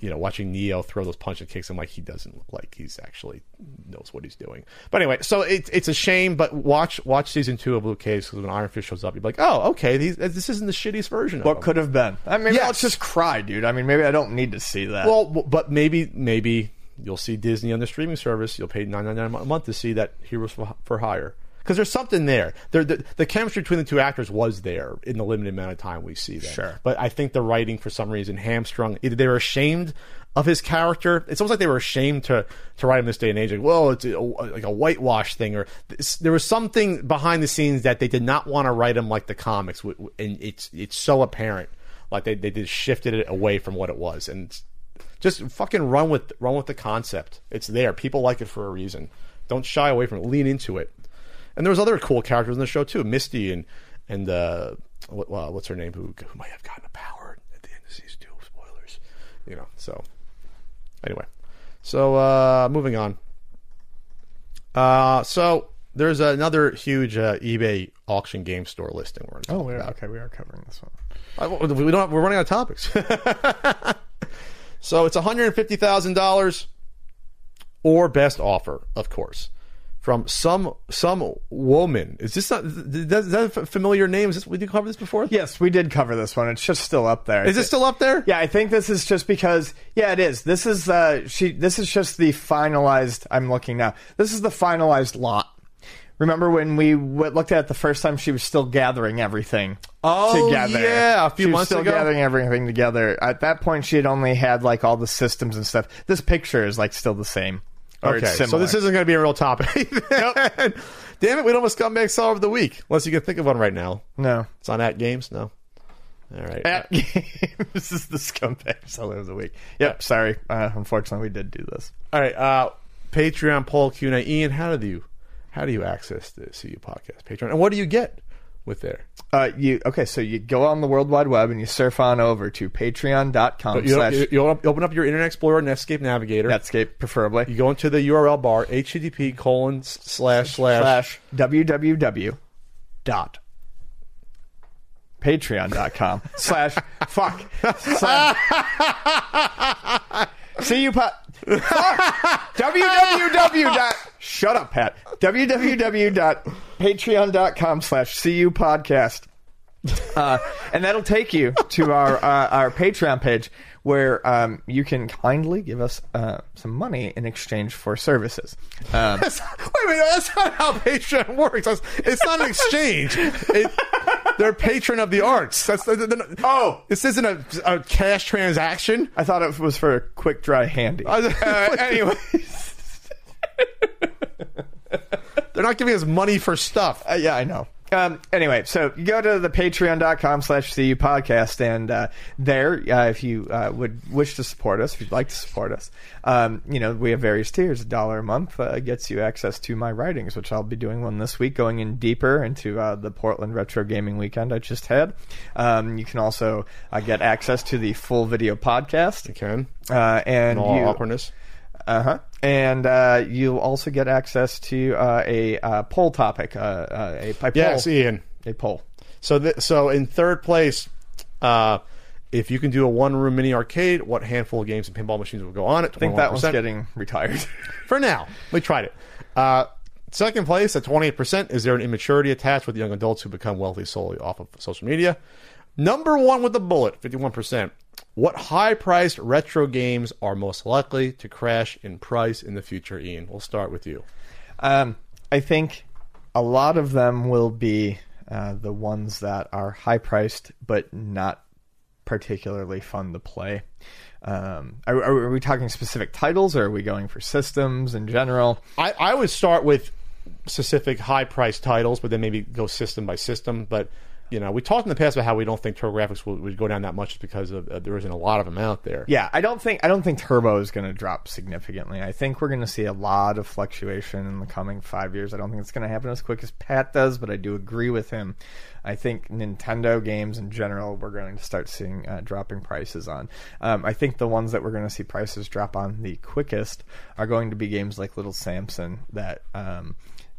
you know, watching Neo throw those punch and kicks, I'm like, he doesn't look like he's actually knows what he's doing. But anyway, so it's it's a shame. But watch watch season two of Luke Cage because when Iron Fist shows up, you're like, oh, okay, these, this isn't the shittiest version. What could have been? I mean, Yes. let's just cry, dude. I mean, maybe I don't need to see that. Well, but maybe maybe you'll see Disney on the streaming service. You'll pay nine ninety nine a month to see that Heroes for, for Hire because there's something there. There, the, the chemistry between the two actors was there in the limited amount of time we see them. Sure. but I think the writing for some reason hamstrung. Either they were ashamed of his character. It's almost like they were ashamed to to write him this day and age. Like, well, it's a, like a whitewash thing, or this, there was something behind the scenes that they did not want to write him like the comics, and it's it's so apparent. Like they they just shifted it away from what it was, and just fucking run with run with the concept. It's there. People like it for a reason. Don't shy away from it. Lean into it. And there was other cool characters in the show too. Misty and and uh, what, well, what's her name? Who who might have gotten a power at the end of season two? Spoilers. You know. So anyway, so uh, moving on. Uh, so there's another huge uh, eBay auction game store listing. We're oh, we are, okay. We are covering this one. I- we don't. We're running out of topics. so it's one hundred fifty thousand dollars, or best offer, of course, from some some woman. Is this not? Is that a familiar name? Is this? We did cover this before. Yes, we did cover this one. It's just still up there. Is it still up there? Yeah, I think this is just because. Yeah, it is. This is uh, she. This is just the finalized. I'm looking now. This is the finalized lot. Remember when we w- looked at it the first time? She was still gathering everything. Oh, together. yeah, a few months ago. she was months still ago. gathering everything together. At that point, she had only had like all the systems and stuff. This picture is like still the same. Okay, so this isn't going to be a real topic. Damn it, we don't have a scumbag seller of the week. Unless you can think of one right now. no. It's on at games. No. All right. At this is the scumbag seller of the week. Yep. Sorry. Uh, unfortunately, we did do this. All right, uh, Patreon poll Q and A. Ian, how do you how do you access the CU podcast Patreon, and what do you get with there? Uh, you okay? So you go on the World Wide Web and you surf on over to Patreon.com You, slash you, open up your Internet Explorer, and Netscape Navigator. Netscape, preferably you go into the URL bar, http colon slash slash. slash www dot patreon.com slash fuck slash see you fuck www dot shut up pat www.patreon.com slash cu podcast uh, and that'll take you to our uh, our Patreon page where um, you can kindly give us uh, some money in exchange for services. Um, wait a minute, that's not how Patreon works. It's not an exchange. It, they're patron of the arts. That's they're not- Oh. this isn't a, a cash transaction. I thought it was for a quick, dry, handy. Uh, anyway, They're not giving us money for stuff. Uh, yeah, I know. Um, anyway, so you go to the patreon.com slash CU podcast, and uh, there, uh, if you uh, would wish to support us, if you'd like to support us, um, you know, we have various tiers. A dollar a month uh, gets you access to my writings, which I'll be doing one this week, going in deeper into uh, the Portland Retro Gaming Weekend I just had. Um, you can also uh, get access to the full video podcast. You can. Uh, and All you, awkwardness. uh huh. And uh, you'll also get access to uh, a uh, poll topic, uh, uh, a, a poll. Yes, Ian. A poll. So, th- so in third place, uh, if you can do a one-room mini arcade, what handful of games and pinball machines will go on it? I think that one's getting retired. for now. We tried it. Uh, second place at 28%. Is there an immaturity attached with young adults who become wealthy solely off of social media? Number one with the bullet, 51%. What high priced retro games are most likely to crash in price in the future, Ian? We'll start with you. um, I think a lot of them will be uh, the ones that are high priced but not particularly fun to play. Um, are, are we talking specific titles or are we going for systems in general? I, I would start with specific high priced titles, but then maybe go system by system. But you know, we talked in the past about how we don't think TurboGrafx would, would go down that much because of uh, there isn't a lot of them out there. Yeah, I don't think I don't think Turbo is going to drop significantly. I think we're going to see a lot of fluctuation in the coming five years. I don't think it's going to happen as quick as Pat does, but I do agree with him. I think Nintendo games in general we're going to start seeing uh, dropping prices on. Um, I think the ones that we're going to see prices drop on the quickest are going to be games like Little Samson that. Um,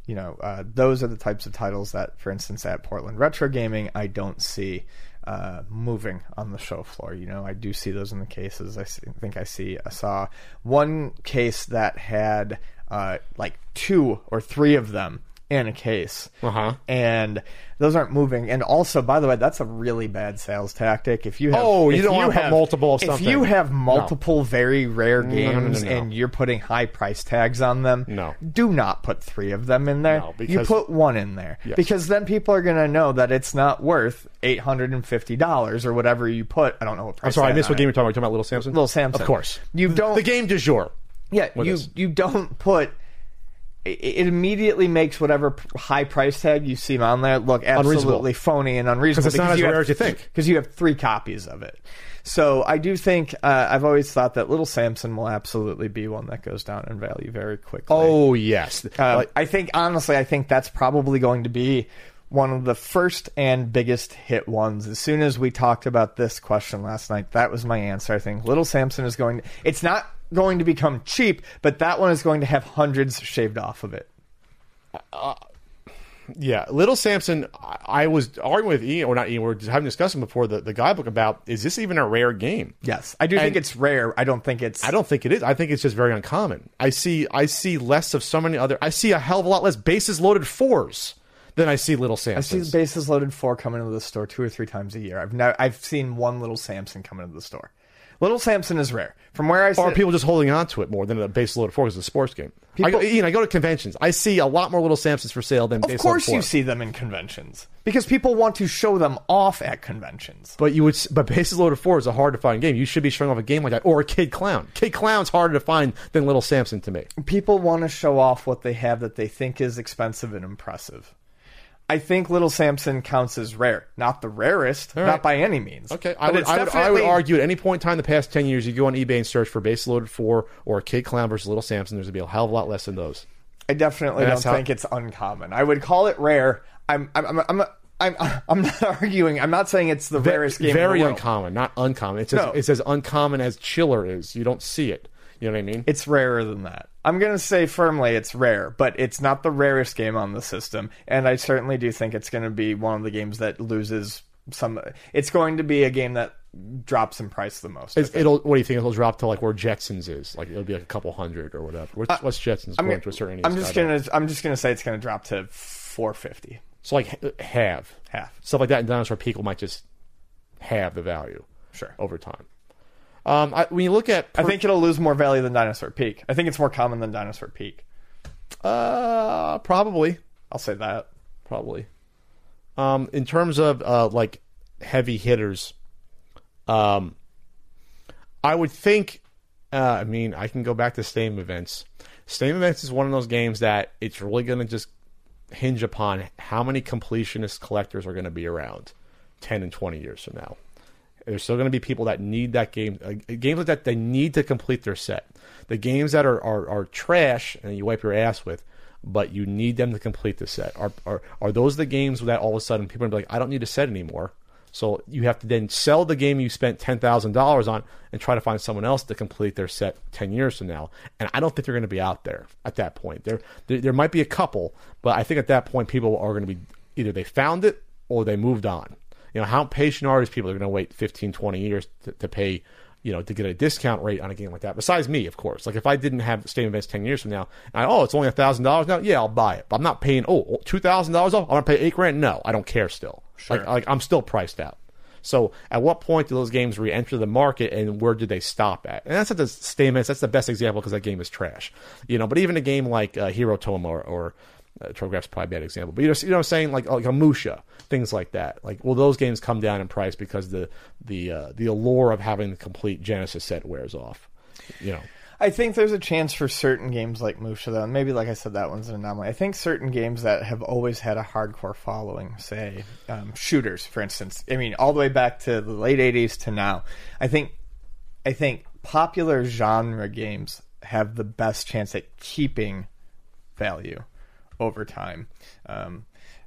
you know, uh, those are the types of titles that, for instance, at Portland Retro Gaming, I don't see uh, moving on the show floor. You know, I do see those in the cases. I think I see I saw one case that had uh, like two or three of them in a case, Uh-huh. and those aren't moving. And also, by the way, that's a really bad sales tactic. If you have, Oh, you don't wanna have- multiple of If something. you have No. multiple very rare no, no, games no, no. and you're putting high price tags on them, No. do not put three of them in there. No, you put one in there Yes. because then people are going to know that it's not worth eight hundred and fifty dollars or whatever you put. I don't know what price. I'm sorry, I missed what game you're talking about. You're talking about Little Samson? Little Samson. Of course. You don't. The game du jour. Yeah, you this. you don't put. It, immediately makes whatever high price tag you see on there look absolutely phony and unreasonable. 'Cause it's not as rare as you think. Because you have three copies of it. So I do think uh, I've always thought that Little Samson will absolutely be one that goes down in value very quickly. Oh, yes. Uh, Like- I think honestly, I think that's probably going to be one of the first and biggest hit ones. As soon as we talked about this question last night, that was my answer. I think Little Samson is going. To, it's not going to become cheap, but that one is going to have hundreds shaved off of it. Uh, yeah, Little Samson. I, I was arguing with Ian, or not Ian. We were having a discussion before the, the guidebook about is this even a rare game? Yes, I do And- think it's rare. I don't think it's. I don't think it is. I think it's just very uncommon. I see I see less of so many other. I see a hell of a lot less bases loaded fours than I see Little Samson. I see bases loaded four coming into the store two or three times a year. I've now I've seen one Little Samson come into the store. Little Samson is rare. From where I sit, Or are people just holding on to it more than a base loaded four because it's a sports game? I, go- People- Ian, I go to conventions. I see a lot more Little Samsons for sale than Of base course, you see them in conventions because people want to show them off at conventions. But you would, but bases loaded four is a hard to find game. You should be showing off a game like that, or a Kid Klown. Kid Klown's harder to find than Little Samson to me. People want to show off what they have that they think is expensive and impressive. I think Little Samson counts as rare, not the rarest, right. not by any means. Okay, I would, I would, I would argue at any point in time in the past ten years, you go on eBay and search for base loaded four or a Kid Klown versus Little Samson. There's gonna be a hell of a lot less than those. I definitely don't how- think it's uncommon. I would call it rare. I'm, I'm, I'm, I'm, I'm, I'm not arguing. I'm not saying it's the rarest game. Very in the world. uncommon, not uncommon. It's as, No. it's as uncommon as Chiller is. You don't see it. You know what I mean? It's rarer than that. I'm going to say firmly it's rare, but it's not the rarest game on the system. And I certainly do think it's going to be one of the games that loses some. It's going to be a game that drops in price the most. I It's, think. it'll. What do you think? It'll drop to like where Jetsons is. Like it'll be like a couple hundred or whatever. What's, uh, what's Jetsons I'm, going gonna- a certain? I'm just I don't know. gonna. I'm just gonna say it's gonna drop to 450 So like half, half. stuff like that. And Dinosaur Peak might just have the value Sure. over time. Um, I, when you look at, I think it'll lose more value than Dinosaur Peak. I think it's more common than Dinosaur Peak. uh, probably, I'll say that. probably. Um, in terms of uh, like heavy hitters, um, I would think. Uh, I mean, I can go back to Stadium Events. Stadium Events is one of those games that it's really going to just hinge upon how many completionist collectors are going to be around 10 and 20 years from now. There's still going to be people that need that game. Uh, games like that, they need to complete their set. The games that are, are, are trash and you wipe your ass with, but you need them to complete the set. Are, are, are those the games that all of a sudden people are like, I don't need a set anymore? So you have to then sell the game you spent ten thousand dollars on and try to find someone else to complete their set ten years from now. And I don't think they're going to be out there at that point. There, there, there might be a couple, but I think at that point people are going to be either they found it or they moved on. You know, how patient are these people? They're going to wait 15, 20 years to, to pay, you know, to get a discount rate on a game like that. Besides me, of course. Like if I didn't have Stadium Events 10 years from now, and I, oh, it's only a thousand dollars now. Yeah, I'll buy it. But I'm not paying, oh, $2,000 off. I'm going to pay eight grand. No, I don't care still. Like, like I'm still priced out. So at what point do those games re-enter the market, and where do they stop at? And that's at the statements. That's the best example because that game is trash, you know. But even a game like uh, Hero Toma or, or uh, Trograph's probably a bad example, but you know, you know what I'm saying, like like a Musha, things like that. Like, will those games come down in price because the the uh, the allure of having the complete Genesis set wears off? You know, I think there's a chance for certain games like Musha, though. Maybe, like I said, that one's an anomaly. I think certain games that have always had a hardcore following, say um, shooters, for instance. I mean, all the way back to the late '80s to now. I think, I think popular genre games have the best chance at keeping value over time. Um,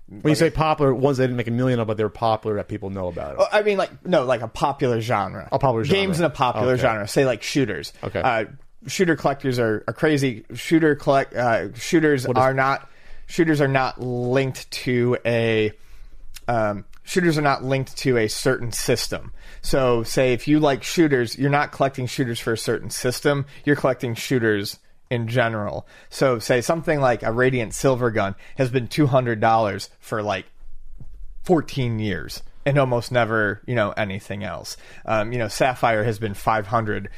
when you say popular, ones that didn't make a million of, but they're popular that people know about. Oh, I mean, like no, like a popular genre. A popular genre. Games in a popular Okay. genre. Say like shooters. Okay. Uh, shooter collectors are, are crazy. Shooter collect uh, shooters are not shooters are not linked to a um, shooters are not linked to a certain system. So, say if you like shooters, you're not collecting shooters for a certain system. You're collecting shooters in general. So, say something like a Radiant Silvergun has been two hundred dollars for like 14 years and almost never, you know, anything else. Um, you know, Sapphire has been 500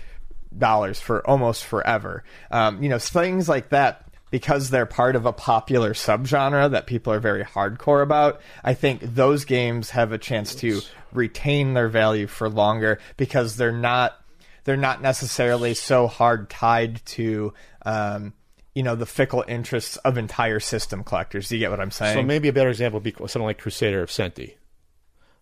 dollars for almost forever. Um, you know, things like that because they're part of a popular subgenre that people are very hardcore about. I think those games have a chance to retain their value for longer because they're not they're not necessarily so hard tied to um, you know the fickle interests of entire system collectors. Do you get what I'm saying? So maybe a better example would be something like Crusader of Centy,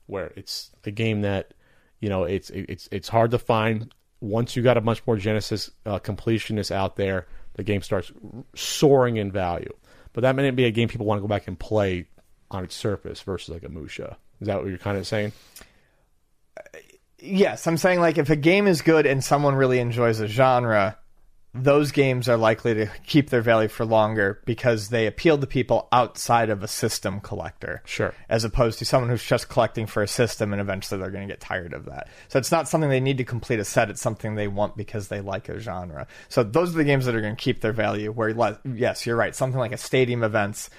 where it's a game that you know it's it's it's hard to find. Once you got a much more Genesis uh, completionist out there, the game starts soaring in value. But that may not be a game people want to go back and play on its surface versus like a Musha. Is that what you're kind of saying? Yes, I'm saying like if a game is good and someone really enjoys a genre, those games are likely to keep their value for longer because they appeal to people outside of a system collector. Sure. As opposed to someone who's just collecting for a system and eventually they're going to get tired of that. So it's not something they need to complete a set, it's something they want because they like a genre. So those are the games that are going to keep their value where yes, you're right, something like a stadium events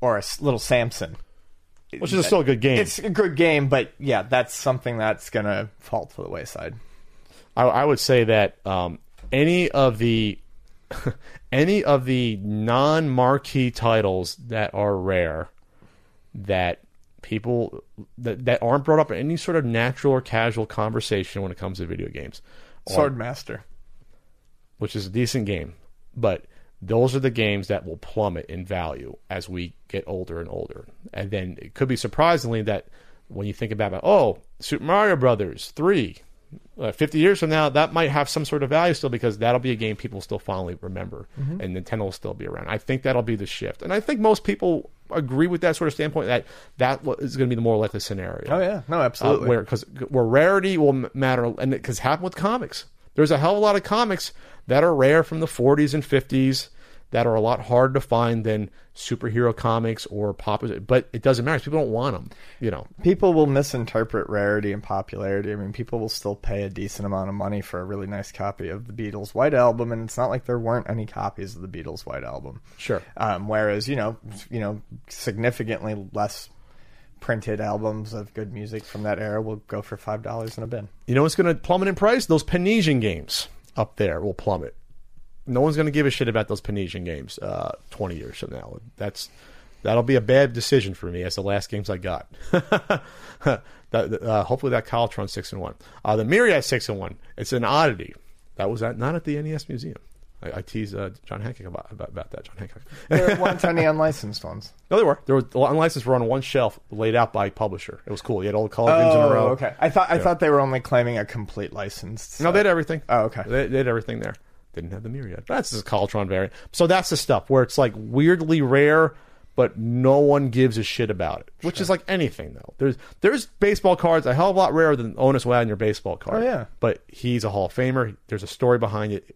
or a little Samson. Which is still a good game. It's a good game, but yeah, that's something that's going to fall to the wayside. I, I would say that um, any of the any of the non-marquee titles that are rare that people that, that aren't brought up in any sort of natural or casual conversation when it comes to video games Swordmaster. which is a decent game but those are the games that will plummet in value as we get older and older and then it could be surprisingly that when you think about it, oh super mario brothers 3 uh, 50 years from now, that might have some sort of value still because that'll be a game people still fondly remember, and Nintendo will still be around. I think that'll be the shift, and I think most people agree with that sort of standpoint that that is going to be the more likely scenario. Oh yeah, no, Uh, absolutely. where because where rarity will matter, and because happened with comics. There's a hell of a lot of comics that are rare from the 40s and 50s that are a lot harder to find than superhero comics or pop. But it doesn't matter. People don't want them. You know. people will misinterpret rarity and popularity. I mean, people will still pay a decent amount of money for a really nice copy of the Beatles' White Album, and it's not like there weren't any copies of the Beatles' White Album. Sure. Um, whereas, you know, you know, significantly less printed albums of good music from that era will go for five dollars in a bin. You know what's going to plummet in price? Those Panesian games up there will plummet. No one's going to give a shit about those Panesian games uh, 20 years from now. That's that'll be a bad decision for me as the last games I got. that, uh, hopefully that Caltron six and one. Uh, the Myriad six and one. It's an oddity. That was at, not at the NES museum. I, I teased uh, John Hancock about, about, about that. John Hancock. There weren't any unlicensed ones. no, they were. There were the unlicensed were on one shelf, laid out by publisher. It was cool. You had all the color games in a row. Oh, okay. I thought I thought they were only claiming a complete license. No, they had everything. Oh, okay. They, they had everything there. Didn't have the Myriad. That's the Caltron variant. So that's the stuff where it's like weirdly rare, but no one gives a shit about it. Which is like anything though. There's there's baseball cards a hell of a lot rarer than Honus Wagner baseball card. Oh, yeah. But he's a Hall of Famer. There's a story behind it.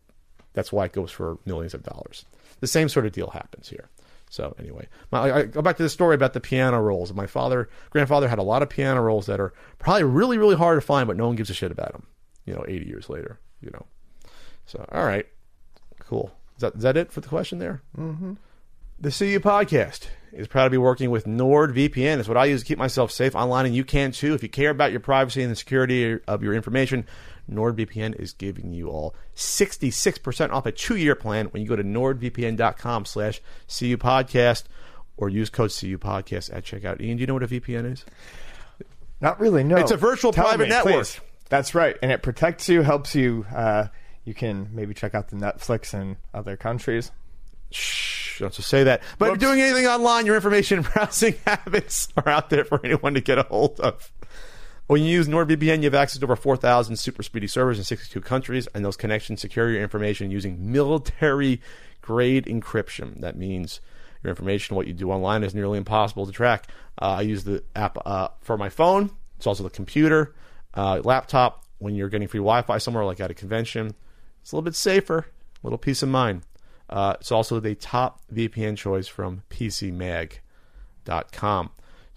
That's why it goes for millions of dollars. The same sort of deal happens here. So anyway, my, I go back to the story about the piano rolls. My father, grandfather, had a lot of piano rolls that are probably really, really hard to find, but no one gives a shit about them. You know, 80 years later. You know, so all right, cool. Is that is that it for the question there? Mm-hmm. The CU podcast is proud to be working with NordVPN. It's what I use to keep myself safe online, and you can too. If you care about your privacy and the security of your information, NordVPN is giving you all 66% off a two-year plan when you go to nordvpn.com slash CU podcast or use code CU podcast at checkout. Ian, do you know what a VPN is? Not really. No, It's a virtual Tell private me, network. please. That's right, and it protects you, helps you. Uh, you can maybe check out the Netflix in other countries. Shh, don't just say that. But if Whoops. you're doing anything online, your information and browsing habits are out there for anyone to get a hold of. When you use NordVPN, you have access to over 4,000 super speedy servers in 62 countries, and those connections secure your information using military grade encryption. That means your information, what you do online, is nearly impossible to track. Uh, I use the app uh, for my phone. It's also the computer, uh, laptop. When you're getting free Wi-Fi somewhere, like at a convention, it's a little bit safer, a little peace of mind. Uh, it's also the top VPN choice from PCMag.com.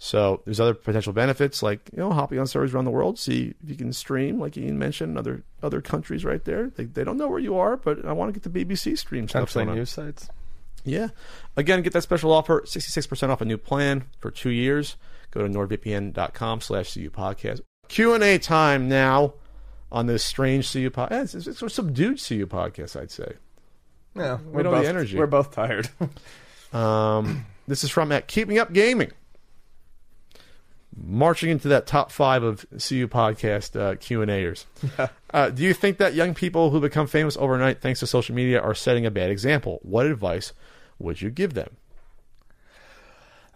So there's other potential benefits like you know hopping on servers around the world, see if you can stream like Ian mentioned other other countries right there. They, they don't know where you are, but I want to get the BBC stream stuff going on. news sites. Yeah. Again, get that special offer, 66% off a new plan for two years. Go to nordvpn.com slash CU podcast. Q&A time now on this strange CU podcast. It's, it's a subdued CU podcast, I'd say. Yeah, We we're don't both the energy. We're both tired. Um, this is from at Keeping Up Gaming. Marching into that top five of CU podcast uh, Q and Aers. Uh, do you think that young people who become famous overnight thanks to social media are setting a bad example? What advice would you give them?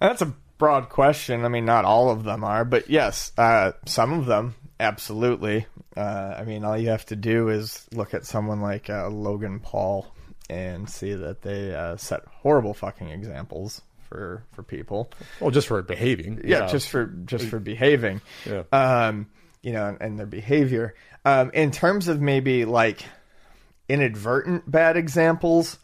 That's a broad question. I mean, not all of them are, but yes, uh, some of them absolutely. Uh, I mean, all you have to do is look at someone like uh, Logan Paul and see that they uh, set horrible fucking examples for for people. Well, just for behaving. Yeah, just for just for behaving. Yeah. Um, you know, and, and their behavior. Um, in terms of maybe like inadvertent bad examples,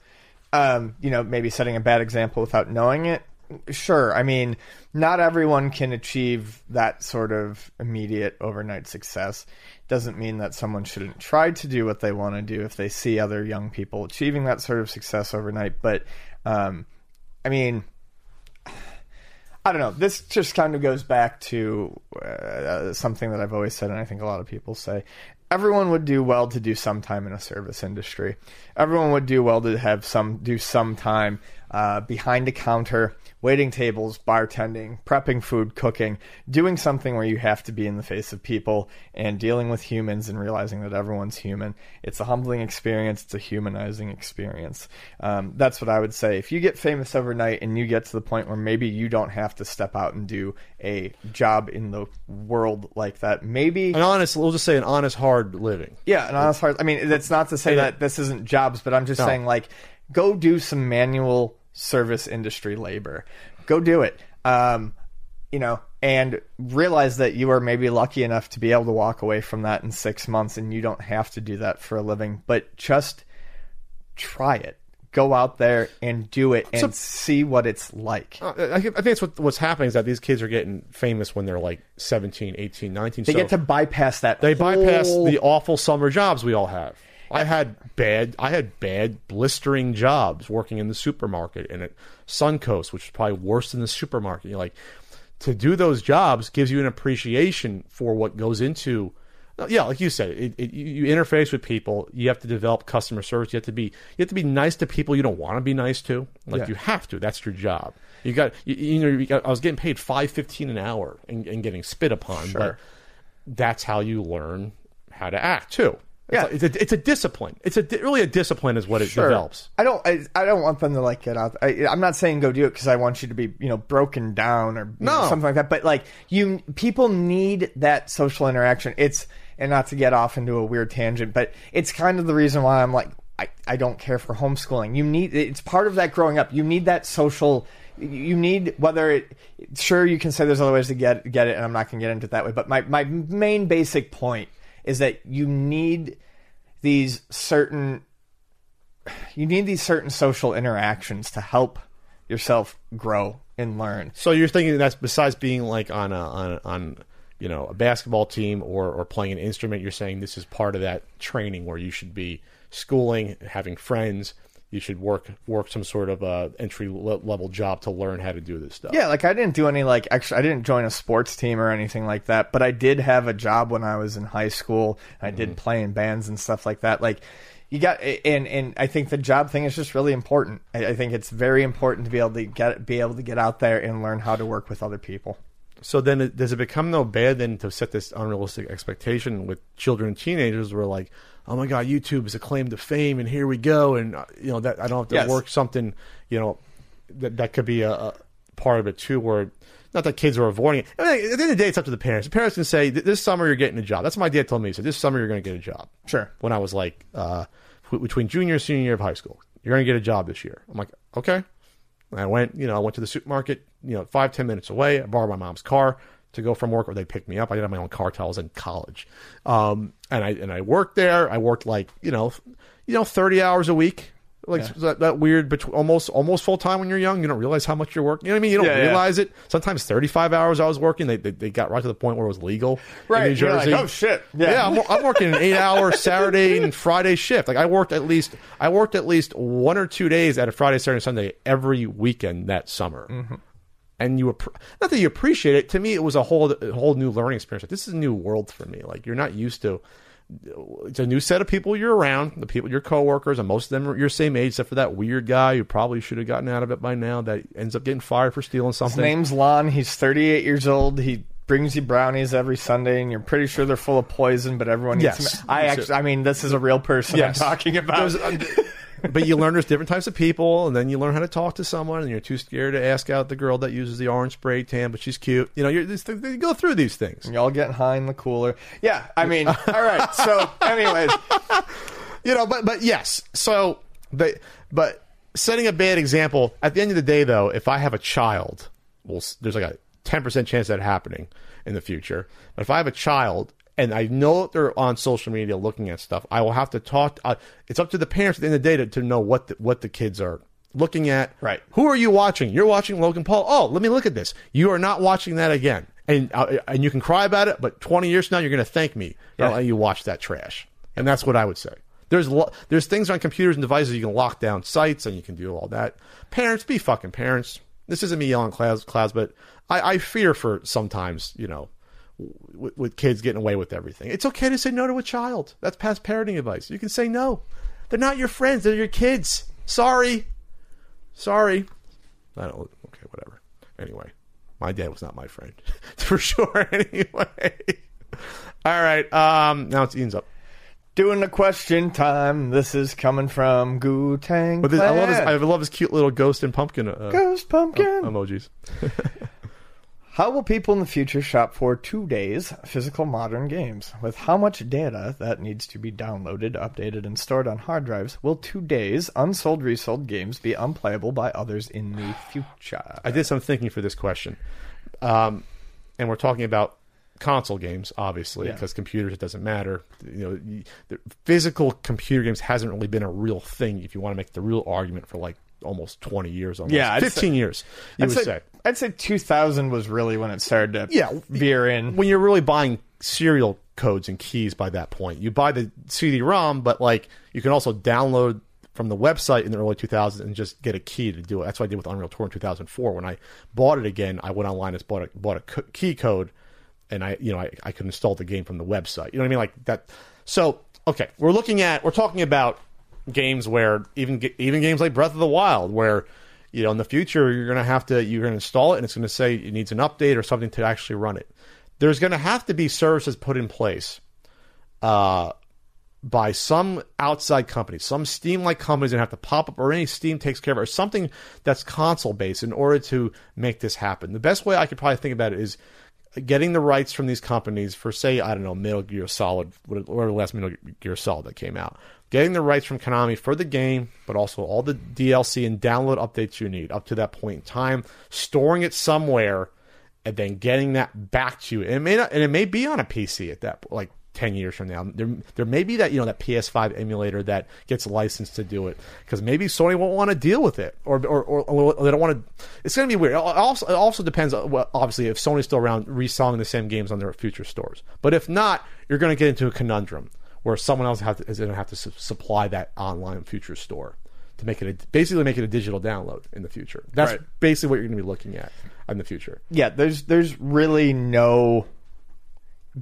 um, you know, maybe setting a bad example without knowing it. Sure. I mean, not everyone can achieve that sort of immediate overnight success. Doesn't mean that someone shouldn't try to do what they want to do if they see other young people achieving that sort of success overnight. But, um, I mean, I don't know. This just kind of goes back to uh, something that I've always said, and I think a lot of people say. Everyone would do well to do some time in a service industry. Everyone would do well to have some do some time uh, behind a counter, waiting tables, bartending, prepping food, cooking, doing something where you have to be in the face of people and dealing with humans and realizing that everyone's human. It's a humbling experience. It's a humanizing experience. Um, that's what I would say. If you get famous overnight and you get to the point where maybe you don't have to step out and do a job in the world like that, maybe an honest. We'll just say an honest, hard living. yeah, an honest hard. I mean, that's not to say that this isn't jobs, but I'm just No. saying, like, go do some manual service industry labor. Go do it. Um, you know, and realize that you are maybe lucky enough to be able to walk away from that in six months, and you don't have to do that for a living. But just try it. Go out there and do it, and So- see what it's like. Uh, I, I think it's what, what's happening is that these kids are getting famous when they're like 17, 18, 19. They so get to bypass that. they bypass the awful summer jobs we all have. I had bad, I had bad blistering jobs working in the supermarket and at Suncoast, which is probably worse than the supermarket. You're like, to do those jobs gives you an appreciation for what goes into. Yeah, like you said, it, it, you interface with people. You have to develop customer service. You have to be, you have to be nice to people you don't want to be nice to. Like Yeah. you have to. That's your job. You got, you, you know, you got, I was getting paid five fifteen an hour and, and getting spit upon, but that's how you learn how to act too. It's, Yeah. like- it's a it's a discipline. It's a really a discipline is what it Sure. develops. I don't. I, I don't want them to like get out. I, I'm not saying go do it because I want you to be, you know, broken down or you know, No. something like that. But like you, people need that social interaction. It's and not to get off into a weird tangent, but it's kind of the reason why I'm like I, I don't care for homeschooling. You need it's part of that growing up. You need that social. You need whether it. Sure, you can say there's other ways to get get it, and I'm not going to get into it that way. But my my main basic point is that you need these certain you need these certain social interactions to help yourself grow and learn. So you're thinking that's besides being like on a on on you know a basketball team or or playing an instrument. You're saying this is part of that training where you should be schooling, having friends. You should work work some sort of uh, entry level job to learn how to do this stuff. Yeah, like I didn't do any like extra. I didn't join a sports team or anything like that, but I did have a job when I was in high school. I did play in bands and stuff like that. Like you got and and I think the job thing is just really important. I, I think it's very important to be able to get be able to get out there and learn how to work with other people. So then, it, does it become no bad then to set this unrealistic expectation with children and teenagers? Where like, oh my god, YouTube is a claim to fame, and here we go, and uh, you know that I don't have to Yes. work something, you know, that that could be a, a part of it too. Where not that kids are avoiding it. I mean, at the end of the day, it's up to the parents. The parents can say, "This summer you're getting a job." That's what my dad told me. He said, "This summer you're going to get a job." Sure. When I was like uh, between junior and senior year of high school, you're going to get a job this year. I'm like, okay. And I went, you know, I went to the supermarket, you know, five, ten minutes away. I borrowed my mom's car to go from work, or they picked me up. I didn't have my own car till I was in college, um, and I and I worked there. I worked like you know, you know, thirty hours a week, Like that, that weird, betw- almost almost full time when you're young. You don't realize how much you're working. You know what I mean? You don't Yeah, yeah. realize it. Sometimes 35 hours I was working. They, they they got right to the point where it was legal. Right, In New you're like, Jersey. "Oh, shit." Yeah, Yeah. I'm, I'm working an eight hour Saturday and Friday shift. Like I worked at least I worked at least one or two days at a Friday, Saturday, Sunday every weekend that summer. Mm-hmm. And you not that you appreciate it. To me, it was a whole a whole new learning experience. Like, this is a new world for me. Like you're not used to. It's a new set of people you're around. The people, your coworkers, and most of them are your same age, except for that weird guy who probably should have gotten out of it by now. That ends up getting fired for stealing something. His name's Lon. He's 38 years old. He brings you brownies every Sunday, and you're pretty sure they're full of poison, but everyone eats Yes. them. I actually, I mean, this is a real person Yes. I'm talking about. But you learn there's different types of people, and then you learn how to talk to someone, and you're too scared to ask out the girl that uses the orange spray tan, but she's cute. You know, you're, this, you go through these things. Y'all getting high in the cooler. Yeah, I mean, all right. So, anyways, You know, but but yes. So, but but setting a bad example. At the end of the day, though, if I have a child, well, there's like a ten percent chance of that happening in the future. But if I have a child and I know that they're on social media looking at stuff, I will have to talk. Uh, it's up to the parents at the end of the day to, to know what the, what the kids are looking at. Right. Who are you watching? You're watching Logan Paul. Oh, let me look at this. You are not watching that again. And uh, and you can cry about it, but 20 years from now, you're going to thank me for Yeah. letting you watch that trash. And that's what I would say. There's lo- there's things on computers and devices you can lock down sites and you can do all that. Parents, be fucking parents. This isn't me yelling clouds, clouds, but I, I fear for sometimes, you know, with, with kids getting away with everything. It's okay to say no to a child. That's past parenting advice. You can say no. They're not your friends. They're your kids. Sorry. Sorry. I don't. Okay, whatever. Anyway, my dad was not my friend for sure. Anyway. All right. Um. Now it's Ian's up. doing the question time. This is coming from Goo Tang. But this, I love his. I love his cute little ghost and pumpkin uh, Ghost Pumpkin. emojis. How will people in the future shop for two days physical modern games? With how much data that needs to be downloaded, updated, and stored on hard drives, will two days unsold resold games be unplayable by others in the future? I did some thinking for this question, um, and we're talking about console games, obviously, Yeah. because computers it doesn't matter. You know, the physical computer games hasn't really been a real thing. If you want to make the real argument for like almost twenty years, almost Yeah, I'd fifteen say- years, you I'd would say, say. I'd say 2000 was really when it started to Yeah, veer in. when you're really buying serial codes and keys by that point. You buy the CD-ROM, but like you can also download from the website in the early 2000s and just get a key to do it. That's what I did with Unreal Tournament 2004. When I bought it again, I went online and bought a bought a key code, and I you know I, I could install the game from the website. You know what I mean? Like that. So okay, we're looking at we're talking about games where even even games like Breath of the Wild where you know in the future you're going to have to you're going to install it and it's going to say it needs an update or something to actually run it. There's going to have to be services put in place uh, by some outside company. Some steam like companies to have to pop up or any steam takes care of it or something that's console based in order to make this happen. The best way i could probably think about it is getting the rights from these companies for say I don't know Metal Gear Solid or the last Metal Gear Solid that came out. Getting the rights from Konami for the game, but also all the DLC and download updates you need up to that point in time, storing it somewhere, and then getting that back to you. And it may not, and it may be on a PC at that like ten years from now. There, there may be that you know that PS5 emulator that gets licensed to do it because maybe Sony won't want to deal with it, or or, or, they don't want to. It's going to be weird. It also, it also depends. Uh, on, obviously, if Sony's still around, reselling the same games on their future stores. But if not, you're going to get into a conundrum where someone else have to, is going to have to su- supply that online future store to make it a, basically make it a digital download in the future. That's Right. basically what you're going to be looking at in the future. yeah, there's there's really no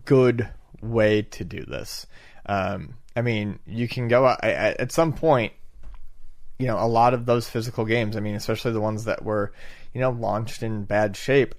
good way to do this. Um, I mean, you can go I, I, at some point. You know, a lot of those physical games. I mean, especially the ones that were, you know, launched in bad shape.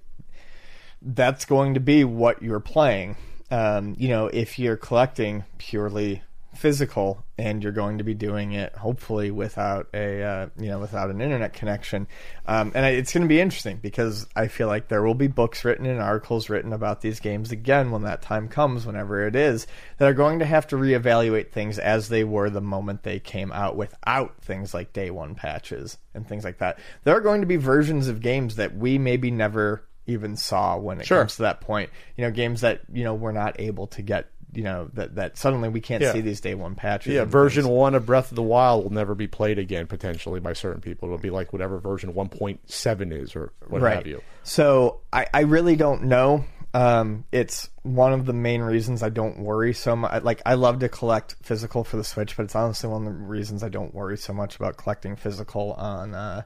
That's going to be what you're playing. Um, you know, if you're collecting purely physical and you're going to be doing it hopefully without a uh, you know without an internet connection. Um, and I, it's going to be interesting because i feel like there will be books written and articles written about these games again when that time comes whenever it is that are going to have to reevaluate things as they were the moment they came out without things like day one patches and things like that. There are going to be versions of games that we maybe never even saw when it Sure. comes to that point. You know games that you know we're not able to get you know that that suddenly we can't Yeah. see these day one patches. Yeah, version things. one of Breath of the Wild will never be played again potentially by certain people. It'll be like whatever version 1.7 is or what have you. So I, I really don't know. Um, it's one of the main reasons I don't worry so much. Like I love to collect physical for the Switch, but it's honestly one of the reasons I don't worry so much about collecting physical on uh,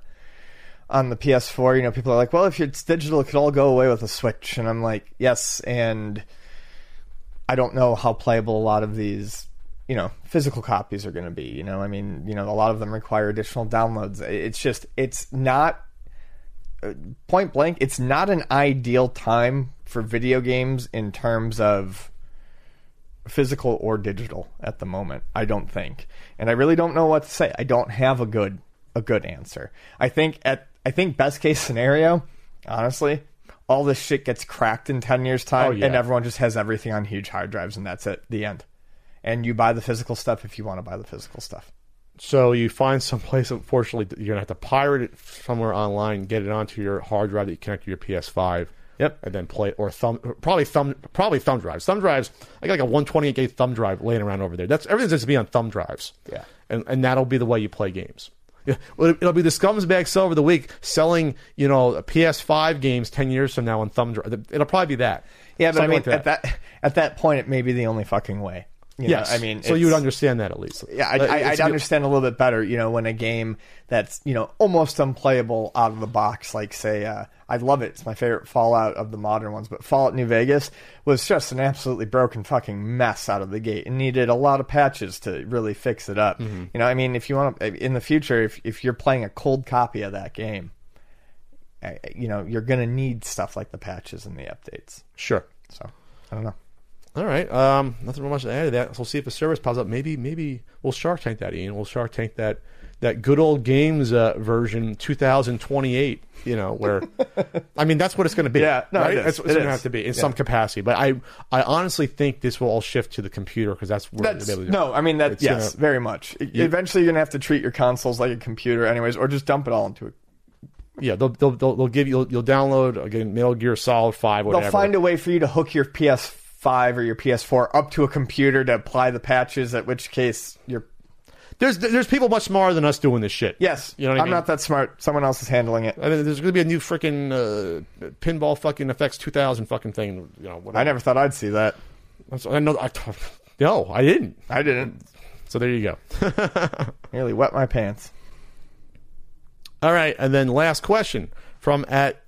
on the PS4. You know, people are like, "Well, if it's digital, it could all go away with a Switch," and I'm like, "Yes," and I don't know how playable a lot of these, you know, physical copies are going to be. You know, I mean, you know, a lot of them require additional downloads. It's just, it's not uh, point blank. It's not an ideal time for video games in terms of physical or digital at the moment. I don't think, and I really don't know what to say. I don't have a good a good answer. I think at I think best case scenario, honestly, all this shit gets cracked in ten years time, Oh, yeah. and everyone just has everything on huge hard drives, and that's it. The end. And you buy the physical stuff if you want to buy the physical stuff. So you find some place. Unfortunately, you're gonna have to pirate it somewhere online, get it onto your hard drive that you connect to your PS5. Yep. And then play it, or thumb, probably thumb, probably thumb drives. Thumb drives. I got like a 128 gig thumb drive laying around over there. That's everything's just to be on thumb drives. Yeah. And and that'll be the way you play games. It'll be the scums bag sell over the week selling, you know, PS5 games 10 years from now on thumb drive. It'll probably be that. Yeah, but I mean, like at that at that point, it may be the only fucking way. You Yes. know, I mean, so you would understand that at least. Yeah, I, Uh, I'd good- understand a little bit better, you know, when a game that's you know almost unplayable out of the box, like say, uh, I love it. It's my favorite Fallout of the modern ones, but Fallout New Vegas was just an absolutely broken fucking mess out of the gate and needed a lot of patches to really fix it up. Mm-hmm. You know, I mean, if you want to, in the future, if if you're playing a cold copy of that game, you know, you're gonna need stuff like the patches and the updates. Sure. So I don't know. All right. Um, nothing more much to add to that. So we'll see if a service pops up. Maybe, maybe we'll Shark Tank that, Ian. We'll Shark Tank that that good old games uh, version 2028. You know, where I mean, that's what it's going to be. Yeah, no, right? it is. That's what It it's going to have to be in Yeah. some capacity. But I, I honestly think this will all shift to the computer because that's where That's, they'll be able to- no, I mean that. It's yes, gonna- very much. Eventually, you're gonna have to treat your consoles like a computer, anyways, or just dump it all into a yeah, they'll, they'll, they'll, they'll give you, you'll download again Metal Gear Solid Five, whatever. They'll find a way for you to hook your PS5 or your PS4 up to a computer to apply the patches. At which case, you're There's, there's people much smarter than us doing this shit. yes. you know what I I'm mean? not that smart. Someone else is handling it. I mean, there's going to be a new freaking uh, pinball fucking effects 2000 fucking thing. You know, whatever. I never thought I'd see that. I know. I, no, I didn't. I didn't. So there you go. Nearly wet my pants. All right, and then last question from at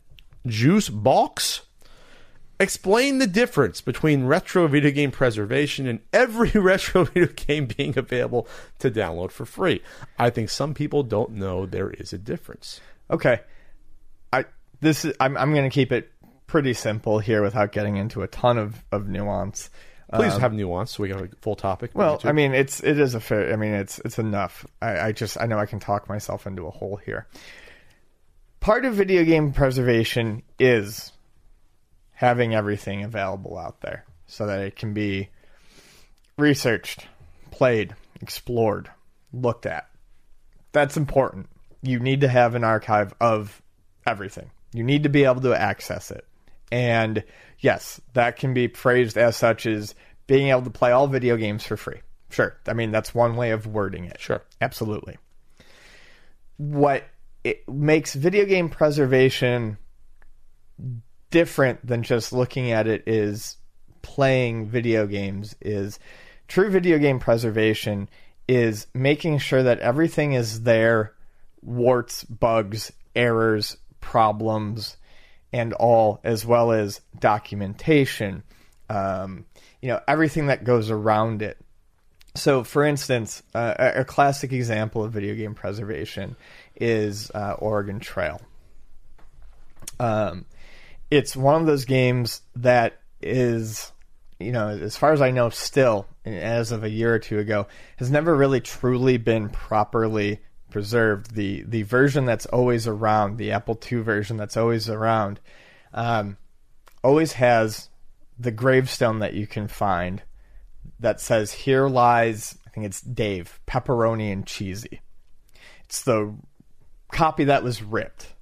Juice Box. Explain the difference between retro video game preservation and every retro video game being available to download for free. I think some people don't know there is a difference. Okay. I this is I'm I'm gonna keep it pretty simple here without getting into a ton of of nuance. Please have nuance so we got a full topic. Um, Well. I mean, it's it is a fair. I mean, it's it's enough. I, I just I know I can talk myself into a hole here. Part of video game preservation is having everything available out there so that it can be researched, played, explored, looked at. That's important. You need to have an archive of everything. You need to be able to access it. And yes, that can be phrased as such as being able to play all video games for free. Sure. I mean, that's one way of wording it. Sure. Absolutely. What it makes video game preservation different than just looking at it is playing video games is true video game preservation is making sure that everything is there warts bugs errors problems and all as well as documentation um, you know everything that goes around it so, for instance, uh, a classic example of video game preservation is uh, Oregon Trail. Um, it's one of those games that is, you know, as far as I know, still, as of a year or two ago, has never really truly been properly preserved. The the version that's always around, the Apple II version that's always around, um, always has the gravestone that you can find that says here lies I think it's Dave pepperoni and cheesy. It's the copy that was ripped.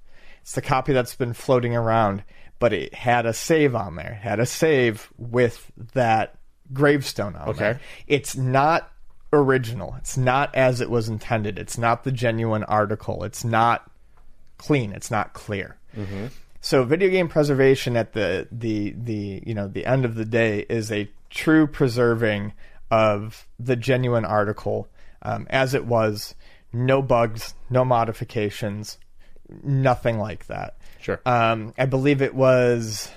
It's the copy that's been floating around, but it had a save on there. It had a save with that gravestone on Okay. there. It's not original. It's not as it was intended. It's not the genuine article. It's not clean. It's not clear. So video game preservation at the the the you know the end of the day is a true preserving of the genuine article um, as it was. No bugs, no modifications, nothing like that. Sure. Um, I believe it was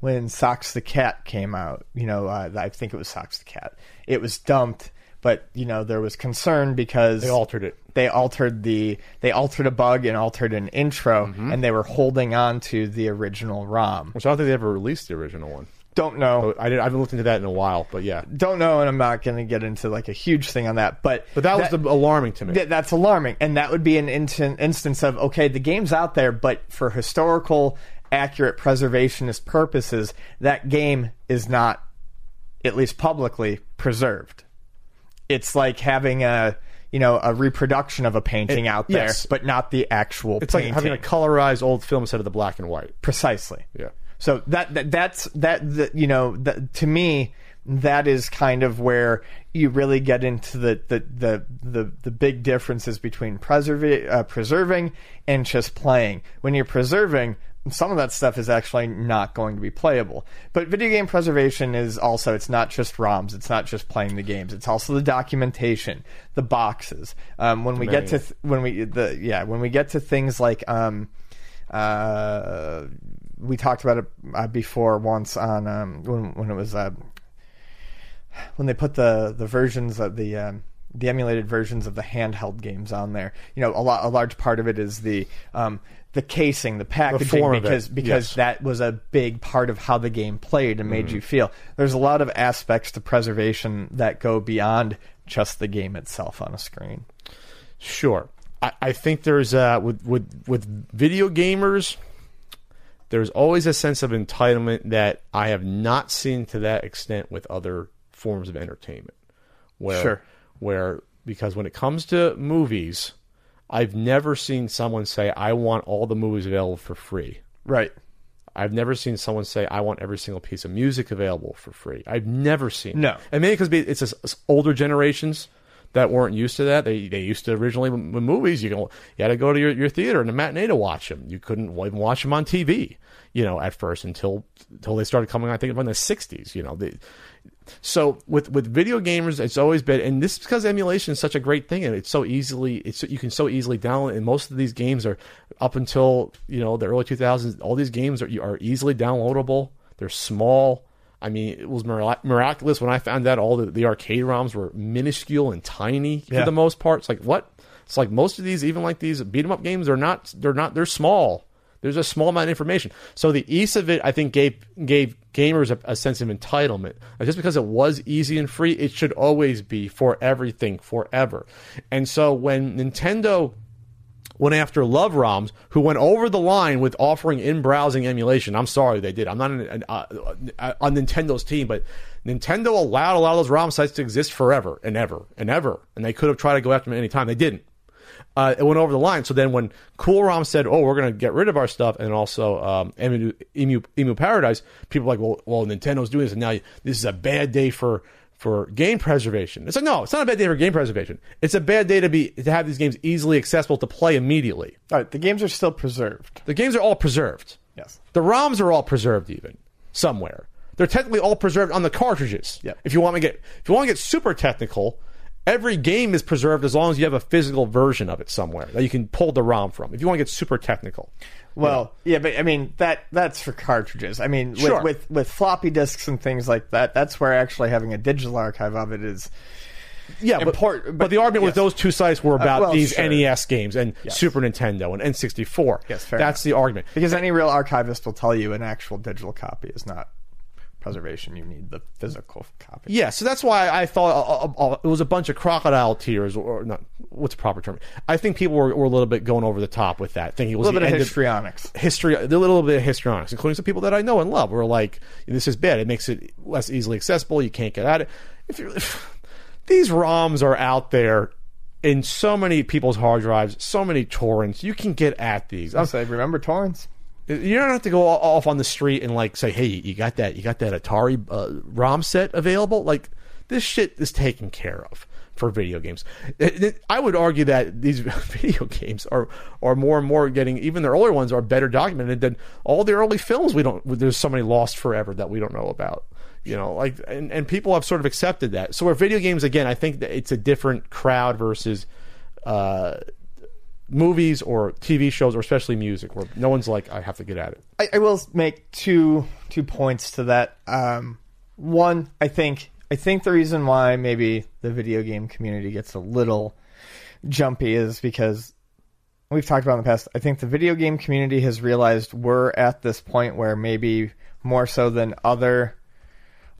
when Socks the Cat came out. You know, uh, I think it was Socks the Cat. It was dumped, but you know there was concern because They altered it. They altered the they altered a bug and altered an intro, Mm-hmm. and they were holding on to the original ROM. Which I don't think they ever released the original one. Don't know. I, did, I haven't looked into that in a while, but yeah. Don't know, and I'm not going to get into like a huge thing on that. But But that was alarming to me. Th- that's alarming, and that would be an instan- instance of okay, the game's out there, but for historical, accurate preservationist purposes, that game is not, at least publicly, preserved. It's like having a you know a reproduction of a painting It- out there, yes. but not the actual. it's like having a colorized old film instead of the black and white. precisely. Yeah. So that, that that's that the, you know that, to me that is kind of where you really get into the the the the, the big differences between preservi- uh, preserving and just playing. When you're preserving, some of that stuff is actually not going to be playable. But video game preservation is also it's not just ROMs, it's not just playing the games, it's also the documentation, the boxes. Um, when we get to th- when we the yeah when we get to things like um, uh, we talked about it uh, before once on um, when when it was uh, when they put the the versions of the um, the emulated versions of the handheld games on there. You know, a lot a large part of it is the um, the casing, the packaging, it, because because yes. that was a big part of how the game played and made you feel. There's a lot of aspects to preservation that go beyond just the game itself on a screen. Sure. I, I think there's uh with with with video gamers there's always a sense of entitlement that I have not seen to that extent with other forms of entertainment. Where Sure. where because when it comes to movies, I've never seen someone say I want all the movies available for free. Right. I've never seen someone say I want every single piece of music available for free. I've never seen. No. it. and maybe because it's it's older generations that weren't used to that. They they used to originally with movies. You go, you had to go to your, your theater and a matinee to watch them. You couldn't even watch them on TV. You know, at first until until they started coming. I think in the '60s. You know, so with with video gamers, it's always been, and this is because emulation is such a great thing, and it's so easily, it's you can so easily download. And most of these games are up until you know the early 2000s. All these games are are easily downloadable. They're small. I mean, it was mirac- miraculous when I found out all the, the arcade ROMs were minuscule and tiny Yeah. for the most part. It's like what? It's like most of these, even like these beat 'em up games, they're not. They're not. They're small. There's a small amount of information. So the ease of it, I think, gave gave gamers a, a sense of entitlement. Just because it was easy and free, it should always be for everything forever. And so when Nintendo went after LoveROMs, who went over the line with offering in-browsing emulation. I'm sorry they did. I'm not an, an, uh, uh, on Nintendo's team, but Nintendo allowed a lot of those ROM sites to exist forever and ever and ever, and they could have tried to go after them at any time. They didn't. Uh, it went over the line. So then when CoolROM said, "Oh, we're going to get rid of our stuff," and also um, Emu, Emu, EmuParadise, people were like, "Well, well, Nintendo's doing this, and now this is a bad day for." For game preservation, it's like no, it's not a bad day for game preservation. It's a bad day to be to have these games easily accessible to play immediately. All right. The games are still preserved. The games are all preserved. Yes. The ROMs are all preserved even somewhere. They're technically all preserved on the cartridges. Yep. If you want to get if you want to get super technical, every game is preserved as long as you have a physical version of it somewhere that you can pull the ROM from. If you want to get super technical. Well, yeah, but I mean that that's for cartridges. I mean, with, Sure. with with floppy disks and things like that, that's where actually having a digital archive of it is. Yeah, but, Important, but, but the argument with those two sites were uh, about well, these sure. NES games and Yes. Super Nintendo and N64. Yes, fair That's enough. the argument. Because any real archivist will tell you an actual digital copy is not preservation. You need the physical copy. Yeah, so that's why I thought uh, uh, uh, it was a bunch of crocodile tears, or not. What's the proper term? I think people were, were a little bit going over the top with that, thinking it was A little bit of histrionics. history, a little bit of histrionics, including some people that I know and love, were like, "This is bad. It makes it less easily accessible. You can't get at it." If you're, these ROMs are out there in so many people's hard drives, so many torrents, you can get at these. I say, remember torrents? You don't have to go off on the street and like say, "Hey, you got that? You got that Atari uh, ROM set available?" Like this shit is taken care of for video games. I would argue that these video games are are more and more getting even their older ones are better documented than all the early films. We don't. There's so many lost forever that we don't know about. You know, like and, and people have sort of accepted that. So, where video games again, I think that it's a different crowd versus. Uh, movies or TV shows or especially music where no one's like I have to get at it. I, I will make two two points to that. Um, one, I think I think the reason why maybe the video game community gets a little jumpy is because we've talked about in the past. I think the video game community has realized we're at this point where maybe more so than other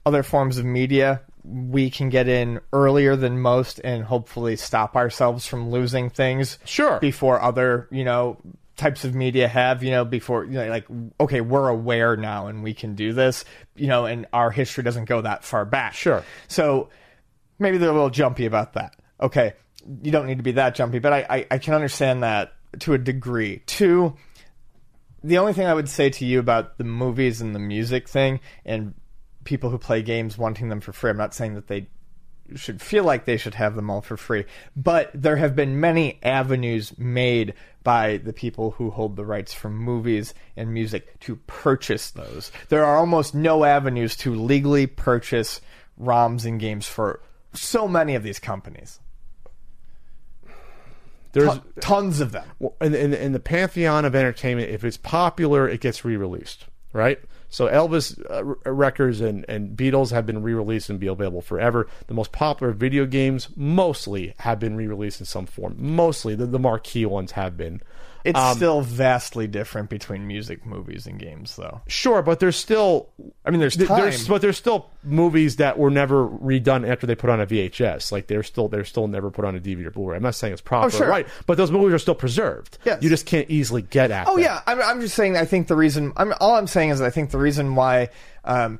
other forms of media, we can get in earlier than most and hopefully stop ourselves from losing things Sure. before other, you know, types of media have, you know, before you know, like okay, we're aware now and we can do this, you know, and our history doesn't go that far back. Sure. So maybe they're a little jumpy about that. Okay, you don't need to be that jumpy, but I, I, I can understand that to a degree. Two, the only thing I would say to you about the movies and the music thing and people who play games wanting them for free, I'm not saying that they should feel like they should have them all for free, but there have been many avenues made by the people who hold the rights for movies and music to purchase those. There are almost no avenues to legally purchase ROMs and games for so many of these companies. There's Ton- tons of them. in, in, in the pantheon of entertainment, if it's popular, it gets re-released, right? So Elvis uh, r- records and, and Beatles have been re-released and be available forever. The most popular video games mostly have been re-released in some form. Mostly, the, the marquee ones have been. It's Um, still vastly different between music, movies, and games, though. Sure, but there's still I mean, there's th- there's but there's still movies that were never redone after they put on a VHS. Like they're still they're still never put on a DVD or Blu-ray. I'm not saying it's proper, Oh, sure. right? But those movies are still preserved. Yes. You just can't easily get at. Oh them. yeah, I'm, I'm just saying. I think the reason I'm all I'm saying is I think the reason why, um,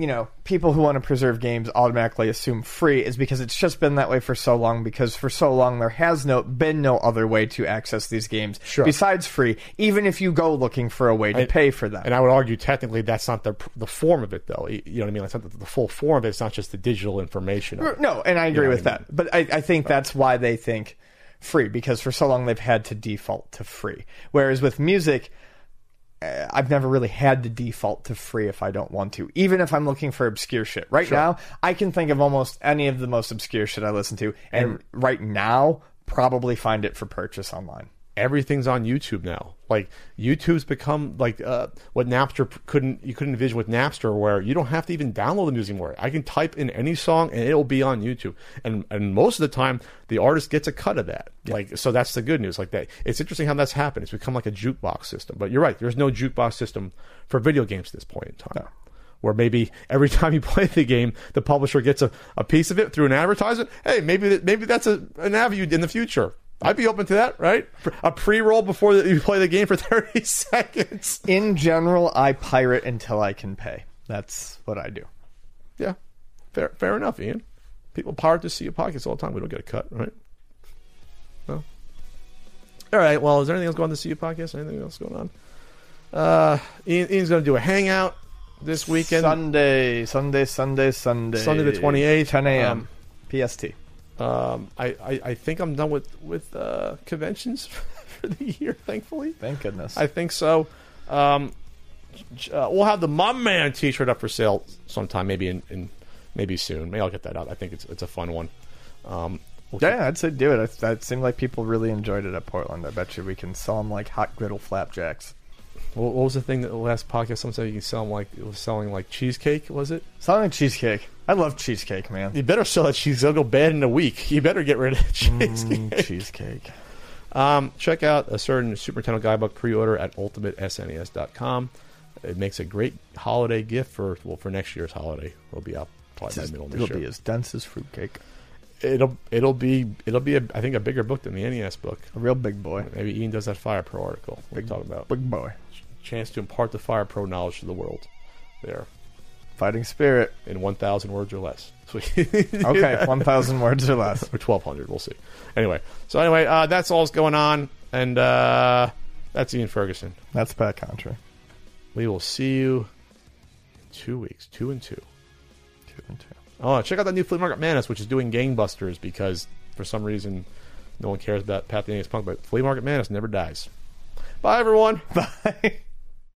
you know, people who want to preserve games automatically assume free is because it's just been that way for so long. Because for so long there has no been no other way to access these games Sure. besides free. Even if you go looking for a way to And- pay for them. And I would argue technically that's not the the form of it though. You know what I mean? That's not the, the full form of it. It's not just the digital information. No, and I agree know with I that. But I, I think that's why they think free because for so long they've had to default to free. Whereas with music, Uh, I've never really had to default to free if I don't want to, even if I'm looking for obscure shit. Right now, I can think of almost any of the most obscure shit I listen to, and right now, probably find it for purchase online. Everything's on YouTube now. Like YouTube's become like uh, what Napster couldn't you couldn't envision with Napster, where you don't have to even download the music anymore. I can type in any song and it'll be on YouTube. And and most of the time, the artist gets a cut of that. Like so, that's the good news. Like that, it's interesting how that's happened. It's become like a jukebox system. But you're right. There's no jukebox system for video games at this point in time. Where maybe every time you play the game, the publisher gets a, a piece of it through an advertisement. Hey, maybe maybe that's a, an avenue in the future. I'd be open to that, right? A pre-roll before you play the game for 30 seconds. In general, I pirate until I can pay. That's what I do. Yeah, fair, fair enough, Ian. People pirate to see a podcast all the time. We don't get a cut, right? No. All right. Well, is there anything else going on to see a podcast? Anything else going on? Uh, Ian, Ian's going to do a hangout this weekend. Sunday, Sunday, Sunday, Sunday. Sunday the 28th, 10 a.m. um, PST. Um, I, I, I think I'm done with with uh, conventions for the year. Thankfully, Thank goodness. I think so. Um, uh, we'll have the Mom Man T-shirt up for sale sometime, maybe in, in maybe soon. Maybe I'll get that out. I think it's it's a fun one. Um, we'll yeah, I'd say do it. That seemed like people really enjoyed it at Portland. I bet you we can sell them like hot griddle flapjacks. What, what was the thing that the last podcast someone said you can sell them like it was selling like cheesecake? Was it? Something like cheesecake. I love cheesecake, man. You better sell that cheese. It'll go bad in a week. You better get rid of the cheesecake. Mm, cheesecake. Um, check out a certain Super Nintendo guidebook pre-order at ultimatesnes.com. It makes a great holiday gift for well for next year's holiday. It'll be out probably by the middle of It'll year. be as dense as fruitcake. It'll it'll be it'll be a, I think a bigger book than the NES book. A real big boy. Maybe Ian does that Fire Pro article we're talking about. Big boy. Chance to impart the Fire Pro knowledge to the world. There Fighting spirit. in 1,000 words or less. Okay, 1,000 words or less. or 1,200. We'll see. Anyway, so anyway, uh, that's all's going on, and uh, That's Ian Ferguson. That's Pat Contri. We will see you in two weeks. Two and two. Two and two. Oh, check out that new Flea Market Madness, which is doing gangbusters because for some reason no one cares about Pat the NES Punk, but Flea Market Madness never dies. Bye, everyone. Bye.